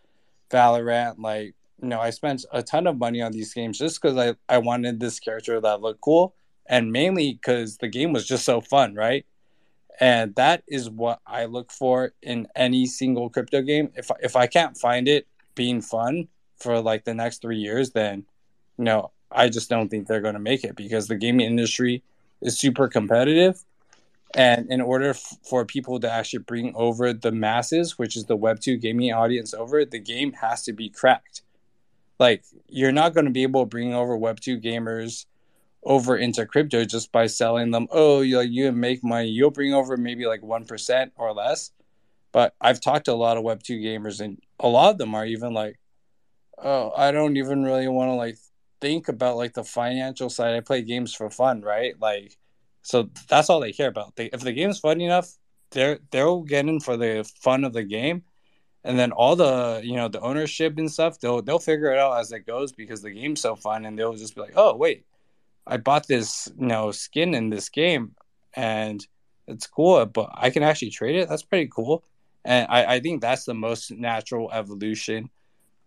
Valorant. Like you know, I spent a ton of money on these games just because I I wanted this character that looked cool, and mainly because the game was just so fun, right? and that is what I look for in any single crypto game. If if I can't find it being fun for like the next three years, then you know I just don't think they're going to make it because the gaming industry is super competitive, and in order f- for people to actually bring over the masses, which is the Web two gaming audience, over the game has to be cracked. Like you're not going to be able to bring over Web two gamers over into crypto just by selling them. Oh, you you make money, you'll bring over maybe like one percent or less. But I've talked to a lot of Web two gamers, and a lot of them are even like, oh, I don't even really want to like think about like the financial side. I play games for fun, right? Like, so that's all they care about. They, if the game's fun enough, they're they'll get in for the fun of the game, and then all the you know the ownership and stuff they'll they'll figure it out as it goes because the game's so fun, and they'll just be like, oh wait, I bought this, you know, skin in this game and it's cool, but I can actually trade it. That's pretty cool. And I, I think that's the most natural evolution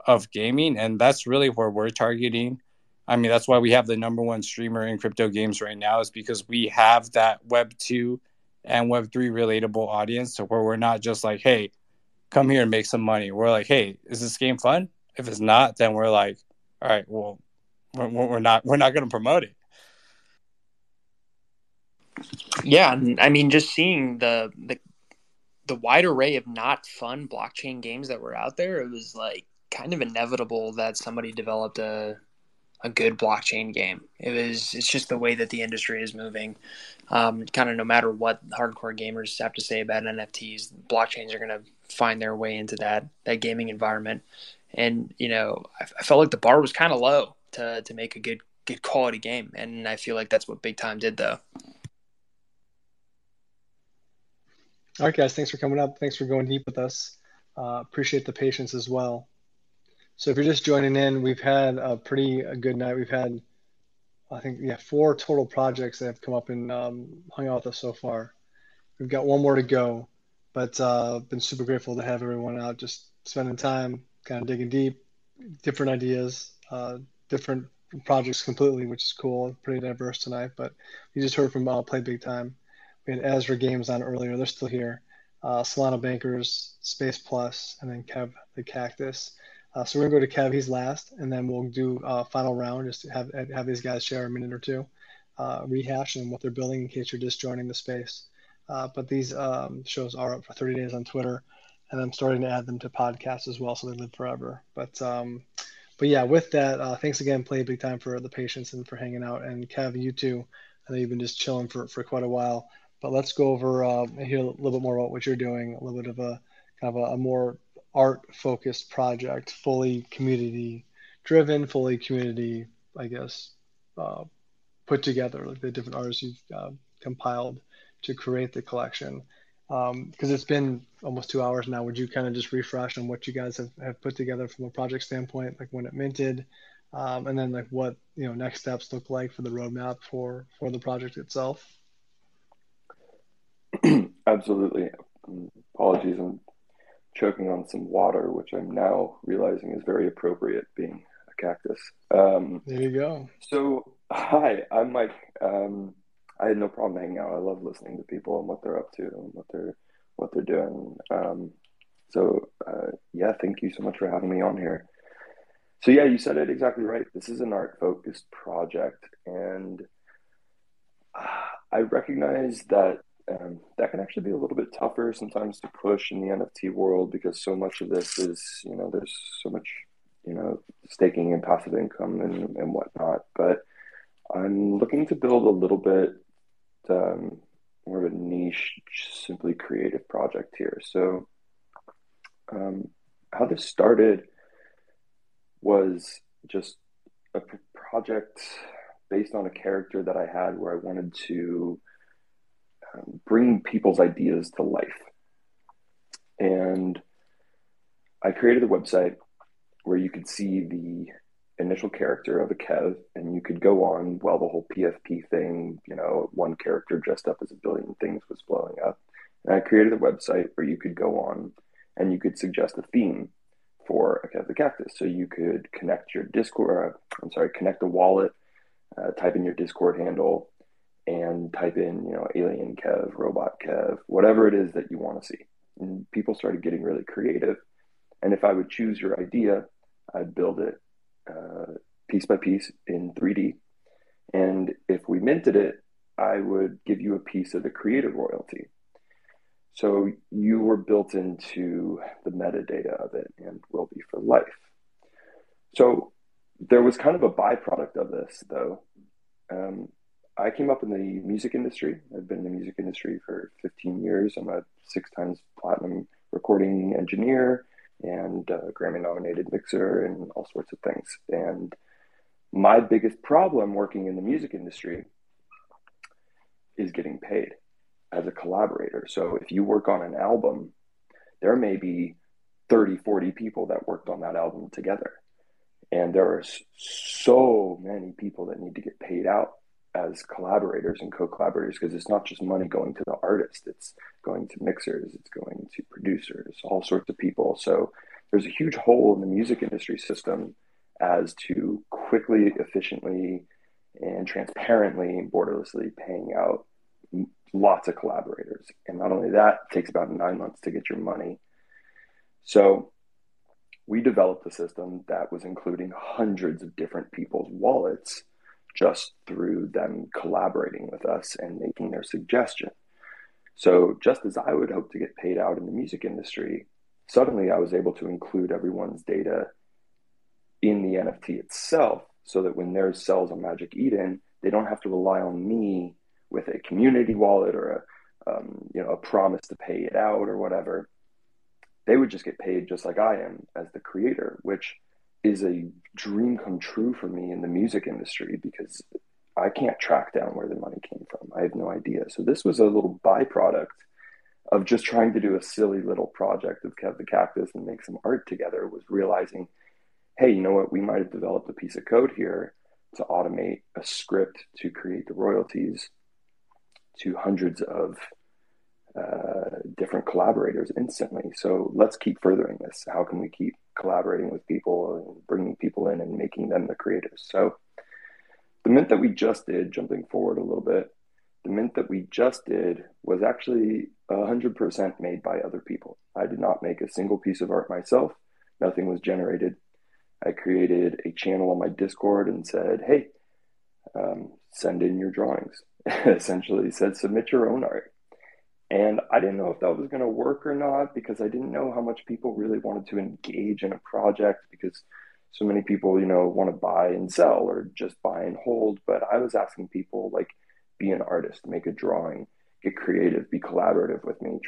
of gaming. And that's really where we're targeting. I mean, that's why we have the number one streamer in crypto games right now, is because we have that Web 2 and Web 3 relatable audience to where we're not just like, hey, come here and make some money. We're like, hey, is this game fun? If it's not, then we're like, all right, well, we're, we're not we're not going to promote it. Yeah, I mean, just seeing the the the wide array of not fun blockchain games that were out there, it was like kind of inevitable that somebody developed a a good blockchain game. It was it's just the way that the industry is moving. Um, kind of no matter what hardcore gamers have to say about NFTs, blockchains are going to find their way into that that gaming environment. And you know, I, I felt like the bar was kind of low to to make a good good quality game, and I feel like that's what Big Time did though. All right, guys, thanks for coming up. Thanks for going deep with us. Uh, appreciate the patience as well. So if you're just joining in, we've had a pretty a good night. We've had, I think, yeah, four total projects that have come up and um, hung out with us so far. We've got one more to go, but uh, been super grateful to have everyone out, just spending time, kind of digging deep, different ideas, uh, different projects completely, which is cool. Pretty diverse tonight. But you just heard from uh, Play Big Time. We had Azra Games on earlier. They're still here. Uh, Solana Bankers, Space Plus, and then Kev the Cactus. Uh, so we're gonna go to Kev. He's last, and then we'll do a final round. Just have have these guys share a minute or two, uh, rehash and what they're building in case you're just joining the space. Uh, but these um, shows are up for 30 days on Twitter, and I'm starting to add them to podcasts as well, so they live forever. But um, but yeah, with that, uh, thanks again, Play Big Time for the patience and for hanging out. And Kev, you too. I know you've been just chilling for, for quite a while. But let's go over uh, hear a little bit more about what you're doing. A little bit of a kind of a, a more art focused project, fully community driven, fully community, I guess, uh, put together, like the different artists you've uh, compiled to create the collection. Because um, it's been almost two hours now. Would you kind of just refresh on what you guys have, have put together from a project standpoint, like when it minted, um, and then like what you know next steps look like for the roadmap for for the project itself? *clears throat* Absolutely. Apologies, I'm choking on some water, which I'm now realizing is very appropriate being a cactus. Um, there you go. So, hi, I'm Mike. Um, I had no problem hanging out. I love listening to people and what they're up to and what they're what they're doing. Um, so uh, yeah, thank you so much for having me on here. So yeah, you said it exactly right. This is an art focused project, and uh, I recognize that um, that can actually be a little bit tougher sometimes to push in the NFT world because so much of this is you know there's so much you know staking and passive income and, and whatnot. But I'm looking to build a little bit um, more of a niche, simply creative project here. So, um, how this started was just a project based on a character that I had where I wanted to bring people's ideas to life. And I created a website where you could see the initial character of a Kev, and you could go on while the whole PFP thing, you know, one character dressed up as a billion things was blowing up. And I created a website where you could go on and you could suggest a theme for a Kev the Cactus. So you could connect your Discord, I'm sorry, connect a wallet, uh, type in your Discord handle, and type in, you know, alien Kev, robot Kev, whatever it is that you want to see. And people started getting really creative. And if I would choose your idea, I'd build it uh, piece by piece in 3D. And if we minted it, I would give you a piece of the creative royalty. So you were built into the metadata of it and will be for life. So there was kind of a byproduct of this, though. Um, I came up in the music industry. I've been in the music industry for 15 years. I'm a six times platinum recording engineer and Grammy nominated mixer and all sorts of things. And my biggest problem working in the music industry is getting paid as a collaborator. So if you work on an album, there may be 30, 40 people that worked on that album together. And there are so many people that need to get paid out as collaborators and co-collaborators because it's not just money going to the artist it's going to mixers it's going to producers all sorts of people. So there's a huge hole in the music industry system as to quickly efficiently and transparently borderlessly paying out lots of collaborators. And not only that takes about nine months to get your money. So we developed a system that was including hundreds of different people's wallets just through them collaborating with us and making their suggestion. So, just as I would hope to get paid out in the music industry, suddenly I was able to include everyone's data in the NFT itself so that when theirs sells on Magic Eden, they don't have to rely on me with a community wallet or a um, you know a promise to pay it out or whatever. They would just get paid just like I am as the creator, which is a dream come true for me in the music industry because I can't track down where the money came from. I have no idea. So this was a little byproduct of just trying to do a silly little project of Kev the Cactus and make some art together was realizing, hey, you know what? We might have developed a piece of code here to automate a script to create the royalties to hundreds of uh, different collaborators instantly. So let's keep furthering this. How can we keep collaborating with people and bringing people in and making them the creators? So the mint that we just did, jumping forward a little bit, the mint that we just did was actually 100% made by other people. I did not make a single piece of art myself. Nothing was generated. I created a channel on my Discord and said, hey, um, send in your drawings. *laughs* Essentially said, submit your own art. And I didn't know if that was going to work or not because I didn't know how much people really wanted to engage in a project because so many people, you know, want to buy and sell or just buy and hold. But I was asking people like, be an artist, make a drawing, get creative, be collaborative with me,